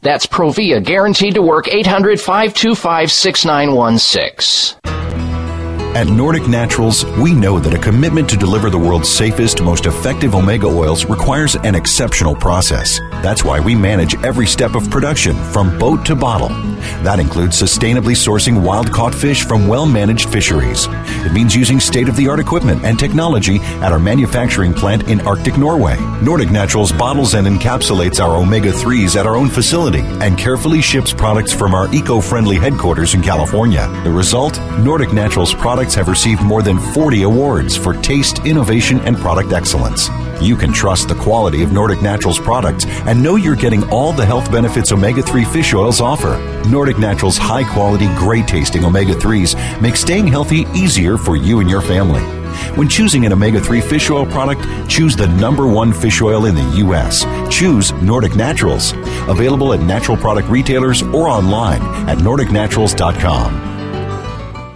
That's Provia, guaranteed to work 800 525 6916. At Nordic Naturals, we know that a commitment to deliver the world's safest, most effective omega oils requires an exceptional process. That's why we manage every step of production from boat to bottle. That includes sustainably sourcing wild caught fish from well managed fisheries. It means using state of the art equipment and technology at our manufacturing plant in Arctic Norway. Nordic Naturals bottles and encapsulates our omega 3s at our own facility and carefully ships products from our eco friendly headquarters in California. The result Nordic Naturals products have received more than 40 awards for taste, innovation, and product excellence. You can trust the quality of Nordic Naturals products and know you're getting all the health benefits omega 3 fish oils offer. Nordic Naturals high quality, great tasting omega 3s make staying healthy easier for you and your family. When choosing an omega 3 fish oil product, choose the number one fish oil in the U.S. Choose Nordic Naturals. Available at natural product retailers or online at NordicNaturals.com.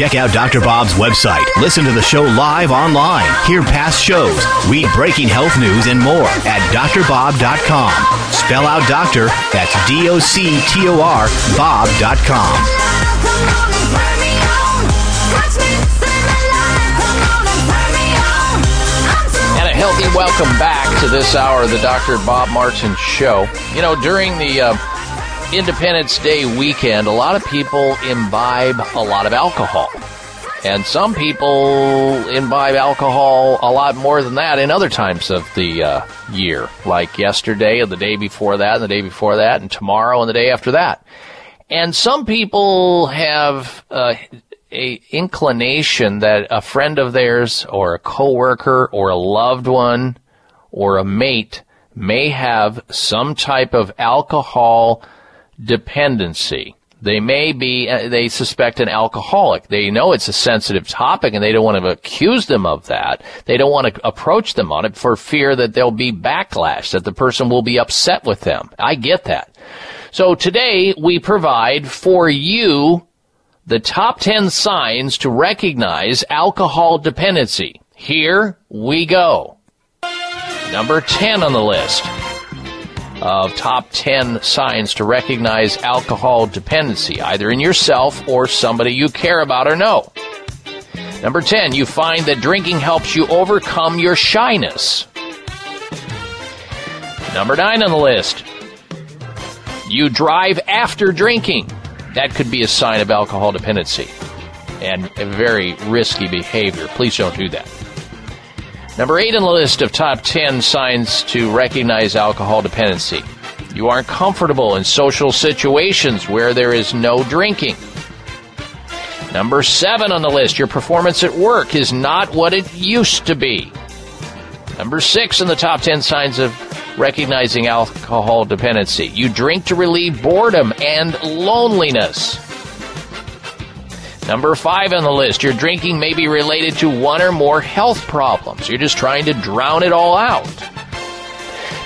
Check out Dr. Bob's website. Listen to the show live online. Hear past shows. Read breaking health news and more at drbob.com. Spell out doctor, that's D O C T O R, Bob.com. And a healthy welcome back to this hour of the Dr. Bob Martin Show. You know, during the uh, Independence Day weekend, a lot of people imbibe a lot of alcohol. And some people imbibe alcohol a lot more than that in other times of the uh, year, like yesterday and the day before that and the day before that and tomorrow and the day after that. And some people have uh, a inclination that a friend of theirs or a coworker or a loved one or a mate may have some type of alcohol dependency. They may be, uh, they suspect an alcoholic. They know it's a sensitive topic and they don't want to accuse them of that. They don't want to approach them on it for fear that there'll be backlash, that the person will be upset with them. I get that. So today we provide for you the top 10 signs to recognize alcohol dependency. Here we go. Number 10 on the list. Of top 10 signs to recognize alcohol dependency, either in yourself or somebody you care about or know. Number 10, you find that drinking helps you overcome your shyness. Number 9 on the list, you drive after drinking. That could be a sign of alcohol dependency and a very risky behavior. Please don't do that. Number eight on the list of top 10 signs to recognize alcohol dependency. You aren't comfortable in social situations where there is no drinking. Number seven on the list, your performance at work is not what it used to be. Number six in the top 10 signs of recognizing alcohol dependency. You drink to relieve boredom and loneliness. Number five on the list, your drinking may be related to one or more health problems. You're just trying to drown it all out.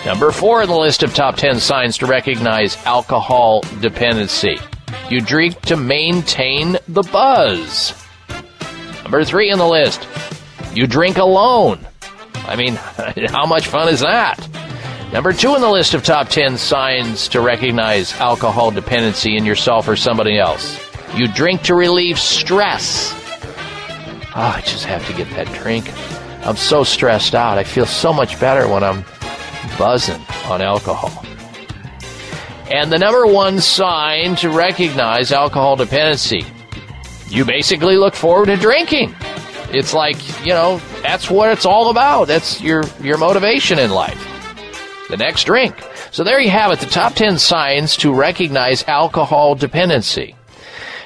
Number four on the list of top 10 signs to recognize alcohol dependency. You drink to maintain the buzz. Number three on the list, you drink alone. I mean, (laughs) how much fun is that? Number two on the list of top 10 signs to recognize alcohol dependency in yourself or somebody else. You drink to relieve stress. Oh, I just have to get that drink. I'm so stressed out. I feel so much better when I'm buzzing on alcohol. And the number one sign to recognize alcohol dependency you basically look forward to drinking. It's like, you know, that's what it's all about. That's your, your motivation in life. The next drink. So there you have it, the top 10 signs to recognize alcohol dependency.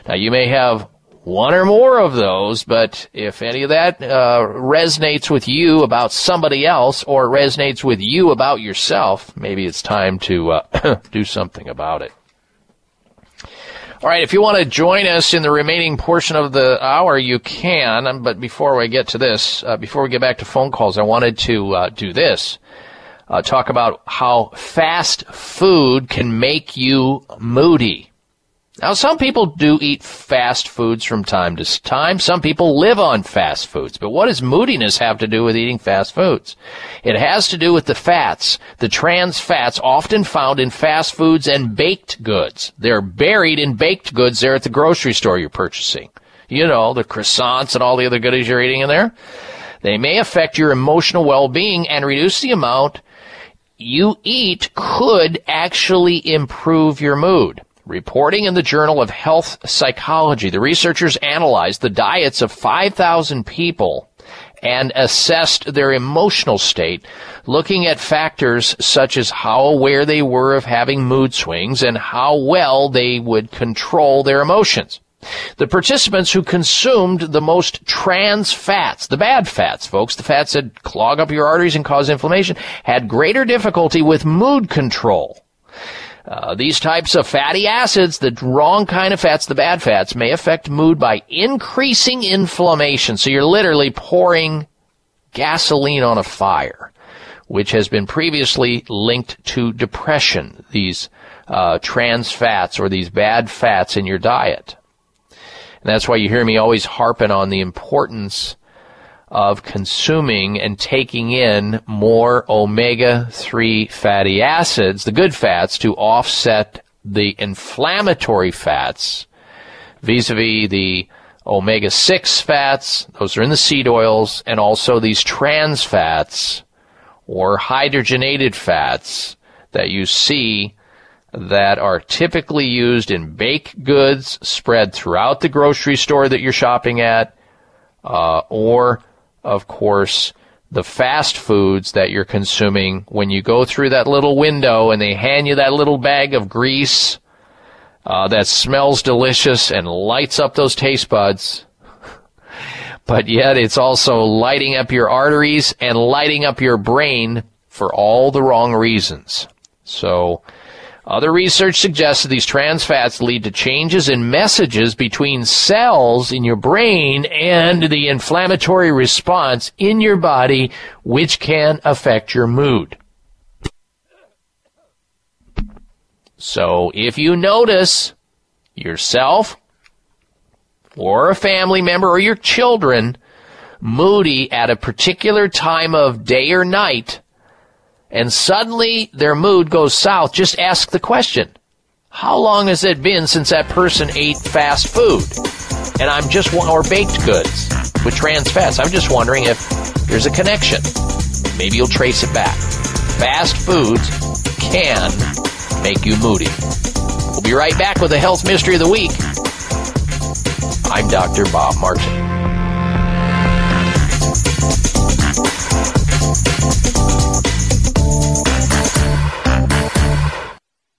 Now, you may have one or more of those, but if any of that uh, resonates with you about somebody else or resonates with you about yourself, maybe it's time to uh, (coughs) do something about it. All right, if you want to join us in the remaining portion of the hour, you can. But before we get to this, uh, before we get back to phone calls, I wanted to uh, do this. Uh, talk about how fast food can make you moody. Now, some people do eat fast foods from time to time. Some people live on fast foods. But what does moodiness have to do with eating fast foods? It has to do with the fats, the trans fats often found in fast foods and baked goods. They're buried in baked goods there at the grocery store you're purchasing. You know, the croissants and all the other goodies you're eating in there. They may affect your emotional well-being and reduce the amount you eat could actually improve your mood. Reporting in the Journal of Health Psychology, the researchers analyzed the diets of 5,000 people and assessed their emotional state, looking at factors such as how aware they were of having mood swings and how well they would control their emotions. The participants who consumed the most trans fats, the bad fats, folks, the fats that clog up your arteries and cause inflammation, had greater difficulty with mood control. Uh, these types of fatty acids, the wrong kind of fats, the bad fats, may affect mood by increasing inflammation. So you're literally pouring gasoline on a fire, which has been previously linked to depression, these uh, trans fats or these bad fats in your diet. And that's why you hear me always harping on the importance of consuming and taking in more omega-3 fatty acids, the good fats, to offset the inflammatory fats vis-a-vis the omega-6 fats, those are in the seed oils, and also these trans fats or hydrogenated fats that you see that are typically used in baked goods spread throughout the grocery store that you're shopping at, uh, or of course, the fast foods that you're consuming when you go through that little window and they hand you that little bag of grease uh, that smells delicious and lights up those taste buds. (laughs) but yet it's also lighting up your arteries and lighting up your brain for all the wrong reasons. So, other research suggests that these trans fats lead to changes in messages between cells in your brain and the inflammatory response in your body, which can affect your mood. So if you notice yourself or a family member or your children moody at a particular time of day or night, and suddenly their mood goes south, just ask the question. How long has it been since that person ate fast food? And I'm just, or baked goods with trans fats. I'm just wondering if there's a connection. Maybe you'll trace it back. Fast foods can make you moody. We'll be right back with the health mystery of the week. I'm Dr. Bob Martin.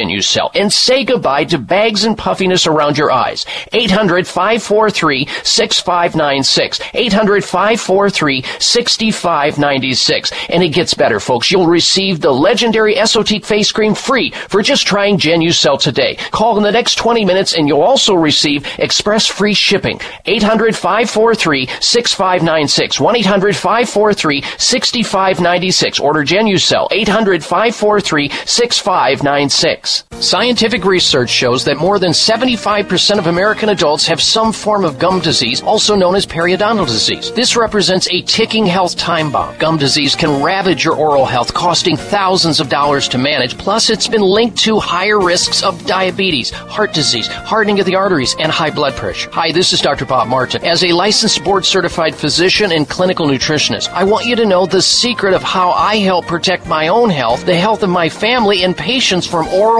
Genucel Genucel and say goodbye to bags and puffiness around your eyes. 800-543-6596. 800-543-6596. And it gets better, folks. You'll receive the legendary Esotique face cream free for just trying Genucel today. Call in the next 20 minutes and you'll also receive express free shipping. 800-543-6596. 1-800-543-6596. Order Genucel. 800-543-6596. Scientific research shows that more than 75% of American adults have some form of gum disease, also known as periodontal disease. This represents a ticking health time bomb. Gum disease can ravage your oral health, costing thousands of dollars to manage. Plus, it's been linked to higher risks of diabetes, heart disease, hardening of the arteries, and high blood pressure. Hi, this is Dr. Bob Martin. As a licensed board certified physician and clinical nutritionist, I want you to know the secret of how I help protect my own health, the health of my family, and patients from oral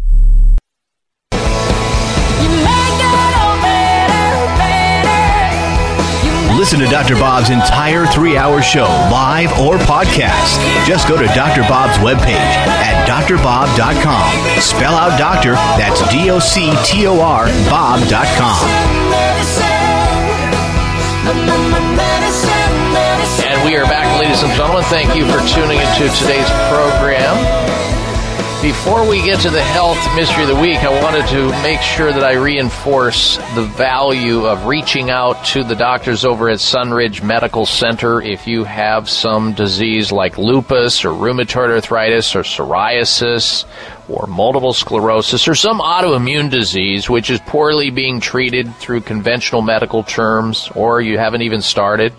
Listen to Dr. Bob's entire three hour show, live or podcast. Just go to Dr. Bob's webpage at drbob.com. Spell out doctor, that's D O C T O R, Bob.com. And we are back, ladies and gentlemen. Thank you for tuning into today's program. Before we get to the health mystery of the week, I wanted to make sure that I reinforce the value of reaching out to the doctors over at Sunridge Medical Center. If you have some disease like lupus or rheumatoid arthritis or psoriasis or multiple sclerosis or some autoimmune disease which is poorly being treated through conventional medical terms or you haven't even started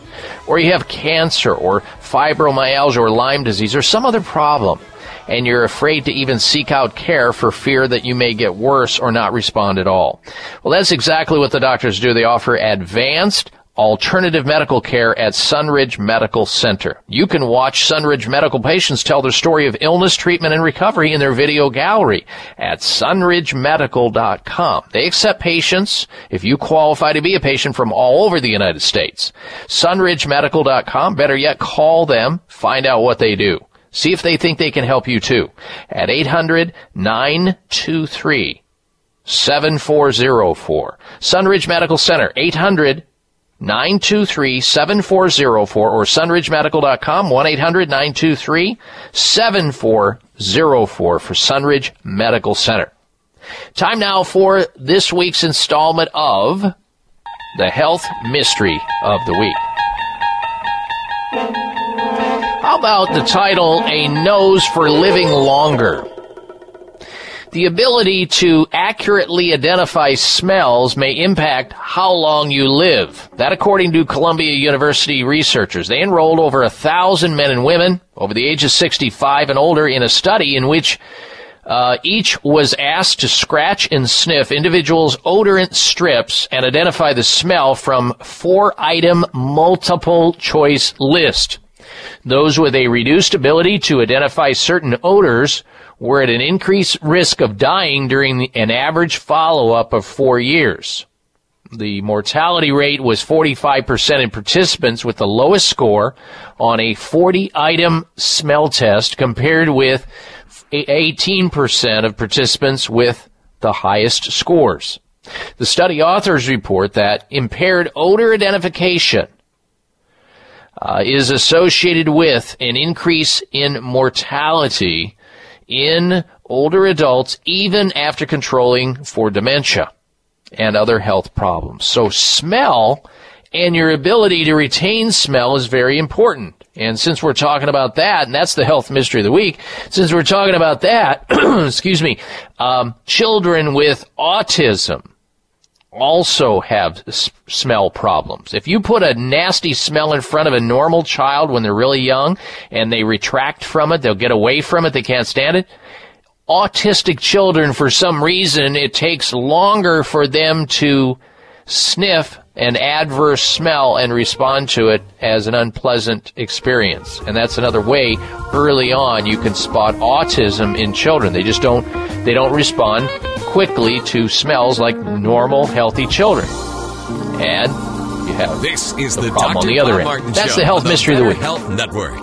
or you have cancer or fibromyalgia or Lyme disease or some other problem and you're afraid to even seek out care for fear that you may get worse or not respond at all. Well, that's exactly what the doctors do. They offer advanced alternative medical care at Sunridge Medical Center. You can watch Sunridge Medical patients tell their story of illness, treatment, and recovery in their video gallery at sunridgemedical.com. They accept patients if you qualify to be a patient from all over the United States. sunridgemedical.com. Better yet, call them, find out what they do. See if they think they can help you too. At 800 923 7404. Sunridge Medical Center, 800 923 7404 or sunridgemedical.com, 1 800 923 7404 for Sunridge Medical Center. Time now for this week's installment of the Health Mystery of the Week. How about the title, A Nose for Living Longer? The ability to accurately identify smells may impact how long you live. That according to Columbia University researchers. They enrolled over a thousand men and women over the age of 65 and older in a study in which uh, each was asked to scratch and sniff individuals' odorant strips and identify the smell from four item multiple choice list. Those with a reduced ability to identify certain odors were at an increased risk of dying during an average follow-up of four years. The mortality rate was 45% in participants with the lowest score on a 40 item smell test compared with 18% of participants with the highest scores. The study authors report that impaired odor identification uh, is associated with an increase in mortality in older adults even after controlling for dementia and other health problems. So smell and your ability to retain smell is very important. And since we're talking about that, and that's the health mystery of the week, since we're talking about that, (clears throat) excuse me, um, children with autism also have s- smell problems. If you put a nasty smell in front of a normal child when they're really young and they retract from it, they'll get away from it, they can't stand it. Autistic children, for some reason, it takes longer for them to sniff an adverse smell and respond to it as an unpleasant experience. And that's another way early on you can spot autism in children. They just don't, they don't respond quickly to smells like normal, healthy children. And you have this is the, the problem Dr. on the other Bob end. Martin That's Show the health mystery of the week. Health Network.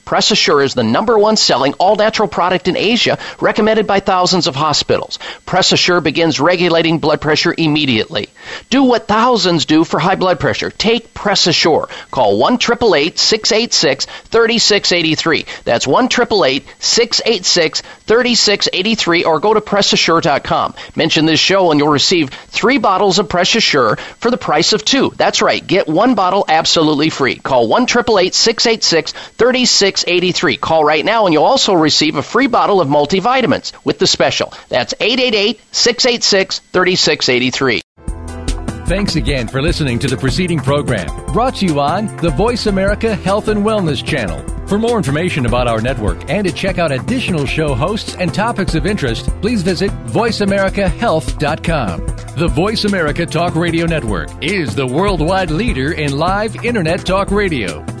Press Assure is the number one selling all natural product in Asia, recommended by thousands of hospitals. Press Assure begins regulating blood pressure immediately. Do what thousands do for high blood pressure. Take Press Assure. Call 1 686 3683. That's 1 686 3683 or go to PressAssure.com. Mention this show and you'll receive three bottles of Press Assure for the price of two. That's right. Get one bottle absolutely free. Call 1 686 3683. Call right now and you'll also receive a free bottle of multivitamins with the special. That's 888 686 3683. Thanks again for listening to the preceding program brought to you on the Voice America Health and Wellness Channel. For more information about our network and to check out additional show hosts and topics of interest, please visit VoiceAmericaHealth.com. The Voice America Talk Radio Network is the worldwide leader in live Internet talk radio.